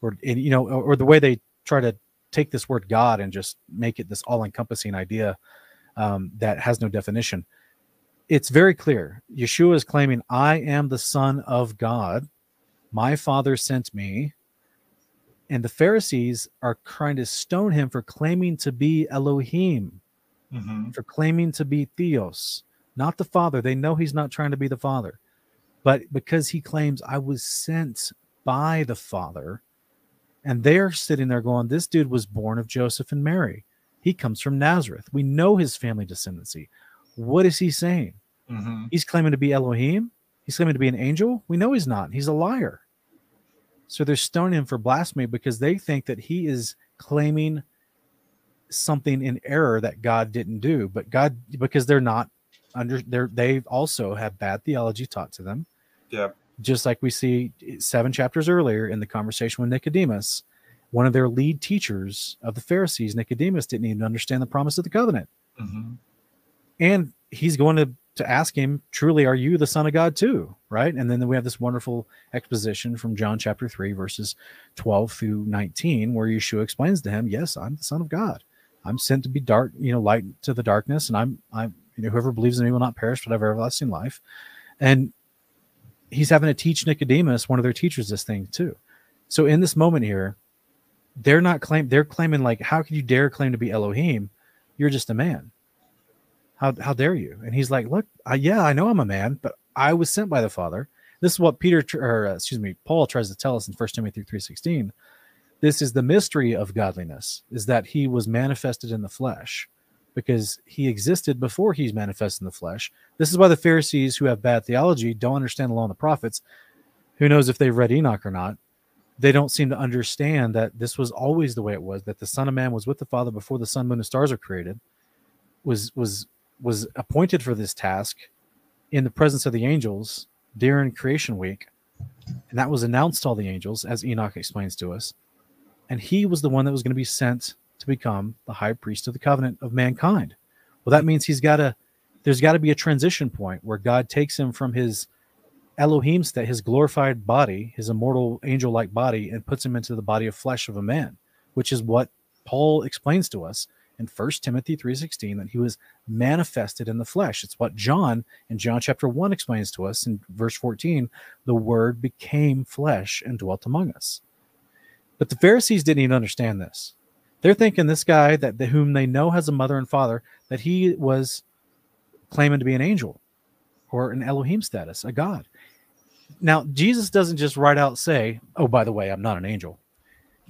or you know, or, the way they try to take this word God and just make it this all-encompassing idea um, that has no definition. It's very clear. Yeshua is claiming, "I am the Son of God. My Father sent me." And the Pharisees are trying to stone him for claiming to be Elohim Mhm. for claiming to be Theos, not the Father. They know he's not trying to be the Father, but because he claims, I was sent by the Father, and they're sitting there going, This dude was born of Joseph and Mary. He comes from Nazareth. We know his family descendancy. What is he saying? Mhm. He's claiming to be Elohim. He's claiming to be an angel. We know he's not. He's a liar. So they're stoning him for blasphemy because they think that he is claiming something in error that God didn't do. But God, because they're not under, they're they also have bad theology taught to them. Yeah. Just like we see seven chapters earlier in the conversation with Nicodemus, one of their lead teachers of the Pharisees, Nicodemus, didn't even understand the promise of the covenant Mhm. and he's going to to ask him truly are you the son of god too? Right? And then we have this wonderful exposition from john chapter 3 verses 12 through 19 where yeshua explains to him yes i'm the son of god. I'm sent to be dark you know light to the darkness and i'm i'm you know whoever believes in me will not perish but have everlasting life. And he's having to teach nicodemus one of their teachers this thing too. So in this moment here they're not claim they're claiming like how could you dare claim to be elohim? You're just a man How how dare you? And he's like, look, I, yeah, I know I'm a man, but I was sent by the Father. This is what Peter, or uh, excuse me, Paul tries to tell us in First Timothy three sixteen. This is the mystery of godliness: is that he was manifested in the flesh, because he existed before he's manifested in the flesh. This is why the Pharisees who have bad theology don't understand the law and the prophets. Who knows if they've read Enoch or not? They don't seem to understand that this was always the way it was. That the Son of Man was with the Father before the sun, moon, and stars are created. Was was was appointed for this task in the presence of the angels during creation week. And that was announced to all the angels as enoch explains to us. And he was the one that was going to be sent to become the high priest of the covenant of mankind. Well that means he's got to there's got to be a transition point where god takes him from his elohim state his glorified body his immortal angel like body and puts him into the body of flesh of a man which is what paul explains to us in First Timothy 3:16 that he was manifested in the flesh. It's what John in John chapter 1 explains to us in verse 14, the word became flesh and dwelt among us. But the Pharisees didn't even understand this. They're thinking this guy that the, whom they know has a mother and father that he was claiming to be an angel or an Elohim status, a god. Now, Jesus doesn't just right out say, "Oh, by the way, I'm not an angel."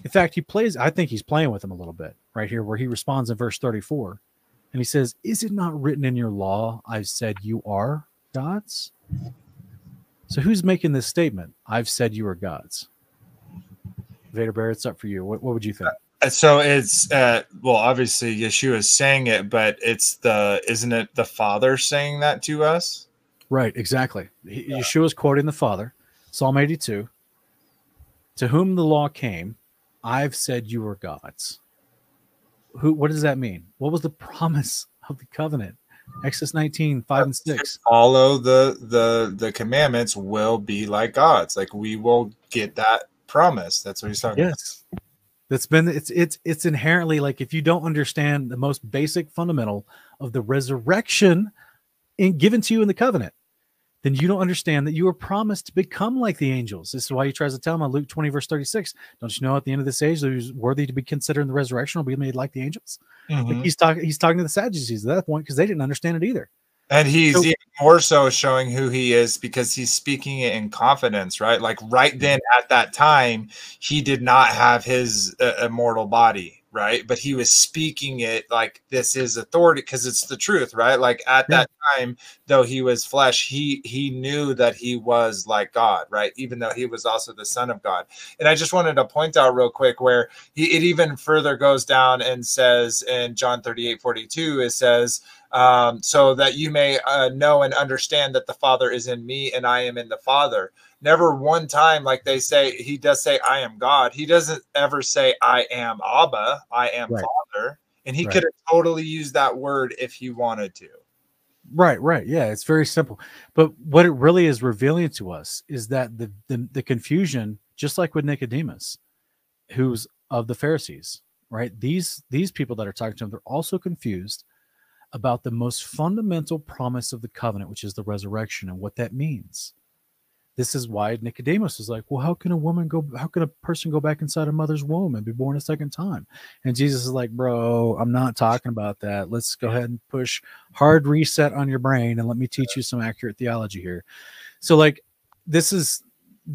In fact, he plays I think he's playing with him a little bit right here, where he responds in verse 34. And he says, Is it not written in your law, I've said you are gods? So who's making this statement? I've said you are gods. Vader Bear, it's up for you. What, what would you think? Uh, So it's uh well obviously Yeshua is saying it, but it's the isn't it the Father saying that to us? Right, exactly. He, Yeshua's quoting the Father, Psalm 82. To whom the law came, I've said you are gods. Who what does that mean? What was the promise of the covenant? Exodus 19, 5 and 6. Follow the the the commandments will be like gods. Like we will get that promise. That's what he's talking about. Yes. That's been it's it's it's inherently like if you don't understand the most basic fundamental of the resurrection in, given to you in the covenant, then you don't understand that you are promised to become like the angels. This is why he tries to tell them on Luke 20, verse 36. Don't you know at the end of this age, who's worthy to be considered in the resurrection will be made like the angels? Like Mhm. he's talking he's talking to the Sadducees at that point because they didn't understand it either. And he's So- even more so showing who he is because he's speaking it in confidence, right? Like right then at that time, he did not have his uh, immortal body, right? But he was speaking it like this is authority because it's the truth, right? Like at that time, though he was flesh, he he knew that he was like God, right? Even though he was also the Son of God. And I just wanted to point out real quick where he, it even further goes down and says in John 38, 42, it says, um, so that you may uh, know and understand that the Father is in me and I am in the Father. Never one time, like they say, he does say, I am God. He doesn't ever say, I am Abba, I am Right. Father. And he Right. could have totally used that word if he wanted to. Right, right. Yeah, it's very simple. But what it really is revealing to us is that the the, the confusion, just like with Nicodemus, who's of the Pharisees, right? These these people that are talking to him, they're also confused about the most fundamental promise of the covenant, which is the resurrection and what that means. This is why Nicodemus is like, well, how can a woman go? How can a person go back inside a mother's womb and be born a second time? And Jesus is like, bro, I'm not talking about that. Let's go ahead and push hard reset on your brain and let me teach you some accurate theology here. So, like, this is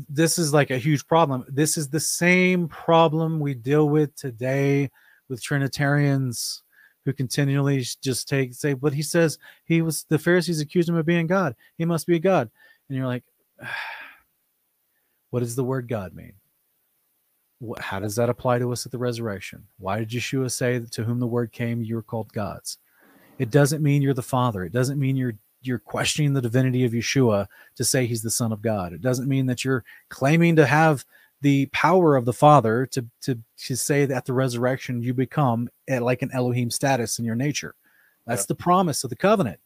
this is like a huge problem. This is the same problem we deal with today with Trinitarians who continually just take say, but he says he was the Pharisees accused him of being God. He must be God. And you're like, what does the word God mean? How does that apply to us at the resurrection? Why did Yeshua say to whom the word came, you are called gods? It doesn't mean you're the Father. It doesn't mean you're you're questioning the divinity of Yeshua to say he's the Son of God. It doesn't mean that you're claiming to have the power of the Father to to to say that at the resurrection you become at like an Elohim status in your nature. That's Yeah. the promise of the covenant.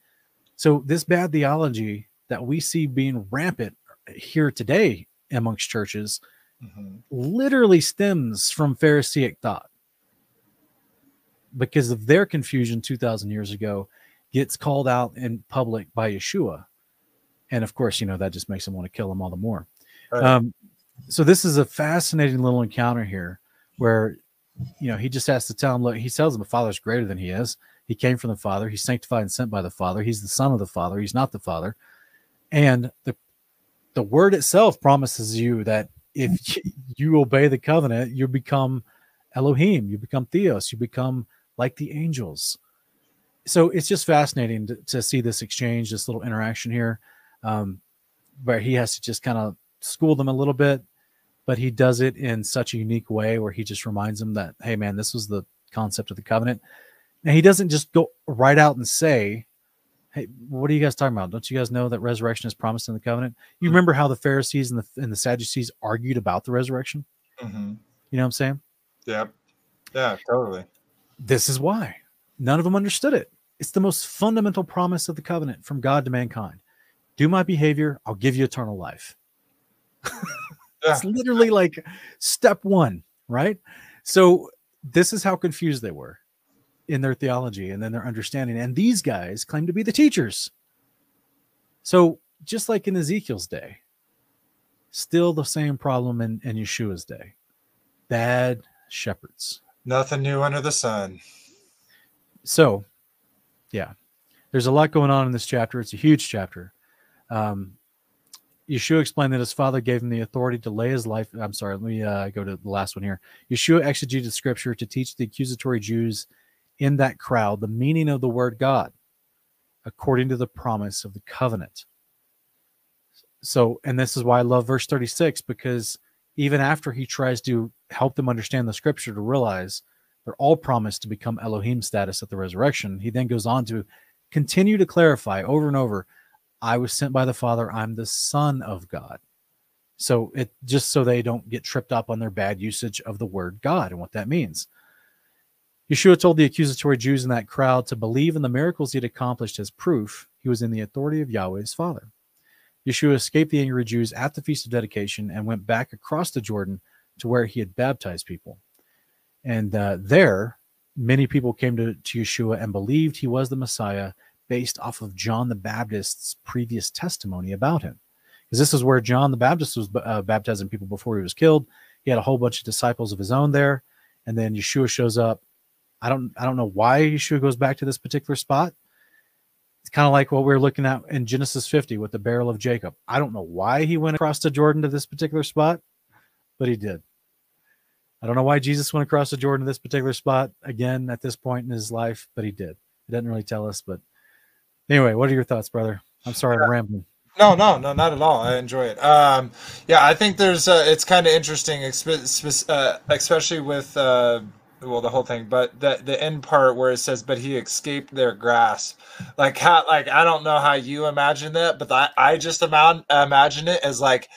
So this bad theology that we see being rampant here today amongst churches Mhm. literally stems from Pharisaic thought because of their confusion 2000 years ago gets called out in public by Yeshua. And of course, you know, that just makes them want to kill him all the more. Right. Um, so this is a fascinating little encounter here where, you know, he just has to tell him, look, he tells him the father's greater than he is. He came from the Father. He's sanctified and sent by the Father. He's the Son of the Father. He's not the Father. And the the word itself promises you that if you obey the covenant, you become Elohim, you become Theos, you become like the angels. So it's just fascinating to, to see this exchange, this little interaction here, um, where he has to just kind of school them a little bit, but he does it in such a unique way where he just reminds them that, hey, man, this was the concept of the covenant. And he doesn't just go right out and say, hey, what are you guys talking about? Don't you guys know that resurrection is promised in the covenant? You remember how the Pharisees and the, and the Sadducees argued about the resurrection? Mm-hmm. You know what I'm saying? Yep. Yeah, totally. This is why none of them understood it. It's the most fundamental promise of the covenant from God to mankind. Do my behavior, I'll give you eternal life. It's literally like step one, right? So this is how confused they were in their theology and then their understanding. And these guys claim to be the teachers. So just like in Ezekiel's day, still the same problem in, in Yeshua's day. Bad shepherds. Nothing new under the sun. So, yeah, there's a lot going on in this chapter. It's a huge chapter. Um, Yeshua explained that his father gave him the authority to lay his life. I'm sorry, let me uh, go to the last one here. Yeshua exegeted scripture to teach the accusatory Jews in that crowd the meaning of the word God according to the promise of the covenant. So, and this is why I love verse 36 because even after he tries to help them understand the scripture to realize they're all promised to become Elohim status at the resurrection, he then goes on to continue to clarify over and over I was sent by the Father, I'm the Son of God. So it just so they don't get tripped up on their bad usage of the word God and what that means. Yeshua told the accusatory Jews in that crowd to believe in the miracles he had accomplished as proof he was in the authority of Yahweh's Father. Yeshua escaped the angry Jews at the Feast of Dedication and went back across the Jordan to where he had baptized people. And uh, there, many people came to, to Yeshua and believed he was the Messiah based off of John the Baptist's previous testimony about him. Because this is where John the Baptist was uh, baptizing people before he was killed. He had a whole bunch of disciples of his own there. And then Yeshua shows up. I don't I don't know why Yeshua goes back to this particular spot. It's kind of like what we are looking at in Genesis 50 with the barrel of Jacob. I don't know why he went across the Jordan to this particular spot, but he did. I don't know why Jesus went across the Jordan to this particular spot again at this point in his life, but he did. It doesn't really tell us, but Anyway, what are your thoughts, brother? I'm sorry, I'm rambling. No, no, no, not at all. I enjoy it. Um, yeah, I think there's. Uh, it's kind of interesting, uh, especially with uh, well, the whole thing, but the the end part where it says, "But he escaped their grasp." Like how, like I don't know how you imagine that, but I I just imagine imagine it as like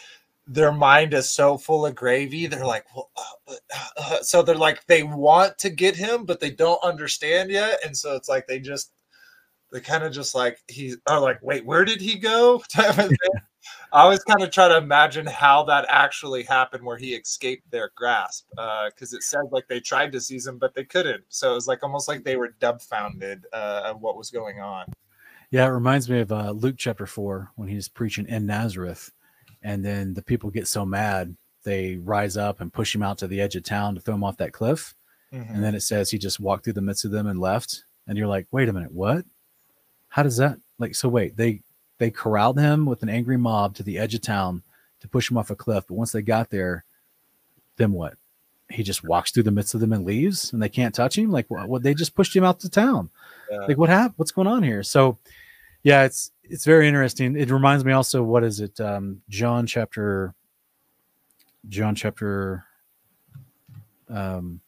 their mind is so full of gravy. They're like, well, uh, uh, so they're like they want to get him, but they don't understand yet, and so it's like they just they kind of just like he are like, wait, where did he go? I always kind of try to imagine how that actually happened, where he escaped their grasp, because uh, it said like they tried to seize him, but they couldn't. So it was like almost like they were dumbfounded uh, of what was going on. Yeah, it reminds me of uh, Luke chapter four when he's preaching in Nazareth, and then the people get so mad they rise up and push him out to the edge of town to throw him off that cliff, mm-hmm. and then it says he just walked through the midst of them and left. And you're like, wait a minute, what? How does that like? So wait, they they corralled him with an angry mob to the edge of town to push him off a cliff. But once they got there, then what? He just walks through the midst of them and leaves, and they can't touch him. Like what? what they just pushed him out to town. Yeah. Like what happened? What's going on here? So, yeah, it's it's very interesting. It reminds me also what is it? Um, John chapter. John chapter. Um,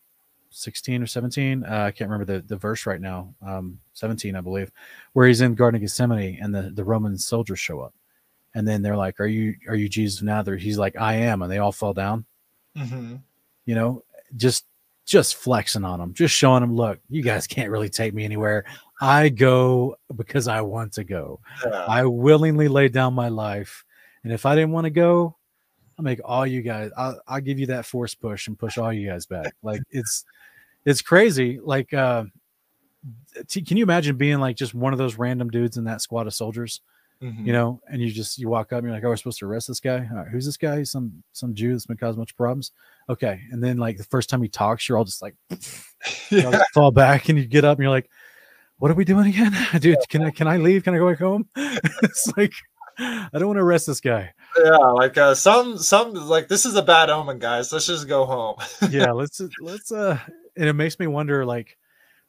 16 or 17. Uh, I can't remember the, the verse right now. Um, 17, I believe, where he's in Garden of Gethsemane and the, the Roman soldiers show up. And then they're like, Are you are you Jesus now? He's like, I am, and they all fall down. Mm-hmm. You know, just just flexing on them, just showing them, look, you guys can't really take me anywhere. I go because I want to go. Yeah. I willingly lay down my life. And if I didn't want to go, I'll make all you guys, I'll, I'll give you that force push and push all you guys back. Like it's it's crazy. Like, uh, t- can you imagine being like just one of those random dudes in that squad of soldiers? Mm-hmm. You know, and you just you walk up and you're like, "Oh, we're supposed to arrest this guy. Right, who's this guy? some some Jew that's been causing much problems." Okay, and then like the first time he talks, you're all just like, yeah. fall back, and you get up and you're like, what are we doing again, dude? Can I can I leave? Can I go back home? it's like I don't want to arrest this guy. Yeah, like uh, some some like this is a bad omen, guys. Let's just go home. yeah, let's let's uh, and it makes me wonder, like,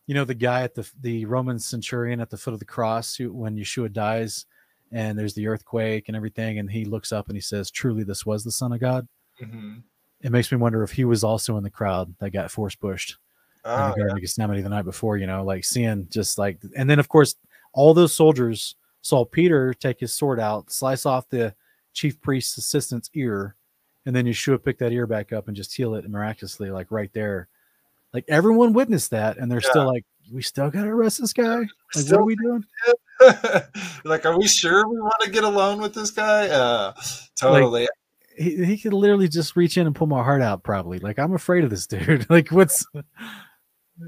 you know, the guy at the the Roman centurion at the foot of the cross, who, when Yeshua dies, and there's the earthquake and everything, and he looks up and he says, "Truly, this was the Son of God." Mm-hmm. It makes me wonder if he was also in the crowd that got force pushed oh, in the Garden yeah. of Gethsemane the night before. You know, like seeing just like, and then of course all those soldiers saw Peter take his sword out, slice off the chief priest's assistant's ear, and then Yeshua picked that ear back up and just heal it miraculously, like right there. Like everyone witnessed that, and they're yeah. still like, "We still got to arrest this guy. Like, still, what are we doing?" like, are we sure we want to get alone with this guy? Uh, totally. Like, he, he could literally just reach in and pull my heart out. Probably. Like, I'm afraid of this dude. like, what's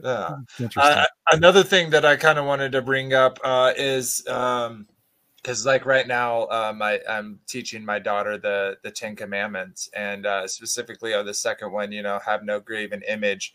yeah. Uh, another thing that I kind of wanted to bring up uh, is um, because like right now um, I, am teaching my daughter the the ten commandments and uh, specifically on the second one you know have no graven image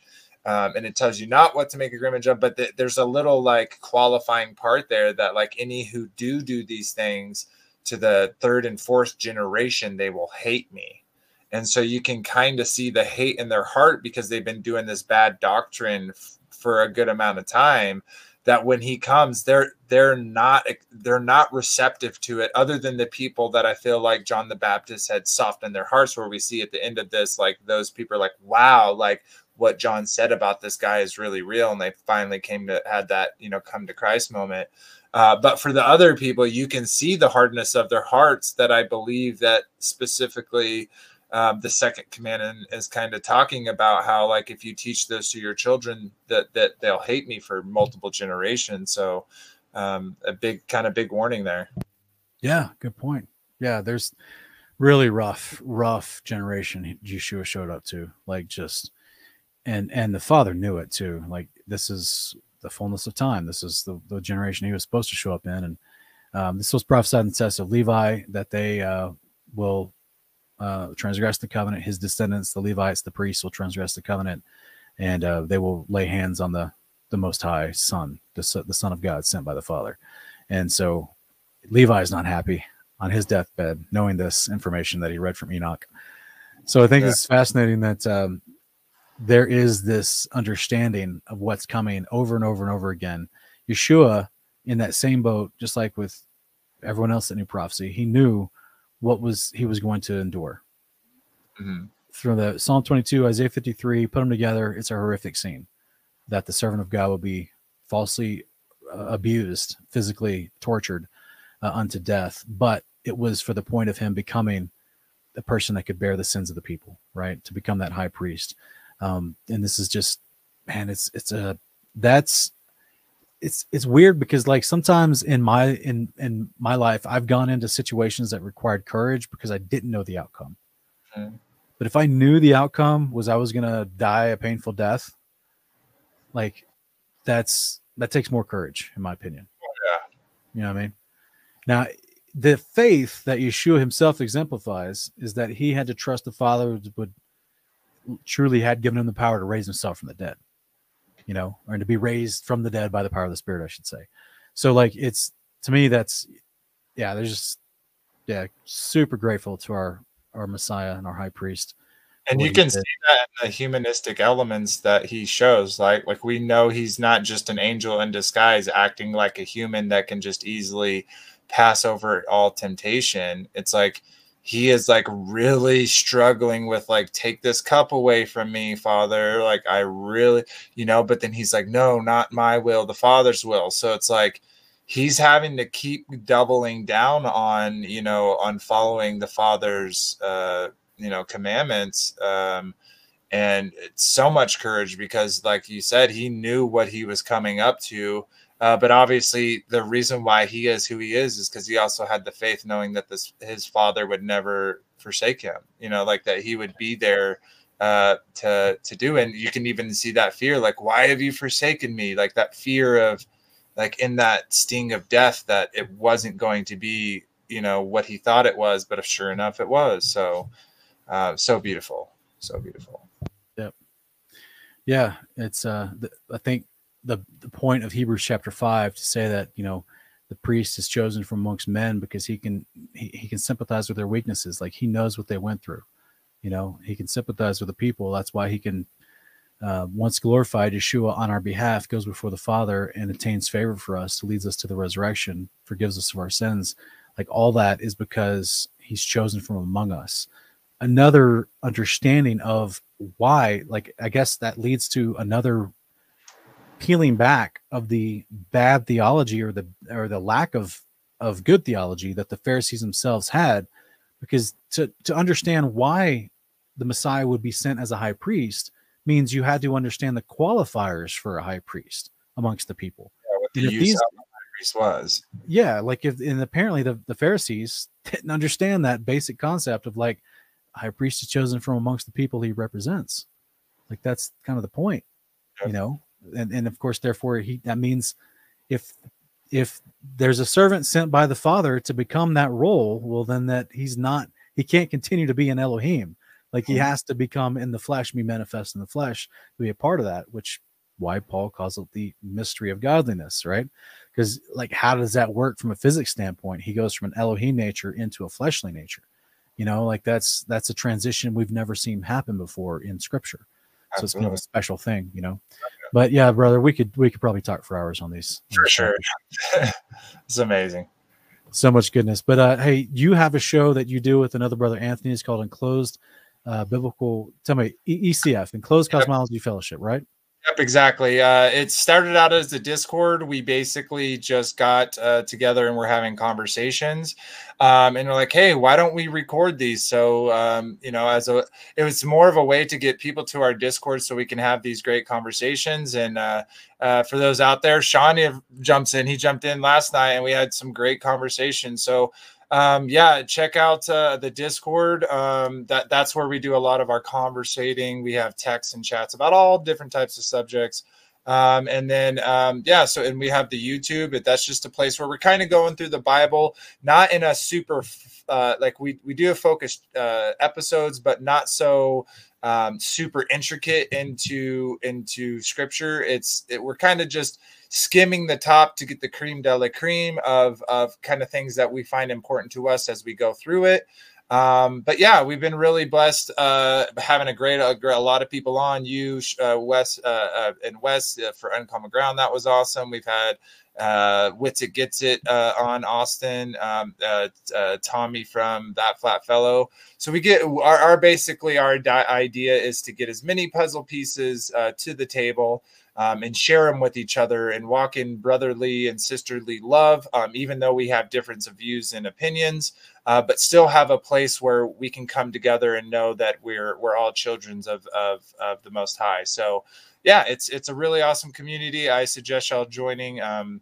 um, and it tells you not what to make a graven of but th- there's a little like qualifying part there that like any who do do these things to the third and fourth generation they will hate me. And so you can kind of see the hate in their heart because they've been doing this bad doctrine f- for a good amount of time that when he comes they're they're not they're not receptive to it other than the people that i feel like john the baptist had softened their hearts where we see at the end of this like those people are like wow like what john said about this guy is really real and they finally came to had that you know come to christ moment. Uh, but for the other people you can see the hardness of their hearts that i believe that specifically um, the second commandment is kind of talking about how like if you teach this to your children that that they'll hate me for multiple generations. So um, a big kind of big warning there. Yeah good point. Yeah there's really rough rough generation yeshua showed up to like just and and the father knew it too like this is the fullness of time this is the, the generation he was supposed to show up in and um, this was prophesied in the test of levi that they uh, will uh, transgress the covenant. His descendants, the Levites, the priests, will transgress the covenant, and uh, they will lay hands on the the Most High Son, the the Son of God sent by the Father. And so, Levi is not happy on his deathbed, knowing this information that he read from Enoch. So I think yeah. it's fascinating that um, there is this understanding of what's coming over and over and over again. Yeshua, in that same boat, just like with everyone else that knew prophecy, he knew what was he was going to endure. Mm-hmm. Through the Psalm 22, Isaiah 53, put them together. It's a horrific scene that the servant of God will be falsely uh, abused, physically tortured uh, unto death. But it was for the point of him becoming the person that could bear the sins of the people, right? To become that high priest. Um, and this is just, man, it's it's a that's it's it's weird because like sometimes in my in in my life I've gone into situations that required courage because I didn't know the outcome. Mm-hmm. But if I knew the outcome was I was gonna die a painful death, like that's that takes more courage in my opinion. Yeah. You know what I mean? Now the faith that Yeshua himself exemplifies is that he had to trust the Father would truly had given him the power to raise himself from the dead you know, or to be raised from the dead by the power of the Spirit, I should say. So, like, it's to me, that's yeah, there's just yeah, super grateful to our our Messiah and our High Priest. And you can see that in the humanistic elements that he shows. Like, like we know he's not just an angel in disguise, acting like a human that can just easily pass over all temptation. It's like he is like really struggling with like take this cup away from me father like i really you know but then he's like no not my will the father's will. So it's like he's having to keep doubling down on you know on following the father's uh you know commandments um and it's so much courage because like you said he knew what he was coming up to uh, but obviously, the reason why he is who he is is because he also had the faith, knowing that this his father would never forsake him. You know, like that he would be there uh, to to do. And you can even see that fear, like, why have you forsaken me? Like that fear of, like in that sting of death, that it wasn't going to be, you know, what he thought it was, but sure enough, it was. So, uh, so beautiful, so beautiful. Yep. Yeah, it's. uh I think the the point of Hebrews chapter five to say that you know the priest is chosen from amongst men because he can he, he can sympathize with their weaknesses. Like he knows what they went through. You know he can sympathize with the people. That's why he can uh, once glorified yeshua on our behalf goes before the father and attains favor for us leads us to the resurrection forgives us of our sins. Like all that is because he's chosen from among us. Another understanding of why like i guess that leads to another peeling back of the bad theology or the or the lack of of good theology that the Pharisees themselves had because to to understand why the Messiah would be sent as a high priest means you had to understand the qualifiers for a high priest amongst the people. Yeah, what the use these- of the high priest was. Yeah, like if and apparently the, the Pharisees didn't understand that basic concept of like high priest is chosen from amongst the people he represents. Like that's kind of the point, you know. And and of course, therefore, he that means if if there's a servant sent by the Father to become that role, well, then that he's not he can't continue to be an Elohim. Like he Mhm. has to become in the flesh, be manifest in the flesh to be a part of that, which why Paul calls it the mystery of godliness, right? Because like how does that work from a physics standpoint? He goes from an Elohim nature into a fleshly nature. You know, like that's that's a transition we've never seen happen before in scripture. So it's kind of a special thing, you know. But yeah, brother, we could we could probably talk for hours on these. For sure. it's amazing. So much goodness. But uh hey, you have a show that you do with another brother Anthony. It's called Enclosed uh Biblical tell me ECF, Enclosed Yep. Cosmology Fellowship, right? Yep, exactly. Uh, it started out as a Discord. We basically just got uh, together and we're having conversations. Um, and we're like, hey, why don't we record these? So, um, you know, as a, it was more of a way to get people to our Discord so we can have these great conversations. And uh, uh, for those out there, Sean jumps in. He jumped in last night and we had some great conversations. So, um, yeah, check out uh, the Discord. Um, that that's where we do a lot of our conversating. We have texts and chats about all different types of subjects. Um, and then um, yeah, so and we have the YouTube, but that's just a place where we're kind of going through the Bible, not in a super uh, like we we do focused uh, episodes, but not so um, super intricate into into scripture. It's it, we're kind of just skimming the top to get the cream de la cream of of kind of things that we find important to us as we go through it. Um, but yeah, we've been really blessed uh, having a great a, a lot of people on. You, uh, Wes, uh, uh, and Wes uh, for Uncommon Ground. That was awesome. We've had uh, Wits It Gets It uh, on Austin. Um, uh, uh, Tommy from That Flat Fellow. So we get our, our basically our di- idea is to get as many puzzle pieces uh, to the table um, and share them with each other and walk in brotherly and sisterly love, um, even though we have difference of views and opinions, uh, but still have a place where we can come together and know that we're we're all children of of, of the Most High. So yeah, it's it's a really awesome community. I suggest y'all joining. Um,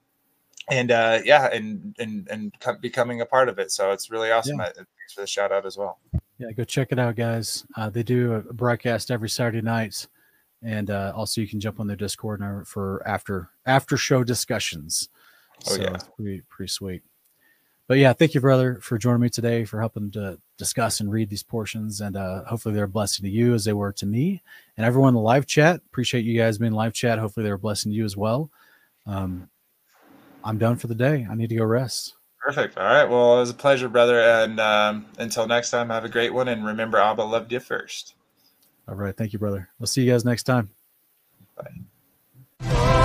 and uh, yeah, and and and becoming a part of it. So it's really awesome. Yeah. Thanks for the shout out as well. Yeah, go check it out, guys. Uh, they do a broadcast every Saturday nights, and uh, also you can jump on their Discord for after after show discussions. Oh, so yeah. it's pretty pretty sweet. But yeah, thank you, brother, for joining me today, for helping to discuss and read these portions, and uh, hopefully they're a blessing to you as they were to me and everyone in the live chat. Appreciate you guys being live chat. Hopefully they're a blessing to you as well. Um, I'm done for the day. I need to go rest. Perfect. All right. Well, it was a pleasure, brother. And um, until next time, have a great one. And remember, Abba loved you first. All right. Thank you, brother. We'll see you guys next time. Bye.